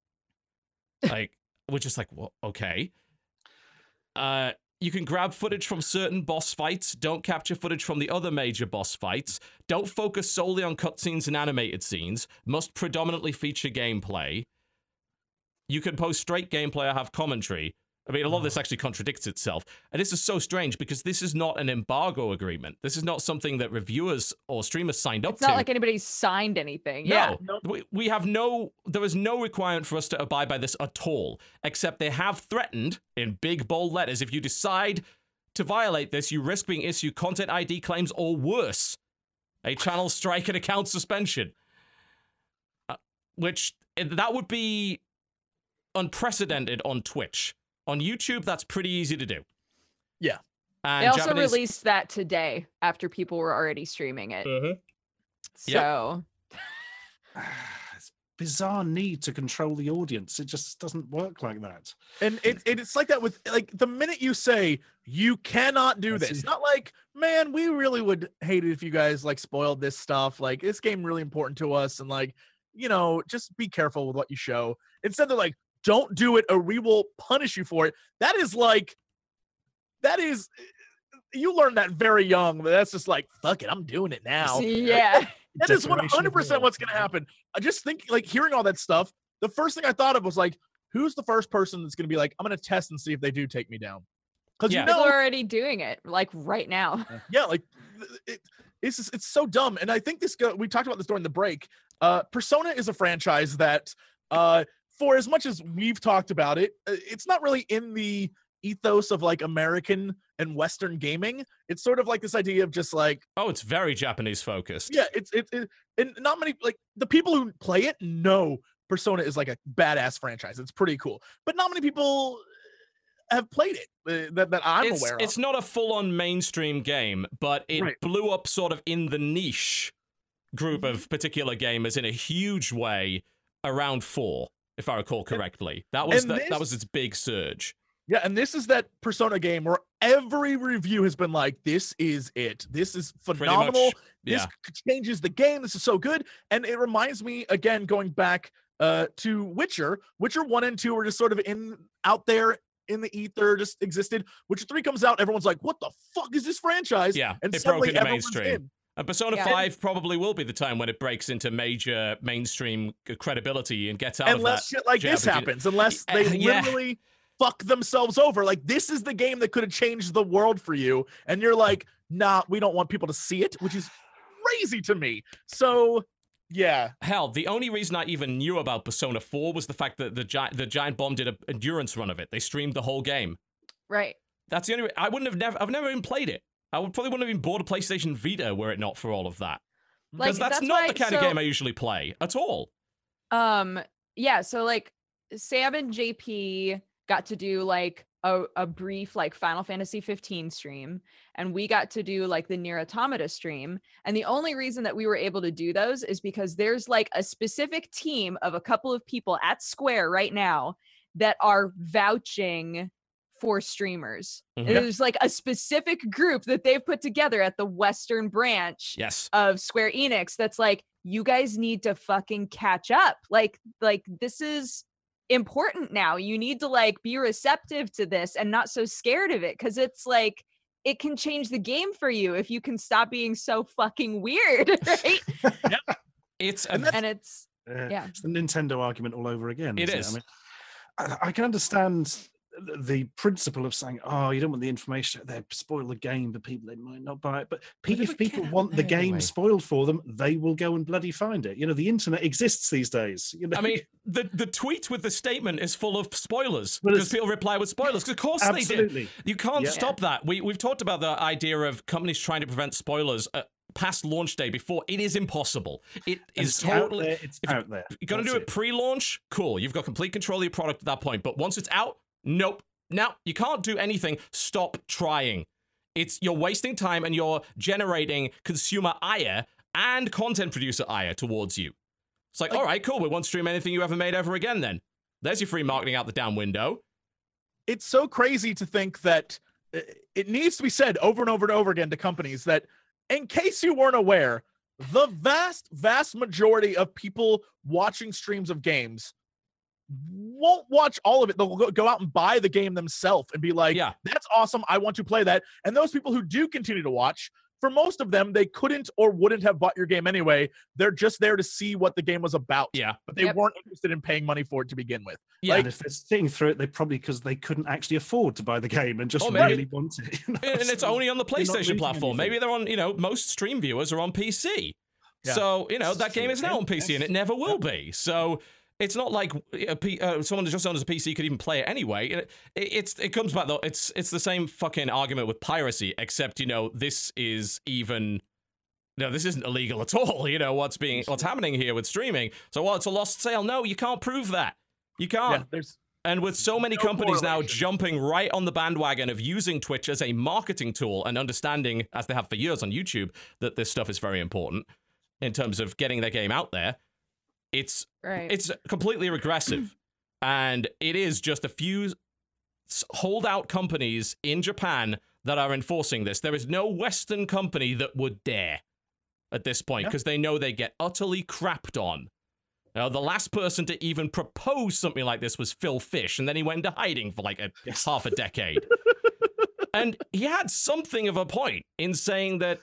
Like, we're just like, well, okay. Uh, you can grab footage from certain boss fights. Don't capture footage from the other major boss fights. Don't focus solely on cutscenes and animated scenes. Must predominantly feature gameplay. You can post straight gameplay or have commentary. I mean, a lot of this actually contradicts itself. And this is so strange because this is not an embargo agreement. This is not something that reviewers or streamers signed up for. It's to. not like anybody's signed anything. Yeah. No, we, we have no, there is no requirement for us to abide by this at all, except they have threatened in big bold letters if you decide to violate this, you risk being issued content ID claims or worse, a channel strike and account suspension. Uh, which, eh, that would be unprecedented on Twitch. On YouTube, that's pretty easy to do. Yeah. And They also Japanese- released that today after people were already streaming it. Mhm. Yep. So it's bizarre need to control the audience. It just doesn't work like that. And it, it, it's like that with like the minute you say you cannot do this, it's not like, man, we really would hate it if you guys like spoiled this stuff. Like this game really important to us, and like, you know, just be careful with what you show. Instead, they're like, don't do it or we will punish you for it. That is like that is you learn that very young, but that's just like, fuck it, I'm doing it now. yeah. that is 100% what's gonna happen. I just think like hearing all that stuff. The first thing I thought of was like, who's the first person that's gonna be like, I'm gonna test and see if they do take me down? Because Yeah. you People know, are already doing it like right now. yeah, like it, it's just, it's so dumb. And I think this go, we talked about this during the break. Uh, Persona is a franchise that, uh, for as much as we've talked about it, uh, it's not really in the ethos of like American and Western gaming. It's sort of like this idea of just like Oh, it's very Japanese focused. yeah, it's it, it and not many like the people who play it know Persona is like a badass franchise. It's pretty cool, but not many people have played it uh, that, that I'm it's, aware of. it's not a full-on mainstream game, but it Right. blew up sort of in the niche group Mm-hmm. of particular gamers in a huge way around four, if I recall correctly. That was the, this- that was its big surge. Yeah, and this is that Persona game where every review has been like, "This is it. This is phenomenal. much, This yeah. c- changes the game. This is so good." And it reminds me again, going back uh, to Witcher. Witcher one and two were just sort of in out there in the ether, just existed. Witcher three comes out, everyone's like, "What the fuck is this franchise?" Yeah, and it broke suddenly into everyone's mainstream. in. And Persona Yeah. 5 probably will be the time when it breaks into major mainstream credibility and gets out unless of that. Unless shit like this JRPG. happens, unless Uh, they yeah. literally fuck themselves over. Like this is the game that could have changed the world for you, and you're like, nah, we don't want people to see it, which is crazy to me. So yeah, Hell, the only reason I even knew about Persona 4 was the fact that the, Gi- the Giant Bomb did an endurance run of it. They streamed the whole game. Right. That's the only. I wouldn't have never. I've never even played it. I would probably wouldn't have even bought a PlayStation Vita were it not for all of that. Like Because that's, that's not why- the kind of game I usually play at all. Um, yeah, so like Sam and JP got to do like a, a brief like Final Fantasy 15 stream, and we got to do like the Nier Automata stream. And the only reason that we were able to do those is because there's like a specific team of a couple of people at Square right now that are vouching for streamers. Mhm. There's like a specific group that they've put together at the Western branch Yes. of Square Enix that's like you guys need to fucking catch up. Like like this is important now. You need to like be receptive to this and not so scared of it cuz it's like it can change the game for you if you can stop being so fucking weird, right? It's And and it's Uh, Yeah. It's the Nintendo argument all over again. It isn't is. I mean, I, I can understand th- the principle of saying, "Oh, you don't want the information out there, spoil the game for people; they might not buy it." But But if people get want the game anyway. spoiled for them, they will go and bloody find it. You know, the internet exists these days. You know? I mean, the the tweet with the statement is full of spoilers Well, because people reply with spoilers. 'Cause Of course they did. absolutely. You can't Yeah. stop that. We we've talked about the idea of companies trying to prevent spoilers uh, past launch day before. It is impossible. It is It's out totally. there. It's you- out there. You're gonna do it pre-launch, cool. You've got complete control of your product at that point. But once it's out, nope. Now you can't do anything. Stop trying. It's you're wasting time and you're generating consumer ire and content producer ire towards you. It's like, all right, cool. We won't stream anything you ever made ever again. Then there's your free marketing out the down window. it's so crazy to think that uh, it needs to be said over and over and over again to companies that, in case you weren't aware, the vast, vast majority of people watching streams of games won't watch all of it. They'll go- go out and buy the game themselves and be like, Yeah. that's awesome. I want to play that. And those people who do continue to watch, for most of them, they couldn't or wouldn't have bought your game anyway. They're just there to see what the game was about. Yeah. But they Yep. weren't interested in paying money for it to begin with. Yeah. and if they're sitting through it, they probably because they couldn't actually afford to buy the game and just Oh, maybe- really want it. you know, and and it's so only on the PlayStation losing platform. Maybe they're on, you know, most stream viewers are on PC. Yeah. So, you know, that game is now on PC and it never will be. So, it's not like a P, uh, someone who just owns a PC could even play it anyway. It, it, it's it comes back though. It's it's the same fucking argument with piracy, except you know this is even no, this isn't illegal at all. You know what's being what's happening here with streaming. So, well, it's a lost sale. No, you can't prove that. You can't. Yeah, And with so many No companies now jumping right on the bandwagon of using Twitch as a marketing tool and understanding, as they have for years on YouTube, that this stuff is very important in terms of getting their game out there, it's Right. it's completely regressive. and it is just a few holdout companies in Japan that are enforcing this. There is no Western company that would dare at this point Yeah. because they know they get utterly crapped on. Now, the last person to even propose something like this was Phil Fish, and then he went into hiding for like a Yes. half a decade. and he had something of a point in saying that,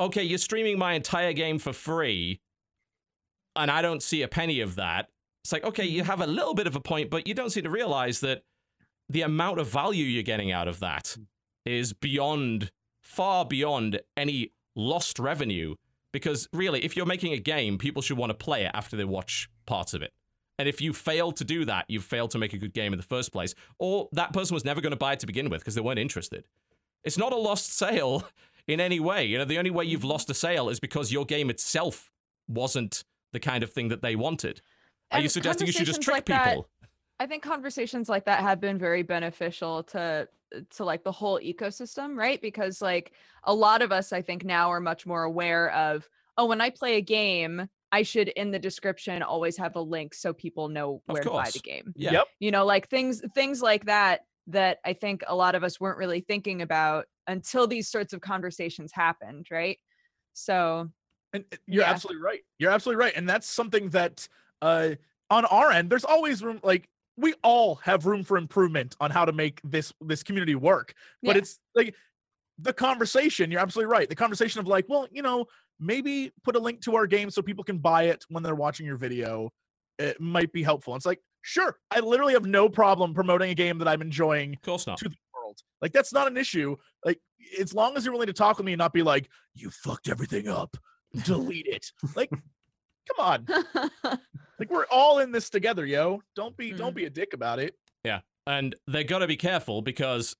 okay, you're streaming my entire game for free, and I don't see a penny of that. It's like, okay, you mm-hmm. have a little bit of a point, but you don't seem to realize that the amount of value you're getting out of that mm. is beyond, far beyond any lost revenue. Because really, if you're making a game, people should want to play it after they watch parts of it. And if you fail to do that, you've failed to make a good game in the first place, or that person was never going to buy it to begin with because they weren't interested. It's not a lost sale in any way. You know, the only way you've mm-hmm. lost a sale is because your game itself wasn't the kind of thing that they wanted. Are you suggesting you should just trick like that- people? I think conversations like that have been very beneficial to to like the whole ecosystem, right? Because like a lot of us I think now are much more aware of oh when I play a game, I should in the description always have a link so people know where to buy the game. Yeah. Yep. You know, like things things like that that I think a lot of us weren't really thinking about until these sorts of conversations happened, right? So And uh, you're Yeah. absolutely right. You're absolutely right. And that's something that uh on our end, there's always room like we all have room for improvement on how to make this this community work. But Yeah. it's like the conversation, you're absolutely right. The conversation of like, well, you know, maybe put a link to our game so people can buy it when they're watching your video. It might be helpful. It's like, sure, I literally have no problem promoting a game that I'm enjoying Of course not. to the world. Like that's not an issue. Like as long as you're willing to talk with me and not be like, you fucked everything up. Delete it. Like, come on. Like we're all in this together, yo. Don't be don't Mhm. be a dick about it. Yeah. And they got to be careful because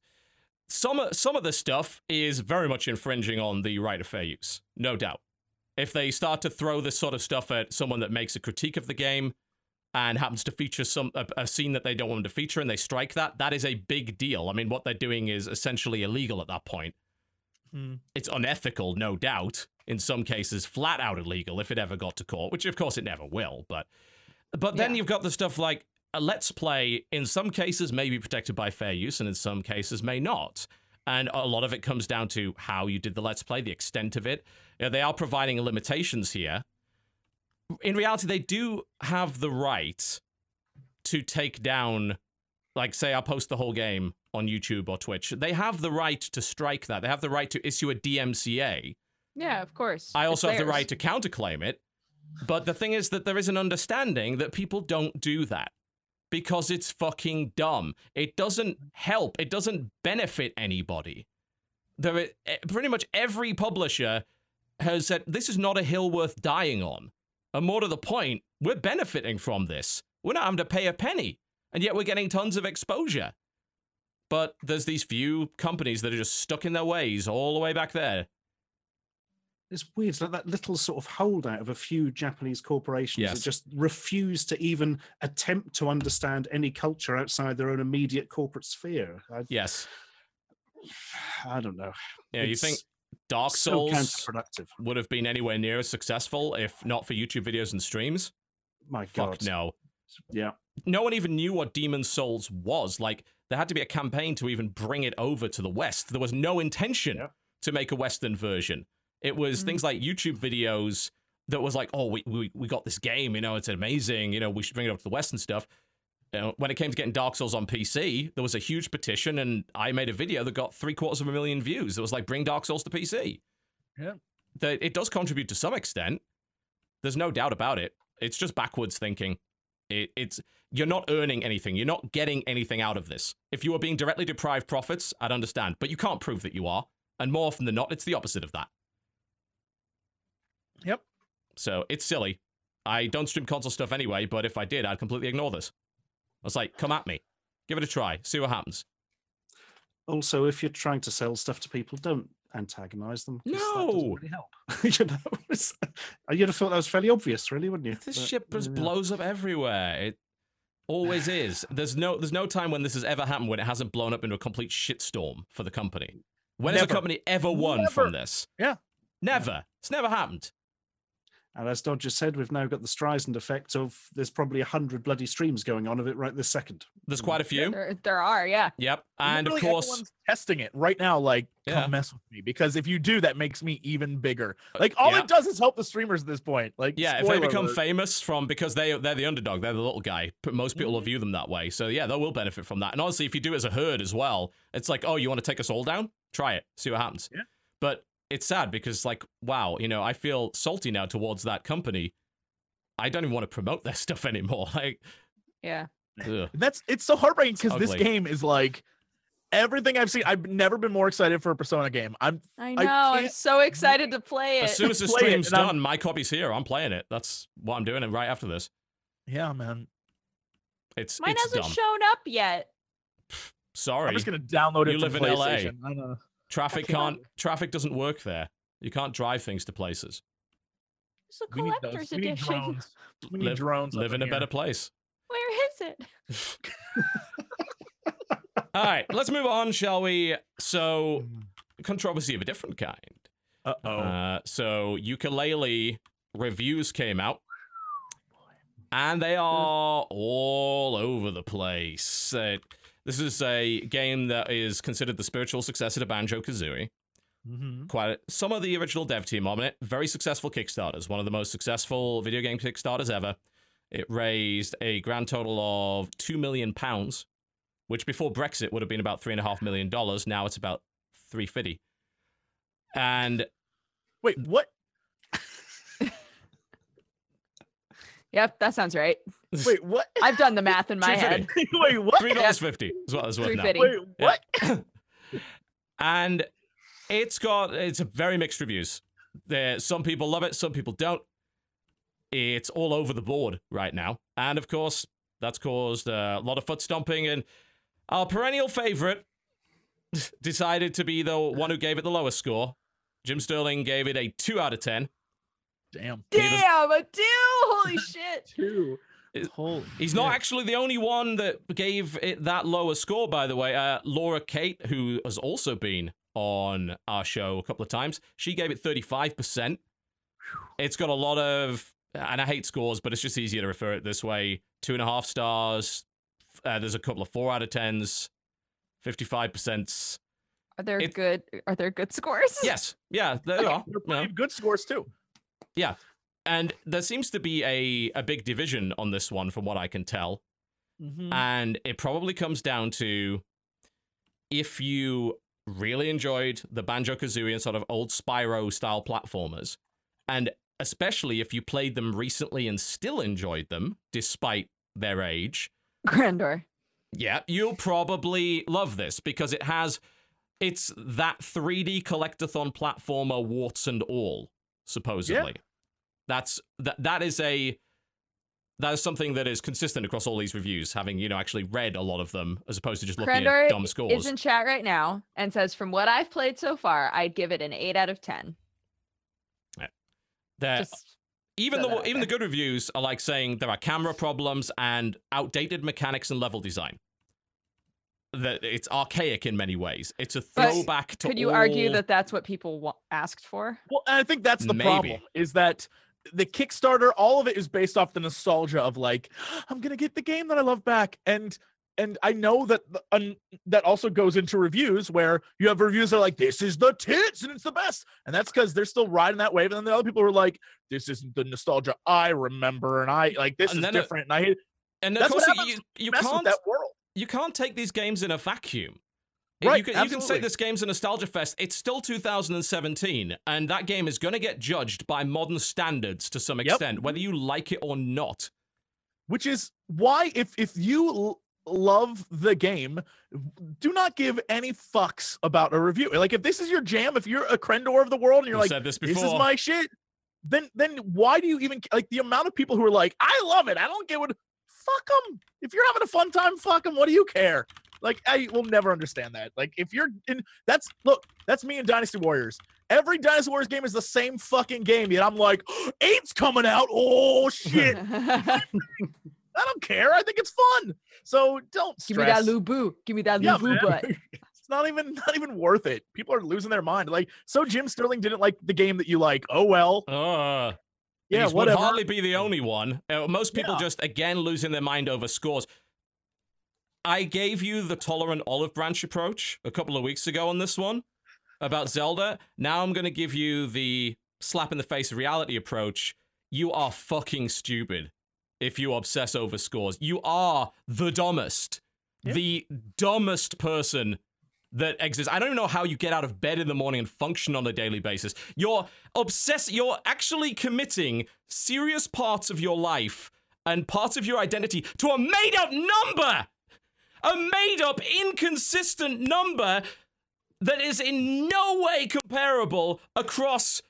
some of- some of this stuff is very much infringing on the right of fair use, no doubt. If they start to throw this sort of stuff at someone that makes a critique of the game and happens to feature some a, a scene that they don't want them to feature and they strike that, that is a big deal. I mean, what they're doing is essentially illegal at that point. Hmm. It's unethical, no doubt. In some cases, flat out illegal if it ever got to court, which of course it never will. But but then Yeah. you've got the stuff like a let's play. In some cases, may be protected by fair use, and in some cases, may not. And a lot of it comes down to how you did the let's play, the extent of it. You know, they are providing limitations here. In reality, they do have the right to take down, like, say, I'll post the whole game on YouTube or Twitch. They have the right to strike that. They have the right to issue a DMCA. yeah, of course. I also have the right to counterclaim it. But the thing is that there is an understanding that people don't do that. because it's fucking dumb. It doesn't help. It doesn't benefit anybody. There, eh, pretty much every publisher has said this is not a hill worth dying on. And more to the point, we're benefiting from this. We're not having to pay a penny, and yet we're getting tons of exposure. But there's these few companies that are just stuck in their ways all the way back there. It's weird. It's like that little sort of holdout of a few Japanese corporations Yes. that just refuse to even attempt to understand any culture outside their own immediate corporate sphere. I, Yes. I don't know. Yeah, you think It's Dark so Souls counterproductive. would have been anywhere near as successful if not for YouTube videos and streams? My Fuck God. no. Yeah. no one even knew what Demon Souls was. Like, there had to be a campaign to even bring it over to the West. There was no intention Yep. to make a Western version. It was mm-hmm. things like YouTube videos that was like, oh, we, we, we got this game, you know, it's amazing, you know, we should bring it up to the West and stuff. You know, when it came to getting Dark Souls on PC, there was a huge petition, and I made a video that got three quarters of a million views. It was like, bring Dark Souls to PC. Yeah. That it does contribute to some extent. There's no doubt about it. It's just backwards thinking. It, it's you're not earning anything. You're not getting anything out of this. If you were being directly deprived profits, I'd understand, but you can't prove that you are. And more often than not, it's the opposite of that. Yep. So it's silly. I don't stream console stuff anyway, but if I did, I'd completely ignore this. I was like, come at me. Give it a try. See what happens. Also, if you're trying to sell stuff to people, don't antagonize them. 'cause that doesn't No. really help. you know, uh, you'd have thought that was fairly obvious, really, wouldn't you? This But, shit just yeah. blows up everywhere. It always is. There's no there's no time when this has ever happened when it hasn't blown up into a complete shitstorm for the company. When has a company ever won Never. from this? Yeah. Never. It's never happened. And as Dodger said, we've now got the Streisand effect of there's probably a hundred bloody streams going on of it right this second. There's quite a few. There, there are, yeah. Yep. And of course, everyone's testing it right now. Like, Yeah. come mess with me because if you do, that makes me even bigger. Like, all yeah. it does is help the streamers at this point. Like, yeah, if they become alert. famous from because they they're the underdog, they're the little guy. But most people Mm-hmm. will view them that way. So yeah, they will benefit from that. And honestly, if you do it as a herd as well, it's like, oh, you want to take us all down? Try it, see what happens. Yeah. But it's sad because like, wow, you know, I feel salty now towards that company. I don't even want to promote their stuff anymore. Like, Yeah. ugh. That's it's so heartbreaking because this game is like everything I've seen. I've never been more excited for a Persona game. I'm I I know. I'm so excited to play it. as soon as the stream's and I'm- done, my copy's here. I'm playing it. That's what I'm doing. And right after this, yeah, man. it's Mine it's hasn't dumb. shown up yet. Sorry, I'm just gonna download it. You from live in LA. I know. Traffic can't- can't traffic doesn't work there. You can't drive things to places. It's a need those. collector's We need edition. drones. We need Live- drones. Live in a better place. Where is it? All right, let's move on, shall we? So, controversy of a different kind. Uh-oh. Uh, so, Yooka-Laylee reviews came out, and they are all over the place. Uh, this is a game that is considered the spiritual successor to Banjo Kazooie. hmm Quite some of the original dev team on it. Very successful Kickstarters. One of the most successful video game Kickstarters ever. It raised a grand total of two million pounds, which before Brexit would have been about three and a half million dollars. Now it's about three fifty. And Wait, what? Yep, that sounds right. Wait, what? I've done the math in my head. Wait, what? three dollars fifty is what it's worth now. 350. Wait, what? and it's got it's a very mixed reviews. There, some people love it, some people don't. It's all over the board right now, and of course, that's caused uh, a lot of foot stomping. And our perennial favorite decided to be the one who gave it the lowest score. Jim Sterling gave it a two out of ten. Damn. Damn, a two! Holy shit! Two. Holy He's not actually the only one that gave it that lower score, by the way. Uh, Laura Kate, who has also been on our show a couple of times, she gave it 35%. It's got a lot of, and I hate scores, but it's just easier to refer it this way two and a half stars. Uh, there's a couple of four out of tens, 55%. Are there It- good? Are there good scores? Yes. Yeah, there are. They're you plenty know. of good scores too. And there seems to be a, a big division on this one, from what I can tell. Mhm. And it probably comes down to if you really enjoyed the Banjo Kazooie and sort of old Spyro style platformers, and especially if you played them recently and still enjoyed them despite their age, Crendor. Yeah, you'll probably love this because it has it's that 3D collectathon platformer warts and all, supposedly. That's that that is a that is something that is consistent across all these reviews, having, you know, actually read a lot of them as opposed to just looking Crendor at dumb scores. is in chat right now and says, from what I've played so far, I'd give it an eight out of ten. That Just even the even the good reviews are like saying there are camera problems and outdated mechanics and level design. That it's archaic in many ways. It's a But throwback to. could you argue that that's what people wa- asked for? Well, and I think that's the Maybe. problem is that the Kickstarter, all of it is based off the nostalgia of like, I'm gonna get the game that I love back, and and I know that the- un, that also goes into reviews where you have reviews that are like, this is the tits and it's the best, and that's because they're still riding that wave, and then the other people are like, this isn't the nostalgia I remember, and I like this And is then it- different, and I hate and that's what happens you, you mess with can't that world. You can't take these games in a vacuum. Right, You can, you can say this game's a nostalgia fest. It's still 2017, and that game is going to get judged by modern standards to some Yep. extent, whether you like it or not. which is why if if you l- love the game do not give any fucks about a review like if this is your jam if you're a crendor of the world and you're We've like this this is my shit then then why do you even like the amount of people who are like i love it i don't get what fuck them if you're having a fun time fuck them what do you care like i will never understand that like if you're in that's look that's me in dynasty warriors every dynasty warriors game is the same fucking game yet i'm like eight's coming out oh shit I don't care. I think it's fun. So don't Give me that stress. Lu Bu. Give me that Yeah, Lu Bu man. butt. It's not even not even worth it. People are losing their mind. Like so, Jim Sterling didn't like the game that you like. Oh well. Uh, Yeah, These whatever. would hardly be the only one. Uh, most people Yeah. just again losing their mind over scores. I gave you the tolerant olive branch approach a couple of weeks ago on this one about Zelda. Now I'm going to give you the slap in the face reality approach. You are fucking stupid if you obsess over scores. You are the dumbest, Yeah. the dumbest person that exists. I don't even know how you get out of bed in the morning and function on a daily basis. You're obsessed. You're actually committing serious parts of your life and parts of your identity to a made up number. A made up, inconsistent number that is in no way comparable across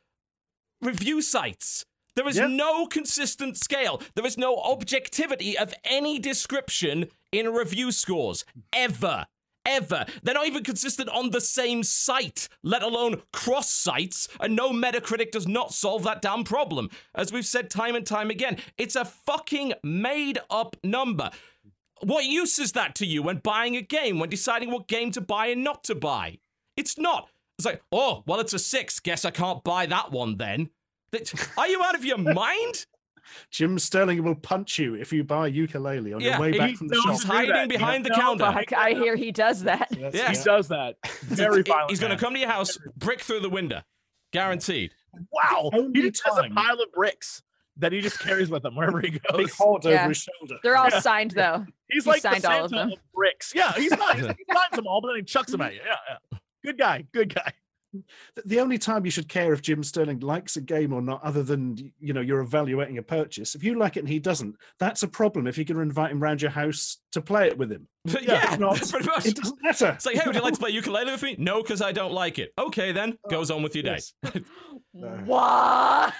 review sites. There is Yeah. no consistent scale. There is no objectivity of any description in review scores. Ever. Ever. They're not even consistent on the same site, let alone cross sites, and no Metacritic does not solve that damn problem. As we've said time and time again, it's a fucking made up number. What use is that to you when buying a game, when deciding what game to buy and not to buy? It's not. It's like, oh, well, it's a six. Guess I can't buy that one then. Are you out of your mind? Jim Sterling will punch you if you buy a Yooka-Laylee on Yeah, your way back from the knows shop. He's hiding that. behind the counter. I, I hear he does that. Yes, Yeah. He does that very violent. He's going to come to your house, brick through the window. Guaranteed. Wow. He just has a pile of bricks that he just carries with him wherever he Big goes. hod Yeah. over his shoulder. They're all Yeah. signed though. He's he like the signed all of Santa them. bricks. Yeah, he's not. He signs them all, but then he chucks them at you. Yeah, yeah. Good guy. Good guy. Th- The only time you should care if Jim Sterling likes a game or not, other than you know you're evaluating a purchase, if you like it and he doesn't, that's a problem. If you're going to invite him round your house to play it with him, yeah, if not, pretty much. it doesn't matter. It's like, hey, would you like to play Yooka-Laylee with me? No, because I don't like it. Okay, then. Oh, goes on with your day. Yes. Uh. What?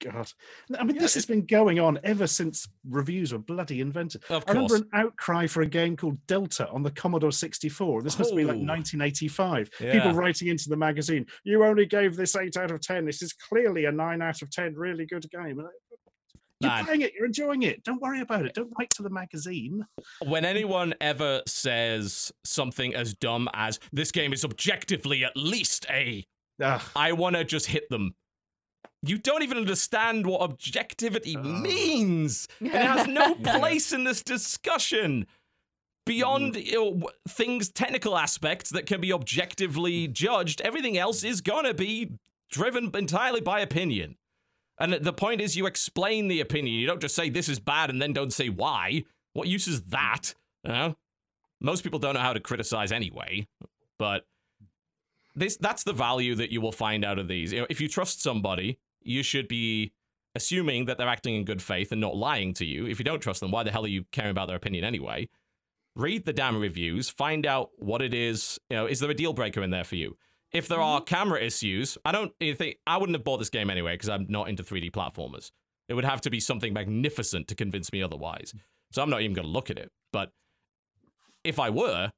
God, I mean, this has been going on ever since reviews were bloody invented. Of I remember an outcry for a game called Delta on the Commodore 64. This must be like Oh. 1985. Yeah. People writing into the magazine, "You only gave this eight out of ten. This is clearly a nine out of ten. Really good game." You're Man. playing it. You're enjoying it. Don't worry about it. Don't write to the magazine. when anyone ever says something as dumb as this game is objectively at least a Ugh. I want to just hit them. You don't even understand what objectivity Ugh. means. It has no place in this discussion. Beyond mm. you know, things, technical aspects that can be objectively judged, everything else is gonna be driven entirely by opinion. And the point is, you explain the opinion. You don't just say this is bad and then don't say why. What use is that? You know? Most people don't know how to criticize anyway. But this that's the value that you will find out of these. You know, if you trust somebody, you should be assuming that they're acting in good faith and not lying to you. If you don't trust them, why the hell are you caring about their opinion anyway? Read the damn reviews, find out what it is. You know, is there a deal breaker in there for you? If there are mm-hmm. camera issues, I don't think I wouldn't have bought this game anyway because I'm not into 3D platformers. It would have to be something magnificent to convince me otherwise. So I'm not even going to look at it. But if I were,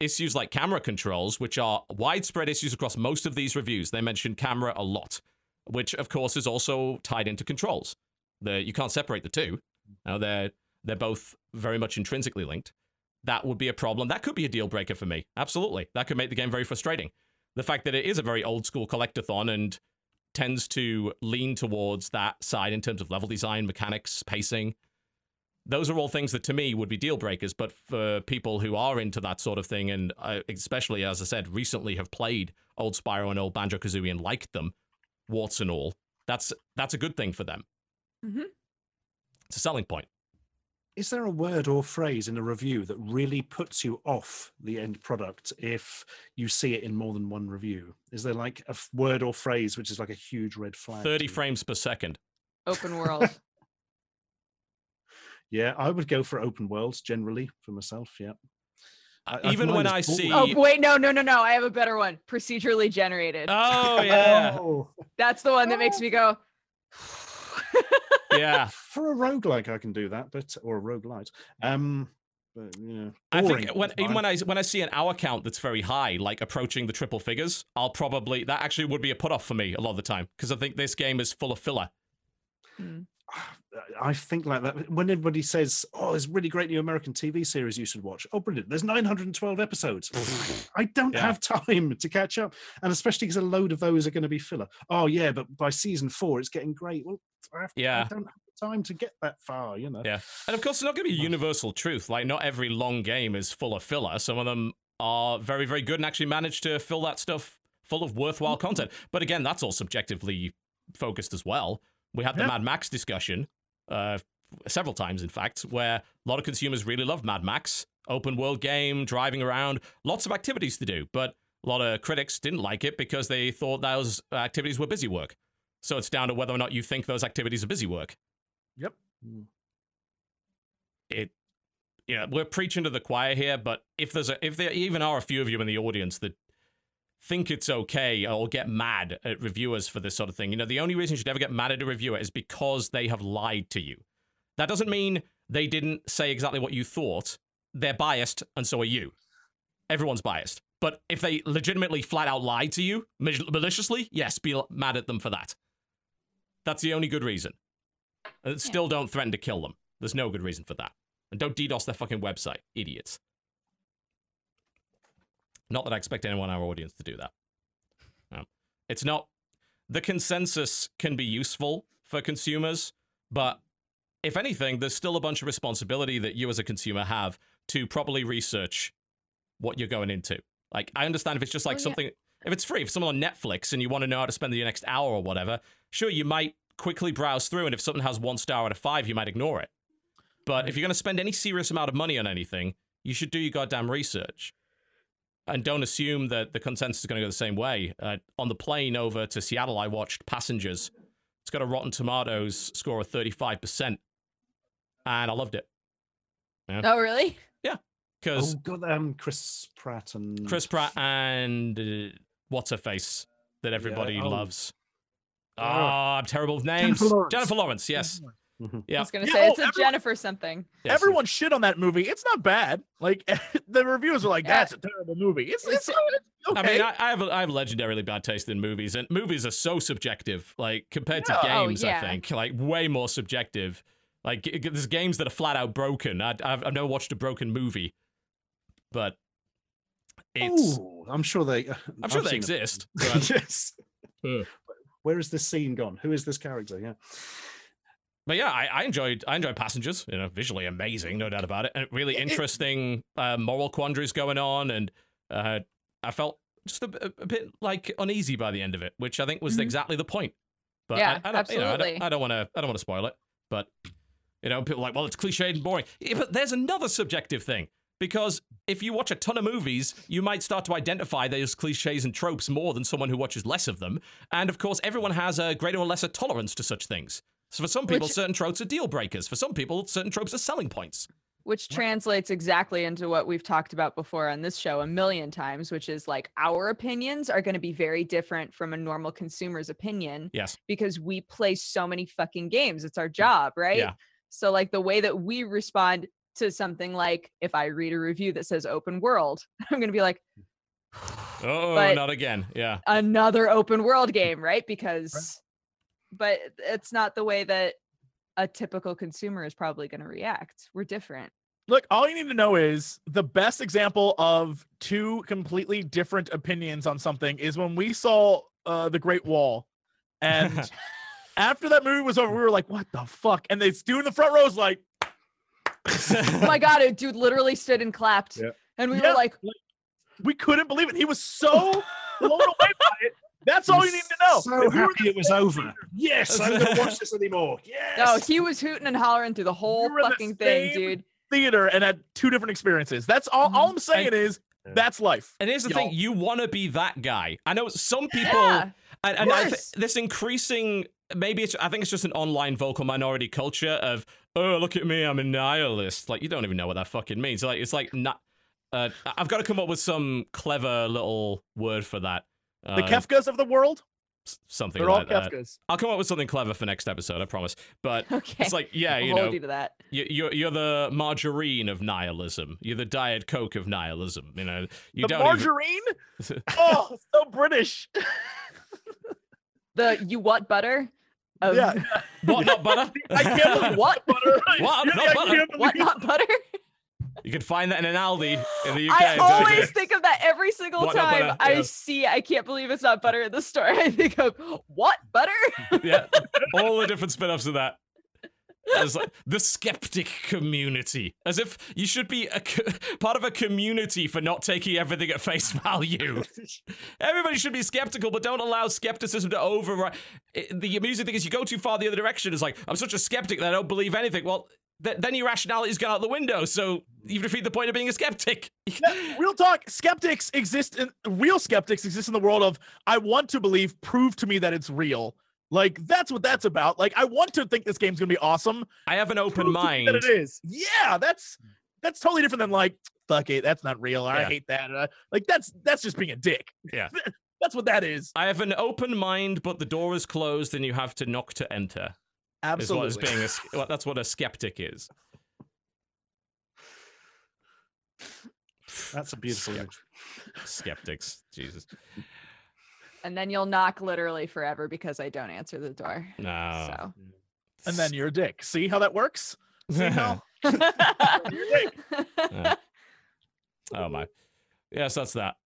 issues like camera controls, which are widespread issues across most of these reviews, they mention camera a lot, which of course is also tied into controls. The, you can't separate the two. Now they're they're both very much intrinsically linked. That would be a problem. That could be a deal breaker for me. Absolutely. That could make the game very frustrating. The fact that it is a very old school collectathon and tends to lean towards that side in terms of level design, mechanics, pacing. Those are all things that to me would be deal breakers. But for people who are into that sort of thing, and uh, especially, as I said, recently have played old Spyro and old Banjo Kazooie and liked them, warts and all, that's that's a good thing for them. Mm-hmm. It's a selling point. Is there a word or phrase in a review that really puts you off the end product if you see it in more than one review? Is there like a f- word or phrase which is like a huge red flag? 30 frames per second. Open world. Yeah, I would go for open worlds generally for myself. Yeah. I- Even when I ball- see. oh wait, no, no, no, no. I have a better one. Procedurally generated. Oh, yeah. Oh, That's the one that makes me go. yeah. for a roguelike, I can do that, but or a roguelite. Um, but yeah, I think when even when I when I see an hour count that's very high, like approaching the triple figures, I'll probably that actually would be a put off for me a lot of the time because I think this game is full of filler. I think like that. When everybody says, "Oh, there's really great new American TV series you should watch," oh, brilliant! There's 912 episodes. I don't Yeah. have time to catch up, and especially because a load of those are going to be filler. Oh yeah, but by season four, it's getting great. Well, I, have, Yeah. I don't have time to get that far. You know. Yeah, and of course, it's not going to be a universal truth. Like, not every long game is full of filler. Some of them are very, very good and actually manage to fill that stuff full of worthwhile mm-hmm. content. But again, that's all subjectively focused as well. We had the Yeah. Mad Max discussion uh, several times, in fact, where a lot of consumers really loved Mad Max, open world game, driving around, lots of activities to do. But a lot of critics didn't like it because they thought those activities were busy work. So it's down to whether or not you think those activities are busy work. Yep. it know we're preaching to the choir here but if there's a if there even are a few of you in the audience that think it's okay or get mad at reviewers for this sort of thing. You know the only reason you should ever get mad at a reviewer is because they have lied to you. That doesn't mean they didn't say exactly what you thought. They're biased and so are you. Everyone's biased. But if they legitimately flat out lied to you maliciously yes be mad at them for that. That's the only good reason. And still don't threaten to kill them. There's no good reason for that. And don't DDoS their fucking website, idiots. Not that I expect anyone in our audience to do that. No. It's not. The consensus can be useful for consumers, but if anything, there's still a bunch of responsibility that you as a consumer have to properly research what you're going into. Like, I understand if it's just like Oh, yeah. something, if it's free, if someone on Netflix and you want to know how to spend the next hour or whatever, sure, you might quickly browse through, and if something has one star out of five, you might ignore it. But if you're going to spend any serious amount of money on anything, you should do your goddamn research. And don't assume that the consensus is going to go the same way. Uh, on the plane over to Seattle, I watched Passengers. It's got a Rotten Tomatoes score of 35%. And I loved it. Oh, really? Yeah. Because Oh god, um, Chris Pratt and Chris Pratt and uh, what's her face that everybody oh. loves. Oh, Oh. I'm terrible with names. Jennifer Lawrence. Jennifer Lawrence, yes. I Yeah. was gonna Yeah, say oh, it's a everyone- Jennifer something. yes. Everyone shit on that movie. It's not bad. Like the reviews are like, Yeah. "That's a terrible movie." It's it's, It's- it's okay. I mean, I, I have a, I have legendarily bad taste in movies, and movies are so subjective. Like compared to Yeah. Oh, games, yeah. I think like way more subjective. Like g- g- there's games that are flat out broken. I, I've I've never watched a broken movie, but it's Ooh, I'm sure they. I'm sure I've they exist. But, yes. Uh. Where is this scene gone? Who is this character? Yeah. But yeah, I, I enjoyed I enjoyed Passengers. You know, visually amazing, no doubt about it, and really interesting uh, moral quandaries going on, and uh, I felt just a, a bit like uneasy by the end of it, which I think was Mhm. exactly the point. But Yeah, I, I don't, you know, I absolutely. don't, I don't want to I don't want to spoil it, but you know, people are like, well, it's cliched and boring. Yeah, but there's another subjective thing. Because if you watch a ton of movies, you might start to identify those cliches and tropes more than someone who watches less of them. And of course, everyone has a greater or lesser tolerance to such things. So for some people, Which- certain tropes are deal breakers. For some people, certain tropes are selling points. which translates exactly into what we've talked about before on this show a million times, which is like our opinions are going to be very different from a normal consumer's opinion Yes. because we play so many fucking games. It's our job, right? Yeah. So, like, the way that we respond to something like if I read a review that says open world, I'm going to be like, Oh, But- not again. Yeah. another open world game, right? Because, but it's not the way that a typical consumer is probably going to react. We're different. Look, all you need to know is the best example of two completely different opinions on something is when we saw uh, The Great Wall. And after that movie was over, we were like, what the fuck? And this dude in the front row was like, oh my God, a dude literally stood and clapped. Yeah. And we Yeah. were like, we couldn't believe it. He was so blown away by it. That's all you need to know. So If happy it was over. theater- Yes, I'm going to watch this anymore. Yes. no, he was hooting and hollering through the whole were in the fucking thing, dude. Theater and had two different experiences. That's all. All I'm saying is Yeah. that's life. And here's the Y'all. thing: you want to be that guy. I know some people, Yeah. and, and I th- this increasing. Maybe it's. I think it's just an online vocal minority culture of, oh, look at me, I'm a nihilist. Like you don't even know what that fucking means. Like it's like not. Uh, I've got to come up with some clever little word for that. Uh, The Kefkas of the world, something they're all like that. Kefkas. I'll come up with something clever for next episode. I promise. But Okay. it's like, yeah, you know, you to that. You, you're you're the margarine of nihilism. You're the diet coke of nihilism. You know, you the don't margarine? even. Oh, so British. The you what butter? Of yeah. what not butter? I can't believe What? butter. What? Not I butter? What not butter? You can find that in an Aldi in the UK. I I'm telling you. always think of that every single What time butter? I Yeah. see I can't believe it's not butter in the store. I think of what butter? yeah, all the different spin-offs of that. As like the skeptic community, as if you should be a co- part of a community for not taking everything at face value. Everybody should be skeptical, but don't allow skepticism to override. it- The amusing thing is, you go too far the other direction. It's like I'm such a skeptic that I don't believe anything. Well, th- then your rationality's gone out the window. So you defeat the point of being a skeptic. Yeah, real talk. Skeptics exist in real skeptics exist in the world of I want to believe, prove to me that it's real. Like that's what that's about. Like I want to think this game's gonna be awesome. I have an open prove mind. that it is. Yeah, that's that's totally different than like fuck it, that's not real. I Yeah. hate that. Uh, like that's that's just being a dick. Yeah. that's what that is. I have an open mind, but the door is closed, and you have to knock to enter. Absolutely. Is what is being a, s- well, that's what a skeptic is. That's a beautiful image. Skeptics, Jesus. And then you'll knock literally forever because I don't answer the door. No. So and then you're a dick. See how that works? See how? Yeah. oh my. Yes, that's that.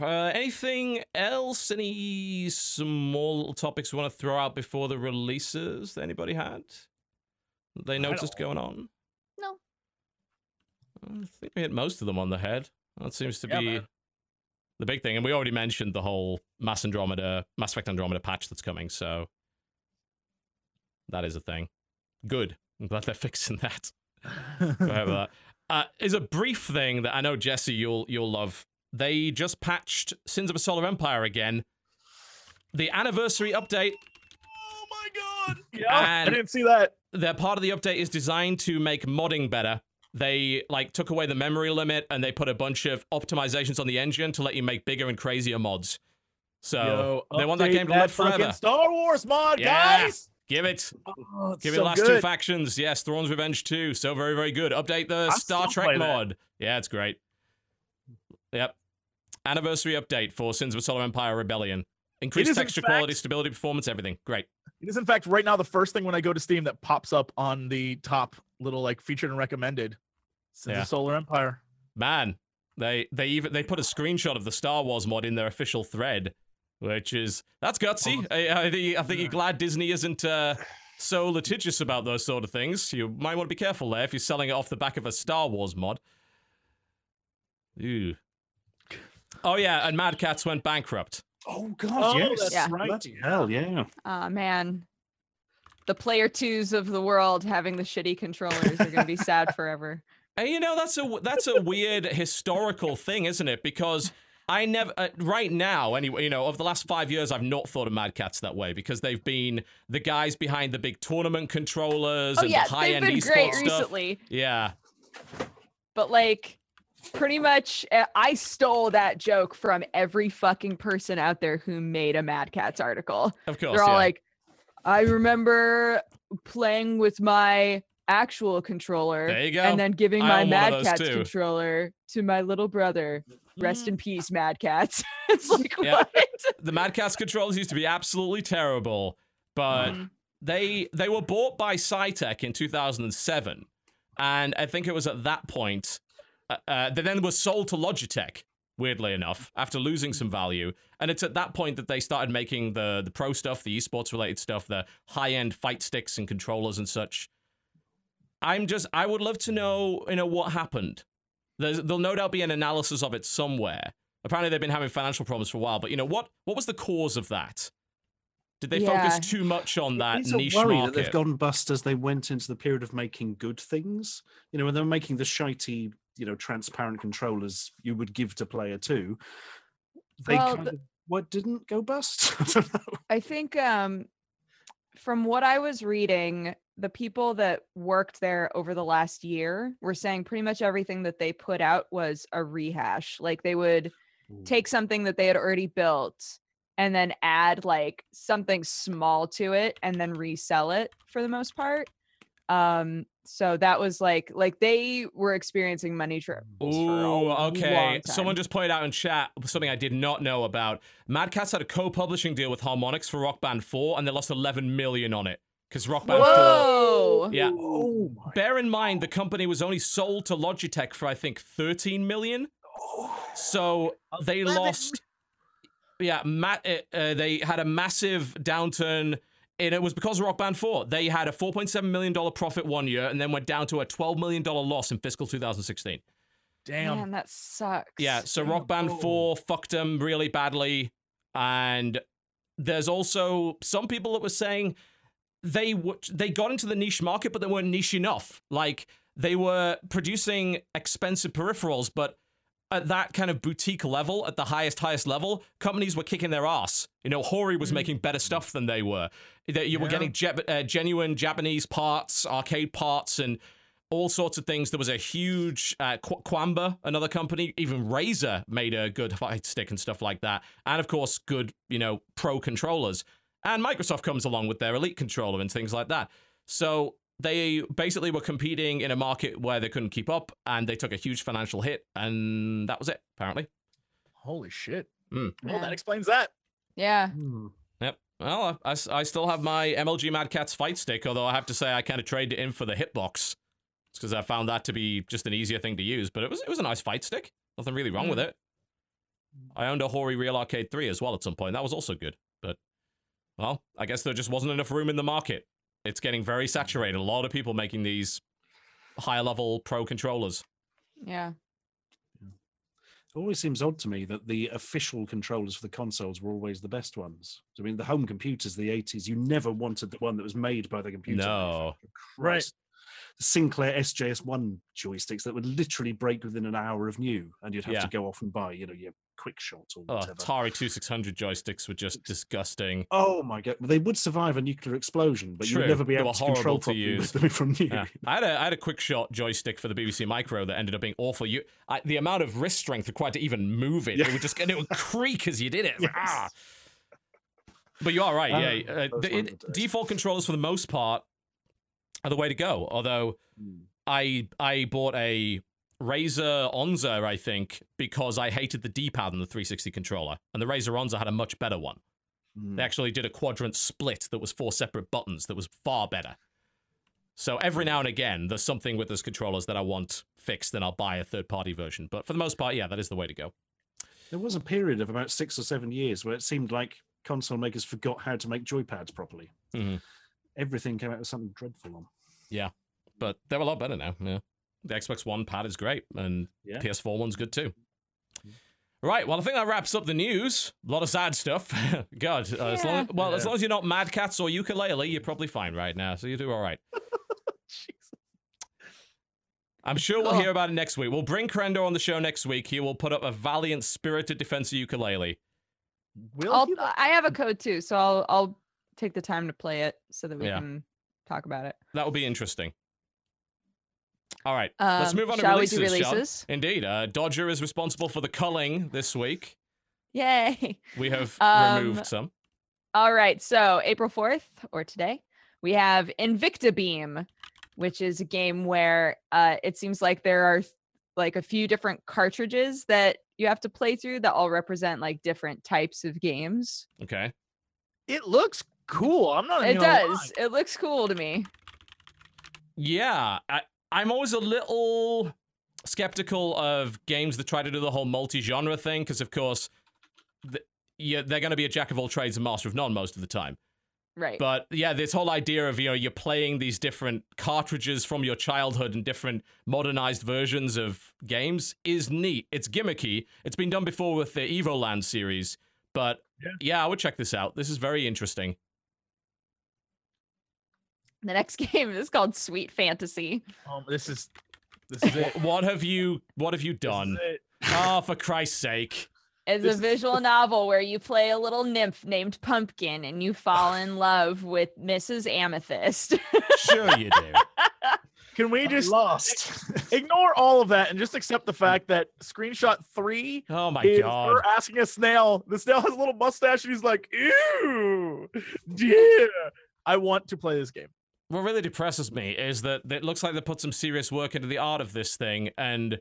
Uh, anything else? Any small little topics we want to throw out before the releases that anybody had? They noticed going on? No. I think we hit most of them on the head. That seems to Yeah, be man. the big thing. And we already mentioned the whole Mass Andromeda, Mass Effect Andromeda patch that's coming, so that is a thing. Good. I'm glad they're fixing that. Whatever that. Uh, is a brief thing that I know Jesse you'll you'll love. They just patched Sins of a Solar Empire again. The anniversary update. oh my god. Yeah. I didn't see that. Their part of the update is designed to make modding better. They like took away the memory limit and they put a bunch of optimizations on the engine to let you make bigger and crazier mods. So Yo, they want that game to live forever. Star Wars mod, Yeah. guys. Give it. Oh, Give so me the last two factions. Yes, Thrawn's Revenge 2. So very, very good. Update the I'll Star Trek play that. mod. Yeah, it's great. Yep. Anniversary update for Sins of a Solar Empire Rebellion. Increased texture quality, stability, performance, everything. Great. It is in fact right now the first thing when I go to Steam that pops up on the top little like featured and recommended. Since Yeah. the Solar Empire. Man, they they even they put a screenshot of the Star Wars mod in their official thread, which is that's gutsy. I, I, think, I think you're glad Disney isn't uh, so litigious about those sort of things. You might want to be careful there if you're selling it off the back of a Star Wars mod. Ooh. Oh yeah, and Mad Catz went bankrupt. Oh God, Oh, yes, that's Yeah. right. Bloody hell, yeah. Ah man. The player twos of the world having the shitty controllers are gonna be sad forever. And you know that's a that's a weird historical thing, isn't it? Because I never, uh, right now, anyway, you know, over the last five years, I've not thought of Mad Catz that way because they've been the guys behind the big tournament controllers Oh and yeah, the high they've end been esports great stuff. recently. Yeah. but like pretty much uh, i stole that joke from every fucking person out there who made a mad catz article Of course. they're all yeah. like i remember playing with my actual controller There you go. and then giving my own one of mad catz too. controller to my little brother rest in peace mad catz it's like Yeah. what the Mad Catz controllers used to be absolutely terrible, but Mhm. they they were bought by Saitek in 2007, and I think it was at that point uh, uh, they then were sold to Logitech. Weirdly enough, after losing some value, and it's at that point that they started making the the pro stuff, the esports related stuff, the high end fight sticks and controllers and such. I'm just I would love to know you know what happened. There's, there'll no doubt be an analysis of it somewhere. Apparently, they've been having financial problems for a while, but you know what? What was the cause of that? Did they Yeah. focus too much on that It's a niche worry market? that they've gone bust as they went into the period of making good things. You know, when they were making the shitey, you know, transparent controllers you would give to player two, they Well, kind the- of what didn't go bust. I don't know. I think um from what I was reading, the people that worked there over the last year were saying pretty much everything that they put out was a rehash. Like they would take something that they had already built and then add like something small to it and then resell it for the most part. Um so that was like like they were experiencing money trips. for a Ooh, okay. Someone just pointed out in chat something I did not know about. Mad Catz had a co-publishing deal with Harmonix for Rock Band 4, and they lost 11 million on it because Rock Band 4. Whoa! Yeah. Oh my Bear in mind, the company was only sold to Logitech for I think 13 million. So they 11 lost. Yeah, ma- uh, uh, they had a massive downturn. And it was because of Rock Band 4. They had a $4.7 million profit one year and then went down to a $12 million loss in fiscal 2016. Damn. Man, that sucks. Yeah, so Rock Band 4 fucked them really badly. And there's also some people that were saying they w- they got into the niche market, but they weren't niche enough. Like they were producing expensive peripherals, but at that kind of boutique level, at the highest, highest level, companies were kicking their ass. You know, Hori was making better stuff than they were. That you were getting je- uh, genuine Japanese parts, arcade parts, and all sorts of things. There was a huge uh, Qu- Qanba, another company. Even Razer made a good fight stick and stuff like that, and of course, good you know pro controllers. And Microsoft comes along with their Elite controller and things like that. So they basically were competing in a market where they couldn't keep up, and they took a huge financial hit, and that was it. Apparently. Holy shit. Hmm. Well, that explains that. Yeah. Hmm. Yep. Well, I, I- I still have my MLG Mad Catz fight stick, although I have to say I kind of traded it in for the hitbox. It's because I found that to be just an easier thing to use. But it was it was a nice fight stick. Nothing really wrong with it. I owned a Hori Real Arcade 3 as well at some point. That was also good. But, well, I guess there just wasn't enough room in the market. It's getting very saturated. A lot of people making these higher level pro controllers. Yeah. It always seems odd to me that the official controllers for the consoles were always the best ones. I mean, the home computers, the 80s, you never wanted the one that was made by the computer. No. manufacturer. Right. The Sinclair SJS1 joysticks that would literally break within an hour of new, and you'd have Yeah. to go off and buy, you know, your quick shot or Oh, whatever. Atari 2600 joysticks were just disgusting. Oh my god! They would survive a nuclear explosion, but you would never be able to control to use. them from new. Yeah. I had a I had a quick shot joystick for the BBC Micro that ended up being awful. You, I, the amount of wrist strength required to even move it, it would just and it would creak as you did it. Yes. Ah. But you are right. Ah, yeah, uh, the, it- default controllers for the most part are the way to go. Although Hmm. I I bought a Razer Onza, I think, because I hated the D-pad on the 360 controller, and the Razer Onza had a much better one. Mm. They actually did a quadrant split that was four separate buttons that was far better. So every now and again, there's something with those controllers that I want fixed, and I'll buy a third party version. But for the most part, yeah, that is the way to go. There was a period of about six or seven years where it seemed like console makers forgot how to make joypads properly. Mhm. Everything came out with something dreadful on. Yeah, but they're a lot better now. Yeah. The Xbox One pad is great, and Yeah. PS4 one's good too. Right, well, I think that wraps up the news. A lot of sad stuff. God, uh, as long, Yeah. well, as long as you're not Mad Catz or Yooka-Laylee, you're probably fine right now. So you do all right. I'm sure we'll Cool. hear about it next week. We'll bring Crendor on the show next week. He will put up a valiant, spirited defense of Yooka-Laylee. Will I'll, he? I have a code too, so I'll I'll take the time to play it so that we Yeah. can talk about it. That will be interesting. All right, let's Um, move on to shall releases. we do Sean. releases? Indeed, uh, Dodger is responsible for the culling this week. Yay! We have Um, removed some. All right, so April 4th or today, we have Invicta Beam, which is a game where uh, it seems like there are like a few different cartridges that you have to play through that all represent like different types of games. Okay. It looks cool. I'm not. It even gonna does. It looks cool to me. Yeah, I, I'm always a little skeptical of games that try to do the whole multi-genre thing because, of course, the, yeah, they're going to be a jack of all trades and master of none most of the time. Right. But yeah, this whole idea of you know you're playing these different cartridges from your childhood and different modernized versions of games is neat. It's gimmicky. It's been done before with the Evoland series, but Yeah. yeah, I would check this out. This is very interesting. The next game is called Sweet Fantasy. Um, this is. This is it. what have you What have you done? it. Oh, for Christ's sake! It's This a is- visual novel where you play a little nymph named Pumpkin and you fall in love with Mrs. Amethyst. Sure you do. Can we just lost. ignore all of that and just accept the fact that screenshot three Oh my is god. her asking a snail. The snail has a little mustache and he's like, ew, yeah. I want to play this game. What really depresses me is that it looks like they put some serious work into the art of this thing, and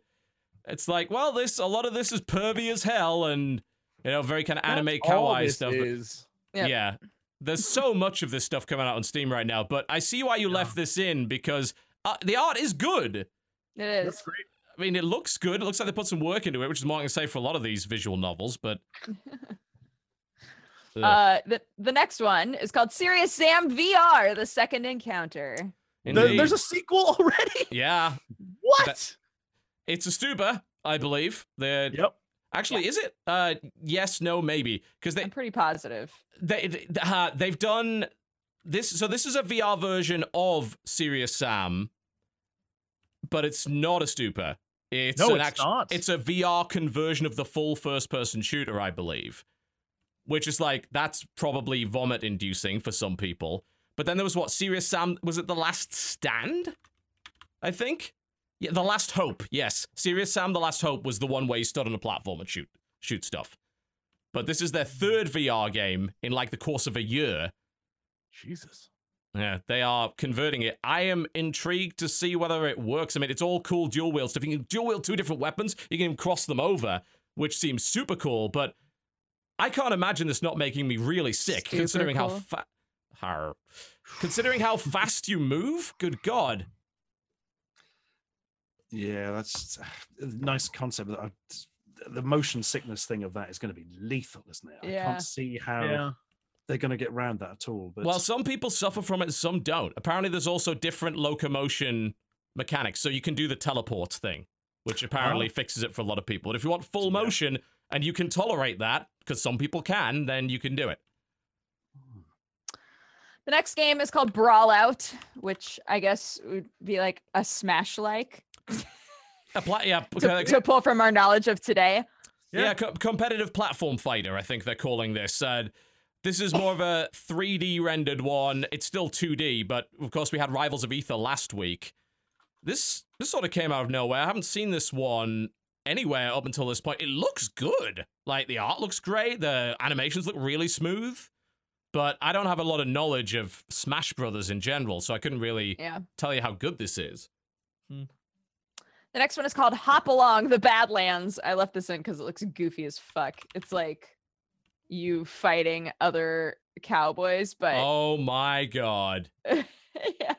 it's like, well, this a lot of this is pervy as hell, and you know, very kind of anime That's all kawaii this stuff. Is. Yep. Yeah, there's so much of this stuff coming out on Steam right now, but I see why you left this in because uh, the art is good. It is. That's great. I mean, it looks good. It looks like they put some work into it, which is more I can say for a lot of these visual novels. But Ugh. Uh, the, the next one is called Serious Sam VR, the second encounter. The- there's a sequel already. yeah, What? it's a Stuba, I believe. The Yep. actually is it? Uh, yes, no, maybe because they I'm pretty positive. they they- uh, they've done this so this is a VR version of Serious Sam but it's not a stupa it's No, an it's act- not. it's a VR conversion of the full first person shooter I believe which is like that's probably vomit inducing for some people but then there was what Serious Sam was it the last stand I think yeah the last hope yes Serious Sam the last hope was the one where you stood on a platform and shoot shoot stuff but this is their third VR game in like the course of a year. Jesus. Yeah, they are converting it. I am intrigued to see whether it works. I mean, it's all cool dual wield stuff. You can dual wield two different weapons. You can even cross them over, which seems super cool. But I can't imagine this not making me really sick, Super considering how cool. fa- Har. considering how fast you move. Good God. Yeah, that's a nice concept. I- The motion sickness thing of that is going to be lethal, isn't it? Yeah. I can't see how Yeah. they're going to get around that at all. But Well, some people suffer from it some don't. Apparently, there's also different locomotion mechanics. So you can do the teleport thing, which apparently oh. fixes it for a lot of people. But if you want full Yeah. motion and you can tolerate that, because some people can, then you can do it. The next game is called Brawlout, which I guess would be like a Smash like A pla- yeah, to, to pull from our knowledge of today. yeah, Yeah. co- competitive platform fighter. I think they're calling this. Uh, this is more of a 3D rendered one. It's still 2D, but of course we had Rivals of Aether last week. This this sort of came out of nowhere. I haven't seen this one anywhere up until this point. It looks good. Like the art looks great. The animations look really smooth. But I don't have a lot of knowledge of Smash Brothers in general, so I couldn't really Yeah. tell you how good this is. Hmm. The next one is called Hop Along the Badlands. I left this in because it looks goofy as fuck. It's like you fighting other cowboys, but Oh my god. yeah.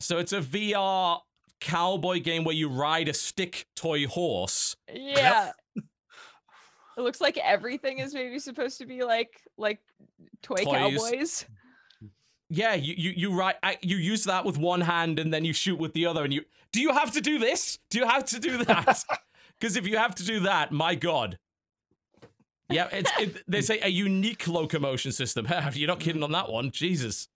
So it's a VR cowboy game where you ride a stick toy horse. Yeah. It looks like everything is maybe supposed to be like like toy Toys. cowboys. Yeah, you you you ride I- you use that with one hand and then you shoot with the other and you Do you have to do this? Do you have to do that? Cuz if you have to do that, my god. Yeah, it's it, there's a, a unique locomotion system. You're not kidding on that one. Jesus.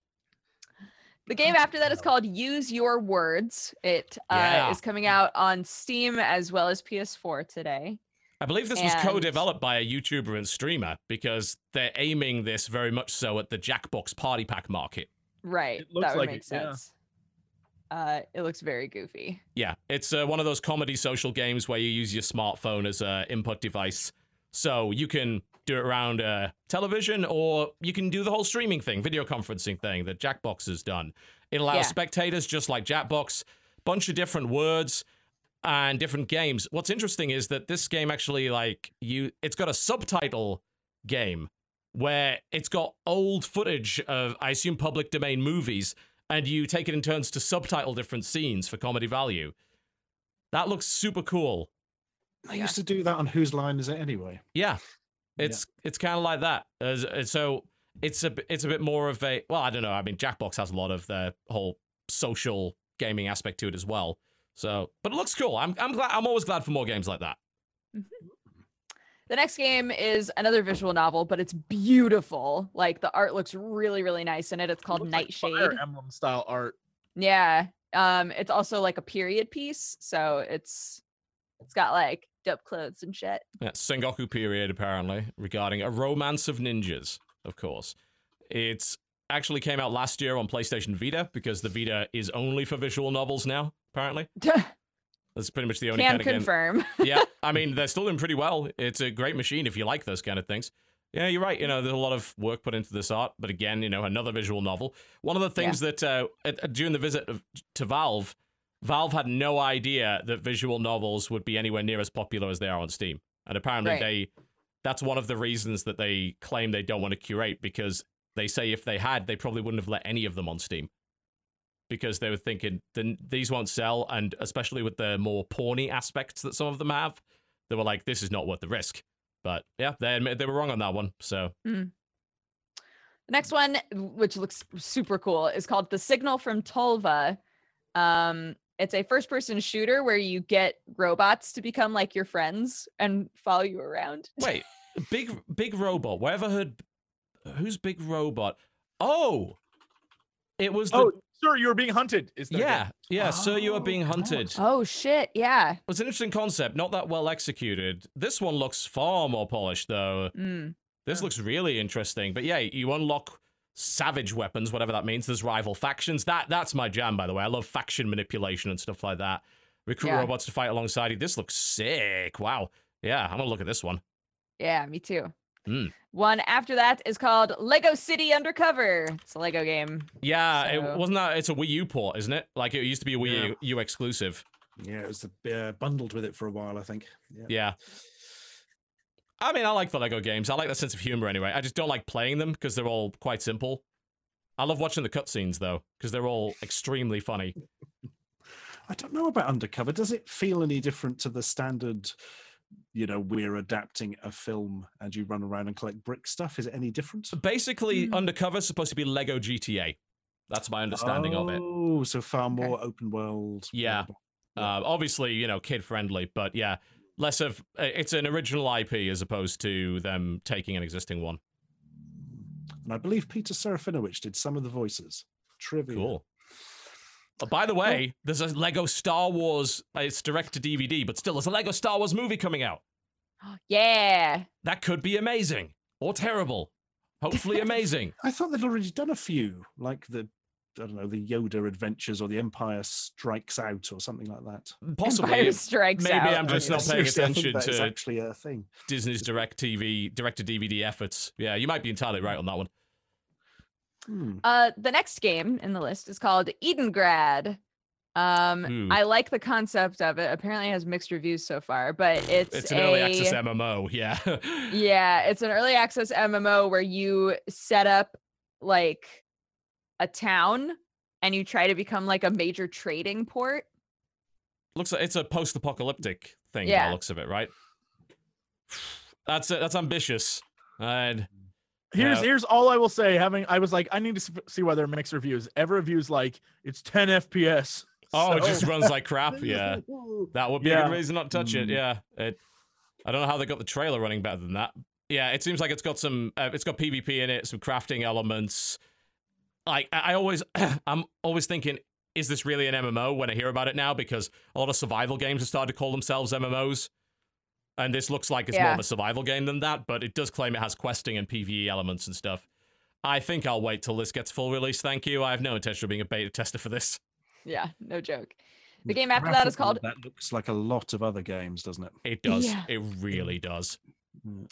The game after that is called Use Your Words. It uh, Yeah. is coming out on Steam as well as PS4 today. I believe this was co-developed by a YouTuber and streamer because they're aiming this very much so at the Jackbox Party Pack market. Right. It looks that would like make it, yeah. sense. Uh, it looks very goofy. Yeah, it's uh, one of those comedy social games where you use your smartphone as a input device. So you can do it around uh, television or you can do the whole streaming thing, video conferencing thing that Jackbox has done. It allows Yeah. spectators, just like Jackbox, bunch of different words and different games. What's interesting is that this game actually like you it's got a subtitle game where it's got old footage of I assume public domain movies and you take it in turns to subtitle different scenes for comedy value. That looks super cool. I used to do that on Whose Line Is It Anyway? Yeah, it's it's kind of like that. As, as- so it's a b- it's a bit more of a well, I don't know. I mean, Jackbox has a lot of the whole social gaming aspect to it as well. So, but it looks cool. I'm I'm glad. I'm always glad for more games like that. The next game is another visual novel, but it's beautiful. Like the art looks really, really nice in it. It's called Looks like Nightshade. Fire Emblem style art. Yeah. Um, it's also like a period piece, so it's it's got like dope clothes and shit. Yeah, Sengoku period apparently regarding a romance of ninjas. Of course, it's actually came out last year on PlayStation Vita because the Vita is only for visual novels now. Apparently, that's pretty much the only Can kind of game. confirm. yeah, I mean they're still doing pretty well. It's a great machine if you like those kind of things. Yeah, you're right. You know, there's a lot of work put into this art, but again, you know, another visual novel. One of the things that uh, during the visit of, to Valve, Valve had no idea that visual novels would be anywhere near as popular as they are on Steam, and apparently Right. they. That's one of the reasons that they claim they don't want to curate because they say if they had, they probably wouldn't have let any of them on Steam because they were thinking then these won't sell, and especially with the more porny aspects that some of them have, they were like, this is not worth the risk. But yeah, they admit they were wrong on that one. So The next one, which looks super cool, is called The Signal from Tolva. Um, it's a first person shooter where you get robots to become like your friends and follow you around. wait, big big robot. Where have I heard? Who's big robot? Oh, it was the Oh, sir, you were being hunted. Is their yeah game. yeah. Sir, you are Oh, being God. hunted. Oh shit, yeah. It's an interesting concept, not that well executed. This one looks far more polished though. Mm. This looks really interesting. But yeah, you unlock savage weapons, whatever that means. There's rival factions. That that's my jam, by the way. I love faction manipulation and stuff like that. Recruit Yeah. robots to fight alongside you. This looks sick. Wow. Yeah, I'm gonna look at this one. Yeah, me too. Mm. One after that is called Lego City Undercover. It's a Lego game. Yeah, So- it wasn't that. It's a Wii U port, isn't it? Like it used to be a Wii Yeah. U, U exclusive. Yeah, it was the, uh, bundled with it for a while, I think. Yeah. Yeah. I mean, I like the Lego games. I like that sense of humor anyway. I just don't like playing them because they're all quite simple. I love watching the cutscenes though because they're all extremely funny. I don't know about Undercover. Does it feel any different to the standard, you know, we're adapting a film and you run around and collect brick stuff? Is it any different? Basically, Hmm. Undercover's supposed to be Lego GTA. That's my understanding of it. Oh, so far Okay. more open world. Yeah. blah, blah. Uh, obviously, you know, kid friendly, but yeah, less of uh, it's an original IP as opposed to them taking an existing one. And I believe Peter Serafinowicz did some of the voices. Trivia. Cool. Uh, by the way, there's a Lego Star Wars. uh, It's direct to DVD, but still, there's a Lego Star Wars movie coming out. Yeah. That could be amazing or terrible. Hopefully, amazing. I thought they'd already done a few, like the I don't know, the Yoda Adventures or the Empire Strikes Out or something like that. Possibly, Empire Strikes maybe Out. I'm just not paying Seriously, attention that is to actually a thing. Disney's direct TV, direct to DVD efforts. Yeah, you might be entirely right on that one. Hmm. Uh, the next game in the list is called Edengrad. Um, Ooh. I like the concept of it. Apparently, it has mixed reviews so far, but it's, It's an a, early access MMO. Yeah. Yeah, it's an early access MMO where you set up like a town and you try to become like a major trading port. looks like it's a post-apocalyptic thing. by Yeah. the looks of it, right? That's that's ambitious. And Here's Yeah. here's all I will say. Having I was like, I need to s- see whether mixed reviews. Every review's like it's 10 FPS. oh, it just runs like crap. Yeah, that would be a good reason not to touch it. Mm. Yeah, it. I don't know how they got the trailer running better than that. Yeah, it seems like it's got some. Uh, it's got PvP in it, some crafting elements. Like I I always I'm always thinking is this really an MMO when I hear about it now because a lot of survival games have started to call themselves MMOs. And this looks like it's more of a survival game than that, but it does claim it has questing and PvE elements and stuff. I think I'll wait till this gets full release. Thank you. I have no intention of being a beta tester for this. Yeah, no joke. The game after that is called That looks like a lot of other games, doesn't it? It does. Yeah. It really does. the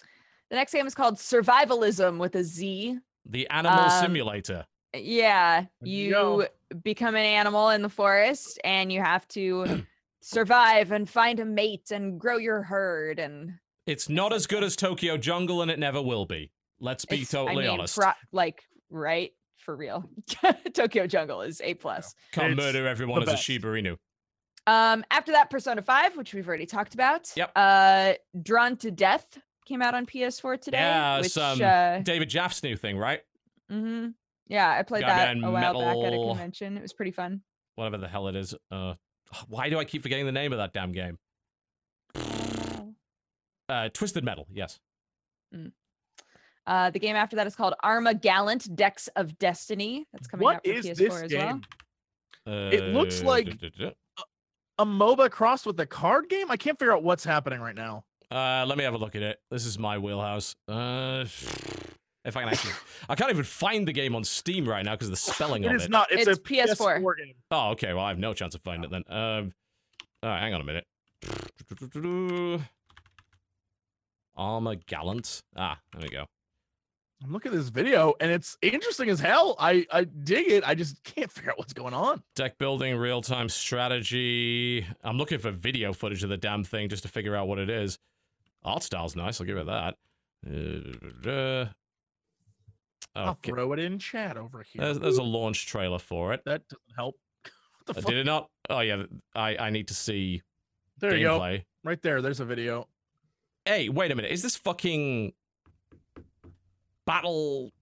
next game is called Survivalizm with a Z. The Animal Um, Simulator. Yeah, you go. you become an animal in the forest and you have to survive and find a mate and grow your herd and It's not as good as Tokyo Jungle, and it never will be. Let's be it's- totally I mean, honest. pro- like right for real. Tokyo Jungle is A plus. Can't It's murder everyone the as a best. Shiba Inu. Um, after that, Persona Five, which we've already talked about. Yep. Uh, Drawn to Death came out on PS4 today. Yeah, which it's, um, uh, David Jaffe's new thing, right? Mm hmm yeah, I played Got that an a while back at a convention. It was pretty fun. Whatever the hell it is. Uh, why do I keep forgetting the name of that damn game? Uh, Twisted Metal. Yes. Uh, the game after that is called Armagallant Decks of Destiny. That's coming What out for is PS4 this as game? well. It looks Uh, like- duh, duh, duh. A MOBA crossed with a card game? I can't figure out what's happening right now. Uh, let me have a look at it. This is my wheelhouse. Uh, if I can actually, I can't even find the game on Steam right now because of the spelling It of is it. not. It's, It's a PS4. PS4 game. Oh, okay. Well, I have no chance of finding it then. Um, all right, hang on a minute. Armor Gallant. Ah, there we go. I'm looking at this video and it's interesting as hell. I I dig it. I just can't figure out what's going on. Deck building, real time strategy. I'm looking for video footage of the damn thing just to figure out what it is. Art style's nice. I'll give it that. Uh, I'll throw it in chat over here. There's, there's a launch trailer for it. that doesn't help. What the Uh, fuck? did it not? Oh yeah, I I need to see there you go. gameplay. Right there. There's a video. Hey, wait a minute. Is this fucking battle?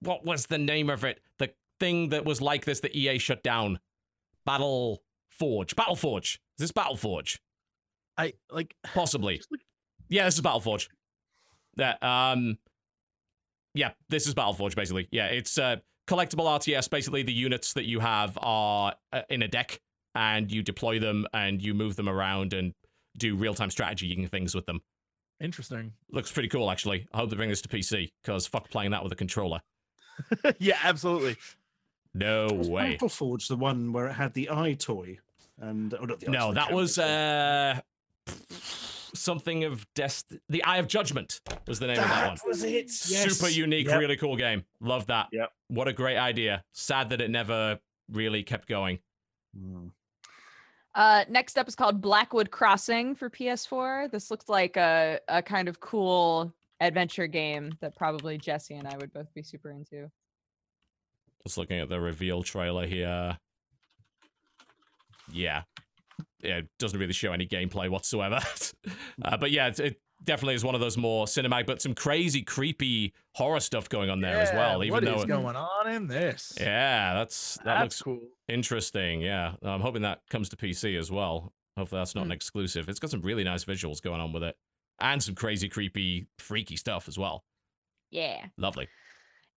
What was the name of it? The thing that was like this that EA shut down. Battle Forge. Battle Forge. Is this Battle Forge? I like Possibly. look- Yeah, this is Battle Forge. Yeah. Um. Yeah, this is Battle Forge basically. Yeah, it's uh collectible RTS. Basically, the units that you have are uh, in a deck, and you deploy them and you move them around and do real time strategy things with them. interesting. Looks pretty cool, actually. I hope they bring this to PC, because fuck playing that with a controller. yeah, absolutely. No Was way. Battle Forge the one where it had the eye toy? And oh, not the eye No, toy, that was camera uh something of dest. The Eye of Judgment was the name of that one. was it. Super unique, Yep. really cool game. Love that. Yep. What a great idea. Sad that it never really kept going. Mm. Uh, next up is called Blackwood Crossing for PS4. This looks like a, a kind of cool adventure game that probably Jesse and I would both be super into. Just looking at the reveal trailer here. Yeah. Yeah, it doesn't really show any gameplay whatsoever. uh, but yeah, it, it definitely is one of those more cinematic, but some crazy, creepy horror stuff going on there as well. Even what though, is it- going on in this? yeah, that's that that's looks cool. interesting. Yeah, I'm hoping that comes to PC as well. Hopefully, that's not an exclusive. It's got some really nice visuals going on with it, and some crazy, creepy, freaky stuff as well. Yeah. Lovely.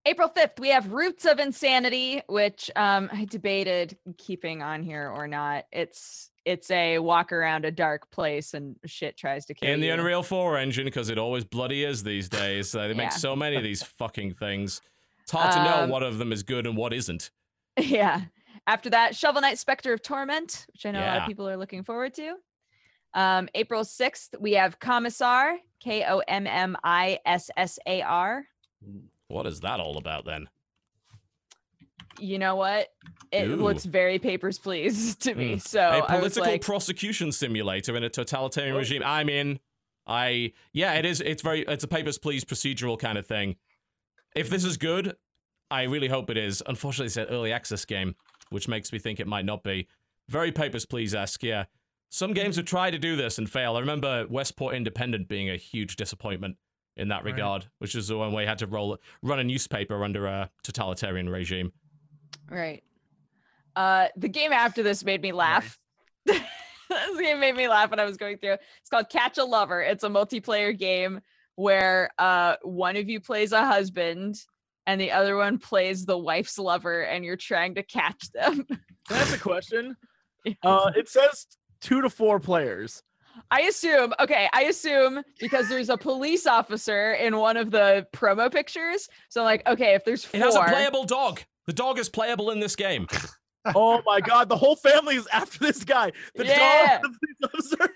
April 5th, we have Roots of Insanity, which um, I debated keeping on here or not. It's it's a walk around a dark place and shit tries to kill you. in the you. Unreal 4 engine because it always bloody is these days. Uh, they make so many of these fucking things. It's hard to know Um, what of them is good and what isn't. yeah. After that, Shovel Knight Spectre of Torment, which I know a lot of people are looking forward to. Um, April 6th, we have Kommissar, K O M M I S S A R. What is that all about then? You know what? It Ooh. looks very Papers, Please to me. Mm. So a I was political like, prosecution simulator in a totalitarian Oh. regime. I'm in. I yeah, it is. It's very. It's a papers please procedural kind of thing. If this is good, I really hope it is. Unfortunately, it's an early access game, which makes me think it might not be. Very papers please esque. Yeah, some games have tried to do this and fail. I remember Westport Independent being a huge disappointment in that Right. regard, which is the one where you had to roll run a newspaper under a totalitarian regime. Right. Uh, the game after this made me laugh. this game made me laugh when I was going through. It's called Catch a Lover. It's a multiplayer game where uh one of you plays a husband and the other one plays the wife's lover, and you're trying to catch them. That's a question. Uh, it says two to four players. I assume, okay, I assume because there's a police officer in one of the promo pictures. So, like, okay, if there's four, It has a playable dog. The dog is playable in this game. Oh my god, the whole family is after this guy. The Yeah. dog, the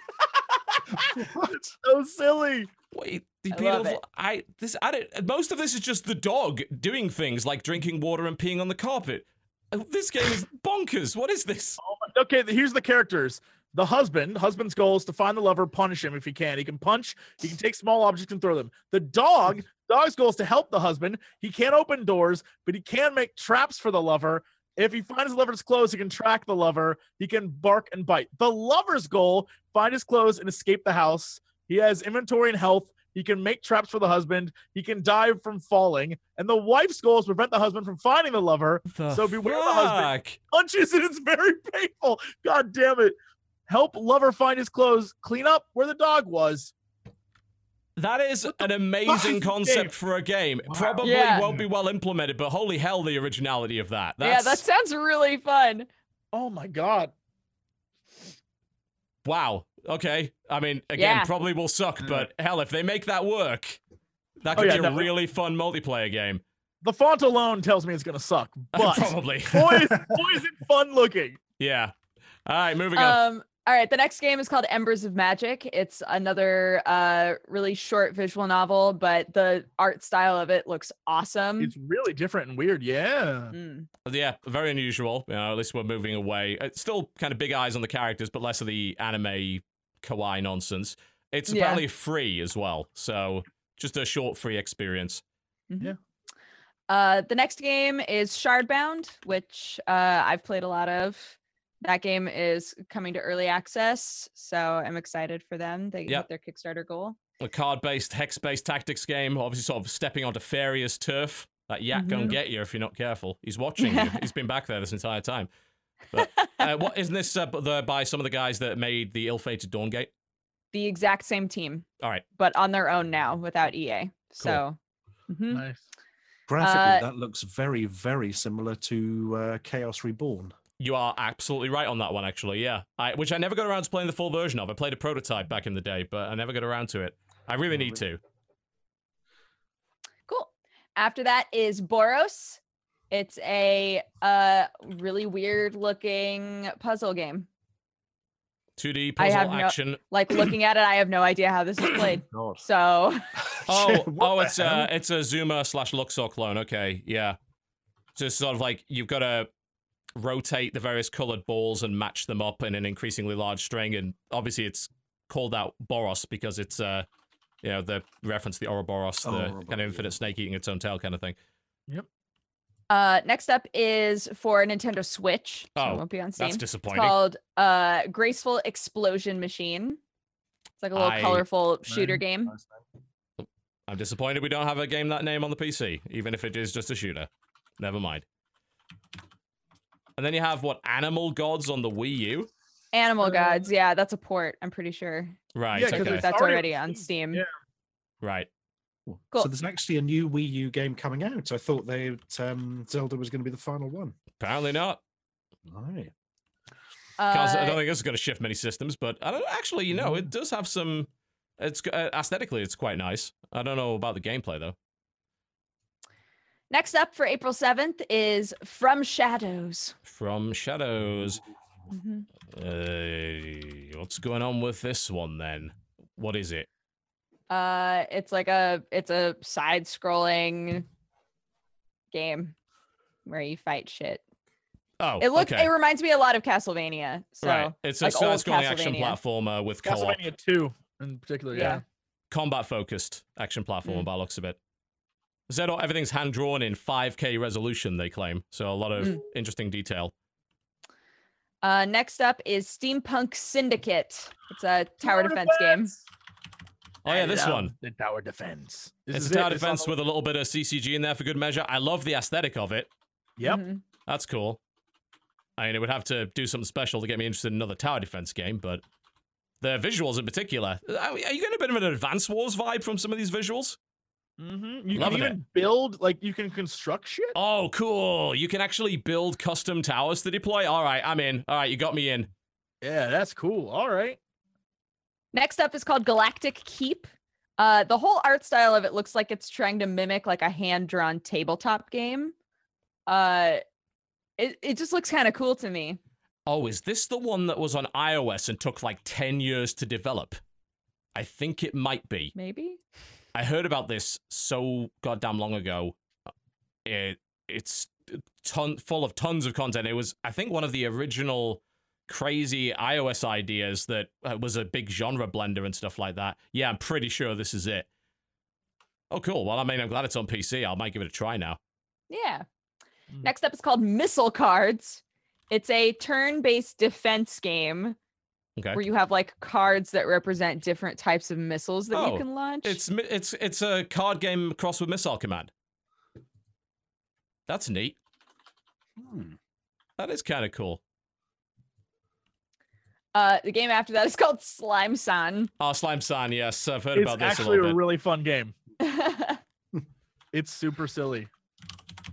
it's so silly. Wait, the I love beautiful. it. I this I don't, most of this is just the dog doing things like drinking water and peeing on the carpet. Uh, This game is bonkers. What is this? Oh my- okay, here's the characters. The husband, husband's goal is to find the lover, punish him if he can. He can punch, he can take small objects and throw them. The dog, dog's goal is to help the husband. He can't open doors, but he can make traps for the lover. If he finds the lover's clothes, he can track the lover. He can bark and bite. The lover's goal, find his clothes and escape the house. He has inventory and health. He can make traps for the husband. He can dive from falling. And the wife's goal is prevent the husband from finding the lover The So beware the husband. fuck? punches and it's very painful. God damn it. Help lover find his clothes, clean up where the dog was. That is an amazing concept game? for a game. Wow. Probably Yeah. won't be well implemented, but holy hell, the originality of that. yeah, that sounds really fun. Oh my god. wow. Okay. I mean, again, Yeah. probably will suck, mm. but hell, if they make that work, that Oh, could yeah, be a no. really fun multiplayer game. The font alone tells me it's gonna suck, but probably. boy, is, boy is it fun looking. yeah. All right, moving on. Um, All right, the next game is called Embers of Magic. It's another uh really short visual novel, but the art style of it looks awesome. It's really different and weird. Yeah. Mm. Yeah, very unusual. You know, at least we're moving away. It's still kind of big eyes on the characters, but less of the anime kawaii nonsense. It's Yeah. apparently free as well, so just a short free experience. Yeah. Uh, the next game is Shardbound, which uh, I've played a lot of. That game is coming to early access, so I'm excited for them. They Yep. hit their Kickstarter goal. A card-based, hex-based tactics game, obviously sort of stepping onto Faeria's turf. That yak gonna Mhm. get you if you're not careful. He's watching you. He's been back there this entire time. But uh, what isn't this uh, the, by some of the guys that made the ill-fated Dawngate? The exact same team, All right, but on their own now without EA. So, mhm. Nice. Graphically, Uh, that looks very, very similar to uh, Chaos Reborn. You are absolutely right on that one. Actually, yeah. I, which I never got around to playing the full version of. I played a prototype back in the day, but I never got around to it. I really need to. cool. After that is Boros. It's a uh really weird looking puzzle game. 2D puzzle no- action. Like looking at it, I have no idea how this is played. God. So Oh, oh, it's a it's a Zuma slash Luxor clone. Okay, yeah. So it's sort of like you've got to rotate the various colored balls and match them up in an increasingly large string, and obviously it's called out Boros because it's uh, you know, the reference to the Ouroboros, the Ouroboros, kind of infinite snake eating its own tail kind of thing. Yep. Uh next up is for Nintendo Switch. So Oh, it won't be on Steam. That's It's disappointing. called uh Graceful Explosion Machine. It's like a little I- colorful shooter Nice, game. I'm disappointed we don't have a game that name on the PC, even if it is just a shooter. Never mind. And then you have what Animal Gods on the Wii U, Animal Uh, Gods, yeah, that's a port, I'm pretty sure. right? Yeah, 'cause okay, That's already already on on Steam, Steam. yeah. right. Cool. Cool. So there's actually a new Wii U game coming out. I thought they um, Zelda was going to be the final one. Apparently not. Right. Can't s- I Uh, don't think this is going to shift many systems, but I don't actually. You know, it does have some. It's uh, aesthetically, it's quite nice. I don't know about the gameplay though. Next up for April 7th is From Shadows. From Shadows. Mhm. Uh, what's going on with this one then? What is it? Uh it's like a it's a side scrolling game where you fight shit. Oh, It looks okay. it reminds me a lot of Castlevania. So right. It's a like old side-scrolling action platformer with co-op, Castlevania 2 in particular. Yeah. Yeah. combat-focused action platformer Mm. by looks of it. Said everything's hand drawn in 5K resolution. They claim so. A lot of Mm. interesting detail. Uh, next up is Steampunk Syndicate. It's a tower defense game. Oh yeah, I this love one. The tower defense. This It's is a tower it. Defense with a little bit of CCG in there for good measure. I love the aesthetic of it. Yep. Mhm. That's cool. I mean, it would have to do something special to get me interested in another tower defense game, but the visuals in particular. Are are you getting a bit of an Advance Wars vibe from some of these visuals? Mm-hmm. You Loving can even build, like, you can construct shit. Oh, cool. You can actually build custom towers to deploy. All right, I'm in. All right, you got me in. Yeah, that's cool. All right. Next up is called Galactic Keep. Uh, the whole art style of it looks like it's trying to mimic like a hand-drawn tabletop game. Uh, it it just looks kind of cool to me. Oh, is this the one that was on iOS and took like 10 years to develop? I think it might be. Maybe. I heard about this so goddamn long ago. It it's ton full of tons of content. It was I think one of the original crazy iOS ideas that uh, was a big genre blender and stuff like that. Yeah, I'm pretty sure this is it. Oh, cool. Well, I mean, I'm glad it's on PC. I might give it a try now. Yeah. Mm. Next up is called Missile Cards. It's a turn-based defense game Okay. where you have like cards that represent different types of missiles that Oh, you can launch. It's it's it's a card game crossed with Missile Command. That's neat. Hmm. That is kind of cool. Uh, the game after that is called Slime San. Oh, Slime San, yes, I've heard It's about this a actually little a really fun game. It's super silly.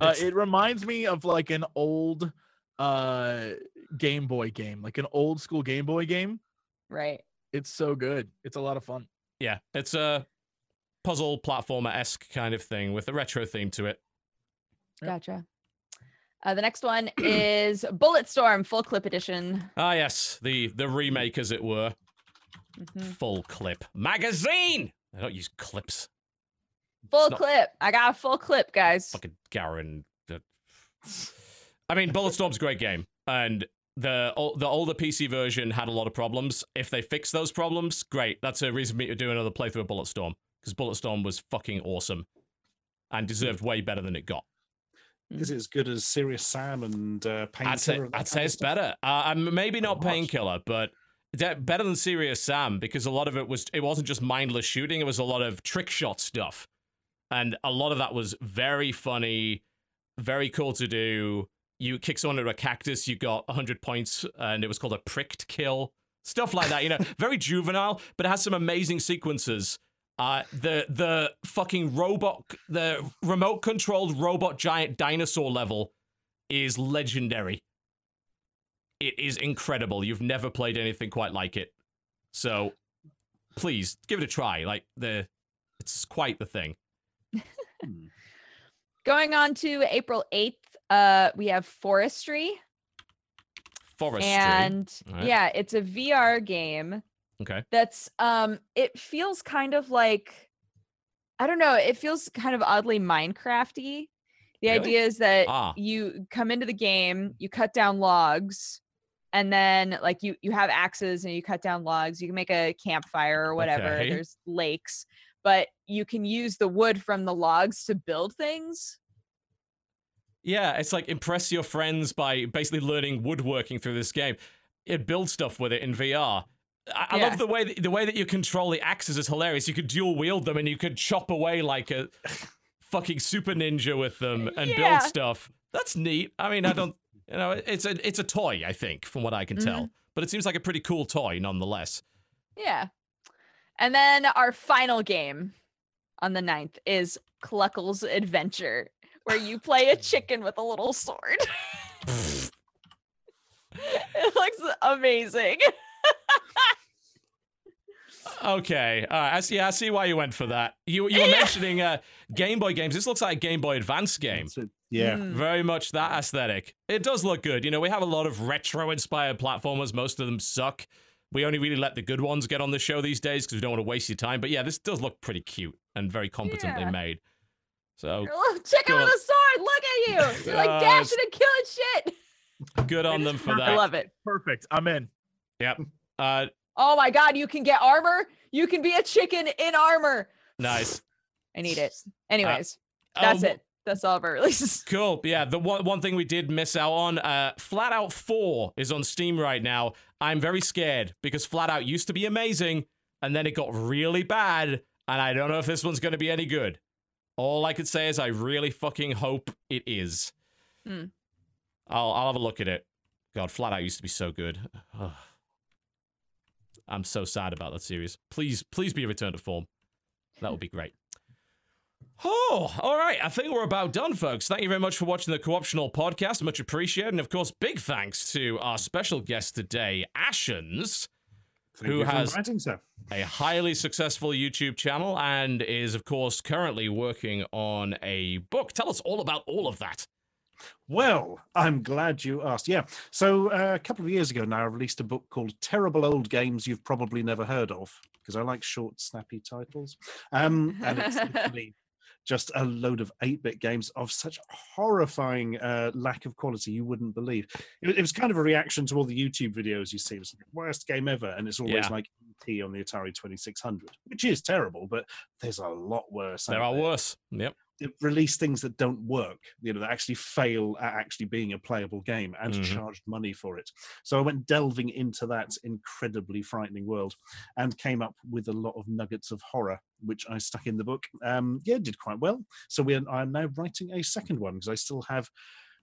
Uh, It's- it reminds me of like an old uh Game Boy game, like an old school Game Boy game. right. It's so good. It's a lot of fun. Yeah, it's a puzzle platformer esque kind of thing with a retro theme to it. Gotcha. Uh, the next one is Bulletstorm Full Clip Edition. Ah, yes, the the remake, as it were, Mhm. full clip magazine. I don't use clips. Full not- clip. I got a full clip, guys. Fucking Garen. I mean, Bulletstorm's a great game, and the the older PC version had a lot of problems. If they fix those problems, great. That's a reason for me to do another playthrough of Bulletstorm because Bulletstorm was fucking awesome and deserved way better than it got. Is it as good as Serious Sam and uh, Painkiller? I'd say I'd say it's stuff? better. Uh, I'm maybe not painkiller, but better than Serious Sam because a lot of it was it wasn't just mindless shooting. It was a lot of trick shot stuff, and a lot of that was very funny, very cool to do. You kick someone into a cactus, you got 100 points, and it was called a pricked kill. Stuff like that, you know, very juvenile, but it has some amazing sequences. Uh, the the fucking robot, the remote controlled robot giant dinosaur level is legendary. It is incredible. You've never played anything quite like it. So please give it a try. Like the it's quite the thing. Going on to April 8th, uh, we have Forestry. Forestry. And Alright. yeah, it's a VR game okay. that's um it feels kind of like I don't know, it feels kind of oddly Minecrafty. The Really? idea is that Ah. you come into the game, you cut down logs, and then like you you have axes and you cut down logs. You can make a campfire or whatever. Okay. There's lakes, but you can use the wood from the logs to build things. Yeah, it's like impress your friends by basically learning woodworking through this game. It builds stuff with it in VR. I, I love the way that, the way that you control the axes is hilarious. You could dual wield them and you could chop away like a fucking super ninja with them and Yeah. build stuff. That's neat. I mean, I don't, you know, it's a it's a toy. I think, from what I can tell, mm-hmm. but it seems like a pretty cool toy nonetheless. Yeah. And then our final game on the 9th is Cluckle's Adventure, where you play a chicken with a little sword. it looks amazing. Okay, all right. I see. I see why you went for that. You you were mentioning uh, Game Boy games. This looks like a Game Boy Advance game. That's. Yeah. Mm. Very much that aesthetic. It does look good. You know, we have a lot of retro inspired platformers. Most of them suck. We only really let the good ones get on the show these days because we don't want to waste your time. But yeah, this does look pretty cute and very competently Yeah. made. So You're chicken with on- a sword. Look at you. You're like Uh, dashing and killing shit. good on them for that. I love it. Perfect. I'm in. Yep. Uh, Oh my god, you can get armor. You can be a chicken in armor. nice. I need it. Anyways, that's Oh, it. That's all of our releases. Cool. Yeah, the one one thing we did miss out on, uh, Flat Out 4 is on Steam right now. I'm very scared because Flat Out used to be amazing and then it got really bad, and I don't know if this one's gonna be any good. All I could say is I really fucking hope it is. Hmm. I'll I'll have a look at it. God, Flat Out used to be so good. Ugh. I'm so sad about that series. Please, please be a return to form. That would be great. Oh, all right. I think we're about done, folks. Thank you very much for watching the Co-optional podcast. Much appreciated. And of course, big thanks to our special guest today, Ashens, Thank Who has- inviting, a highly successful YouTube channel and is, of course, currently working on a book. Tell us all about all of that. Well, I'm glad you asked. Yeah. So uh, a couple of years ago now, I released a book called Terrible Old Games You've Probably Never Heard of, because I like short, snappy titles. Um, and it's literally just a load of 8-bit games of such horrifying uh, lack of quality you wouldn't believe. It, it was kind of a reaction to all the YouTube videos you see. It was like, worst game ever, and it's always Yeah. like ET on the Atari 2600, which is terrible, but there's a lot worse. There are worse. Yep. They release things that don't work, you know, that actually fail at actually being a playable game and Mhm. charged money for it. So I went delving into that incredibly frightening world and came up with a lot of nuggets of horror, which I stuck in the book. Um, yeah, did quite well. So we are, I'm now writing a second one because I still have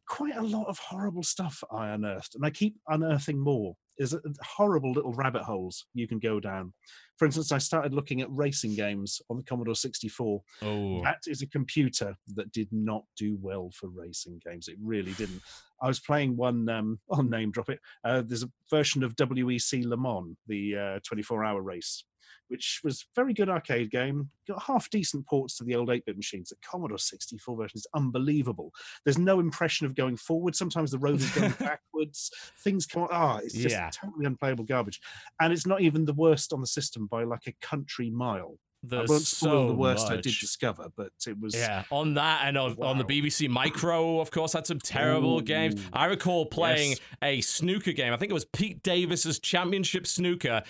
quite a lot of horrible stuff I unearthed, and I keep unearthing more. There's a- horrible little rabbit holes you can go down. For instance, I started looking at racing games on the Commodore 64 Oh. that is a computer that did not do well for racing games. It really didn't. I was playing one, um, I'll name drop it. Uh, there's a version of WEC Le Mans, the uh, 24 hour race, which was a very good arcade game. Got half decent ports to the old 8 bit machines. The Commodore 64 version is unbelievable. There's no impression of going forward. Sometimes the road is going backwards. Things come Ah, it's just Yeah. totally unplayable garbage. And it's not even the worst on the system by like a country mile. I There's won't spoil so the worst I did discover, but it was Yeah, on that and on, on the BBC Micro, of course, had some terrible games. I recall playing yes. a snooker game. I think it was Pete Davis's Championship Snooker.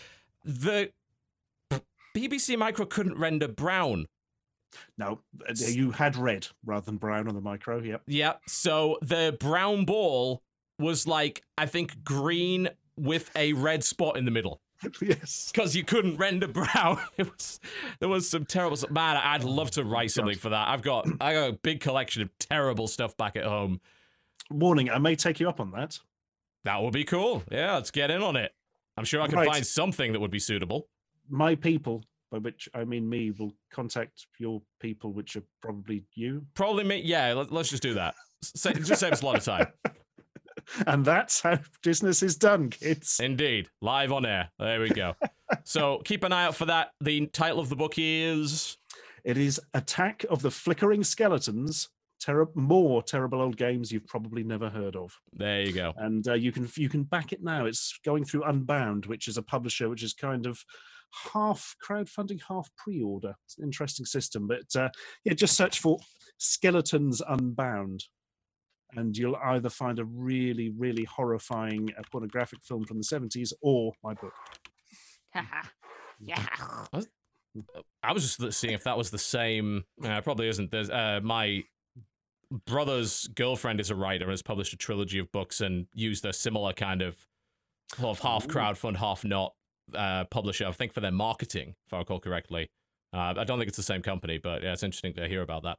The BBC Micro couldn't render brown. No, you had red rather than brown on the micro. Yep. Yeah, so the brown ball was like I think green with a red spot in the middle yes. because you couldn't render brown. It was there was some terrible stuff. Man, I'd oh love to write something for that. I've got I got a big collection of terrible stuff back at home. Warning: I may take you up on that. That would be cool. Yeah, let's get in on it. I'm sure I can Right. find something that would be suitable. My people, by which I mean me, will contact your people, which are probably you, Probably me. Yeah, let, us just do that. Sa- just save us a lot of time. and that's how business is done, kids. Indeed, live on air. There we go. so keep an eye out for that. The title of the book is. It is Attack of the Flickering Skeletons. Terri more terrible old games you've probably never heard of, There you go. and uh, you can you can back it now. It's going through Unbound, which is a publisher which is kind of half crowdfunding, half pre-order. It's an interesting system, but uh, yeah, just search for Skeletons Unbound, and you'll either find a really, really horrifying uh, pornographic film from the seventies or my book. yeah. I was just seeing if that was the same. Uh, it probably isn't. There's uh, my brother's girlfriend is a writer and has published a trilogy of books and used a similar kind of of half Ooh. crowdfund, half not uh, publisher. I think for their marketing, if I recall correctly. Uh, I don't think it's the same company, but yeah, it's interesting to hear about that.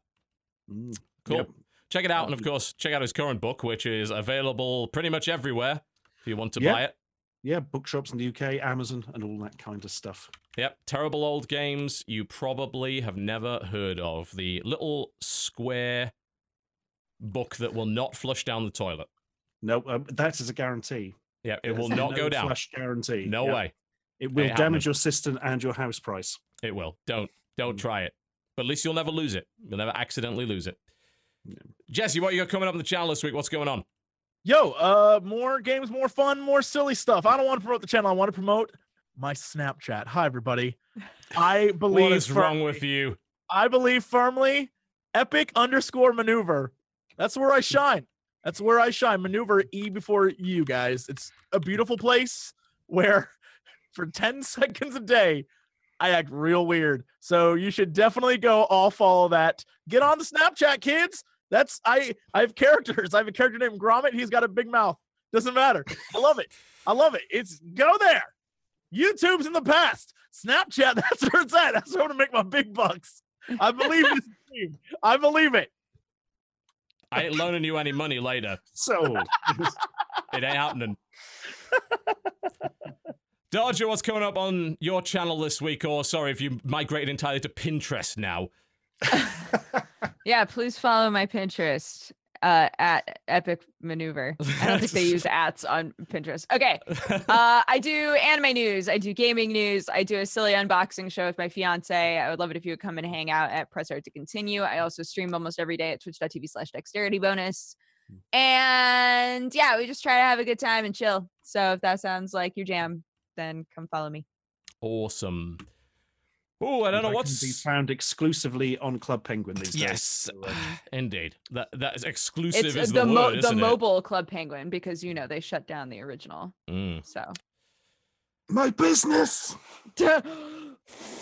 Mm. Cool. Yep. Check it out, and of Um, course, check out his current book, which is available pretty much everywhere if you want to Yeah. buy it. Yeah, bookshops in the UK, Amazon, and all that kind of stuff. Yep, terrible old games you probably have never heard of. The little square book that will not flush down the toilet. No, um, that is a guarantee. Yeah, it will not no go down. Flush guarantee. No Yeah. way. It will Ain't happening. damage your system and your house price. It will. Don't don't Mm. try it. But at least you'll never lose it. You'll never accidentally lose it. Yeah. Jesse, what you got coming up on the channel this week? What's going on? Yo, uh, more games, more fun, more silly stuff. I don't want to promote the channel. I want to promote my Snapchat. Hi, everybody. I believe What is wrong with you? I believe firmly. Epic underscore maneuver. That's where I shine. That's where I shine. Maneuver E before you guys. It's a beautiful place where, for ten seconds a day, I act real weird. So you should definitely go all follow that. Get on the Snapchat, kids. That's I. I have characters. I have a character named Gromit. He's got a big mouth. Doesn't matter. I love it. I love it. It's go there. YouTube's in the past. Snapchat. That's where it's at. That's where I'm gonna make my big bucks. I believe this dream. I believe it. I ain't loaning you any money later. So, It ain't happening. Dodger, what's coming up on your channel this week? Or sorry, if you migrated entirely to Pinterest now. Yeah, please follow my Pinterest uh, at Epic Maneuver. I don't think they use ats on Pinterest. Okay. Uh, I do anime news. I do gaming news. I do a silly unboxing show with my fiance. I would love it if you would come and hang out at Press Heart to Continue. I also stream almost every day at twitch.tv slash dexterity bonus. And yeah, we just try to have a good time and chill. So if that sounds like your jam, then come follow me. Awesome. Oh, I don't know Can be what's. found exclusively on Club Penguin these days. Yes, So, uh, indeed. That that is exclusive. It's is the the, mo- word, the isn't it? mobile Club Penguin because you know they shut down the original. Mm. So my business.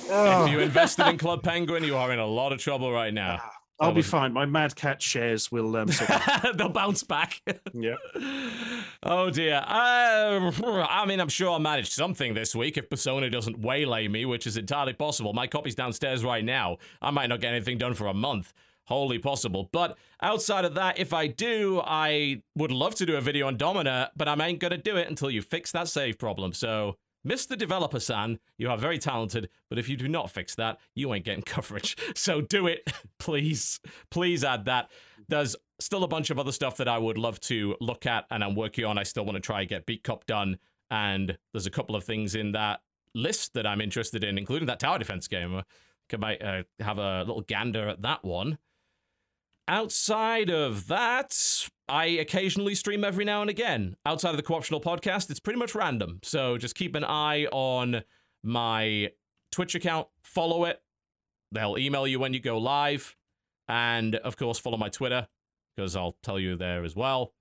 If Oh, you invested in Club Penguin, you are in a lot of trouble right now. I'll be fine. My Mad Catz shares will um, they'll bounce back. yeah. Oh dear. Uh, I mean, I'm sure I'll manage something this week if Persona doesn't waylay me, which is entirely possible. My copy's downstairs right now. I might not get anything done for a month. Wholly possible. But outside of that, if I do, I would love to do a video on Domina, but I ain't gonna do it until you fix that save problem. So, Mr. Developer San, you are very talented, but if you do not fix that, you ain't getting coverage. So do it, please. Please add that. There's still a bunch of other stuff that I would love to look at and I'm working on. I still want to try and get Beat Cop done. And there's a couple of things in that list that I'm interested in, including that tower defense game. I might uh, have a little gander at that one. Outside of that, I occasionally stream every now and again. Outside of the co-optional podcast, it's pretty much random. So just keep an eye on my Twitch account, follow it. They'll email you when you go live. And of course, follow my Twitter because I'll tell you there as well.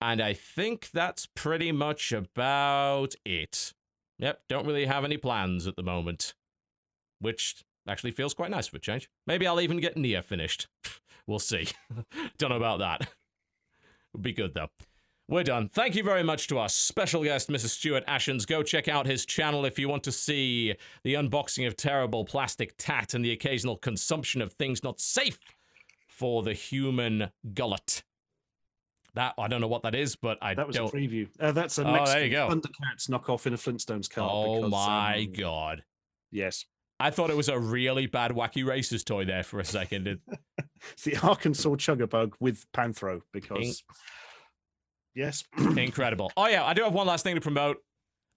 And I think that's pretty much about it. Yep, don't really have any plans at the moment, which actually feels quite nice for a change. Maybe I'll even get Nier finished. we'll see. don't know about that. Would be good though. We're done. Thank you very much to our special guest, Mrs. Stuart Ashens. Go check out his channel if you want to see the unboxing of terrible plastic tat and the occasional consumption of things not safe for the human gullet. That I don't know what that is, but I That was don't. a preview. Uh, that's a Oh, Mexican there you go. Thundercats knockoff in a Flintstones car. oh because, my um, god! Yes. I thought it was a really bad wacky racers toy there for a second. It- It's the Arkansas Chuggabug with Panthro because. Yes. Incredible. Oh yeah, I do have one last thing to promote.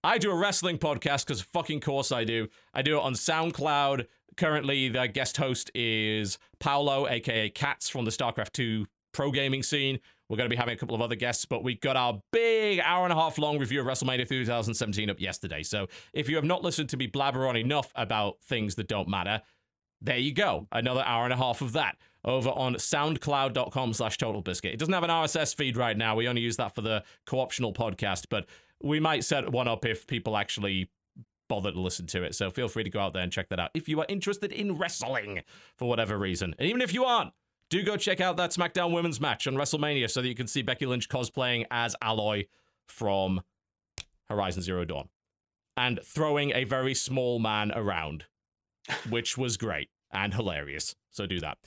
I do a wrestling podcast because fucking course I do. I do it on SoundCloud. Currently, the guest host is Paolo, aka Catz from the StarCraft 2 pro gaming scene. We're going to be having a couple of other guests, but we got our big hour and a half long review of WrestleMania 2017 up yesterday. So if you have not listened to me blabber on enough about things that don't matter, there you go. Another hour and a half of that over on soundcloud.com slash total biscuit. It doesn't have an RSS feed right now. We only use that for the co-optional podcast, but we might set one up if people actually bother to listen to it. So feel free to go out there and check that out if you are interested in wrestling for whatever reason. And even if you aren't, do go check out that SmackDown women's match on WrestleMania so that you can see Becky Lynch cosplaying as Aloy from Horizon Zero Dawn and throwing a very small man around, which was great and hilarious. So do that.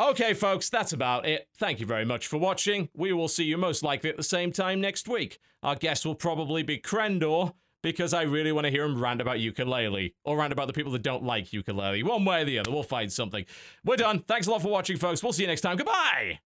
Okay, folks, that's about it. Thank you very much for watching. We will see you most likely at the same time next week. Our guest will probably be Crendor, because I really want to hear him rant about ukulele, or rant about the people that don't like ukulele. One way or the other, we'll find something. We're done. Thanks a lot for watching, folks. We'll see you next time. Goodbye!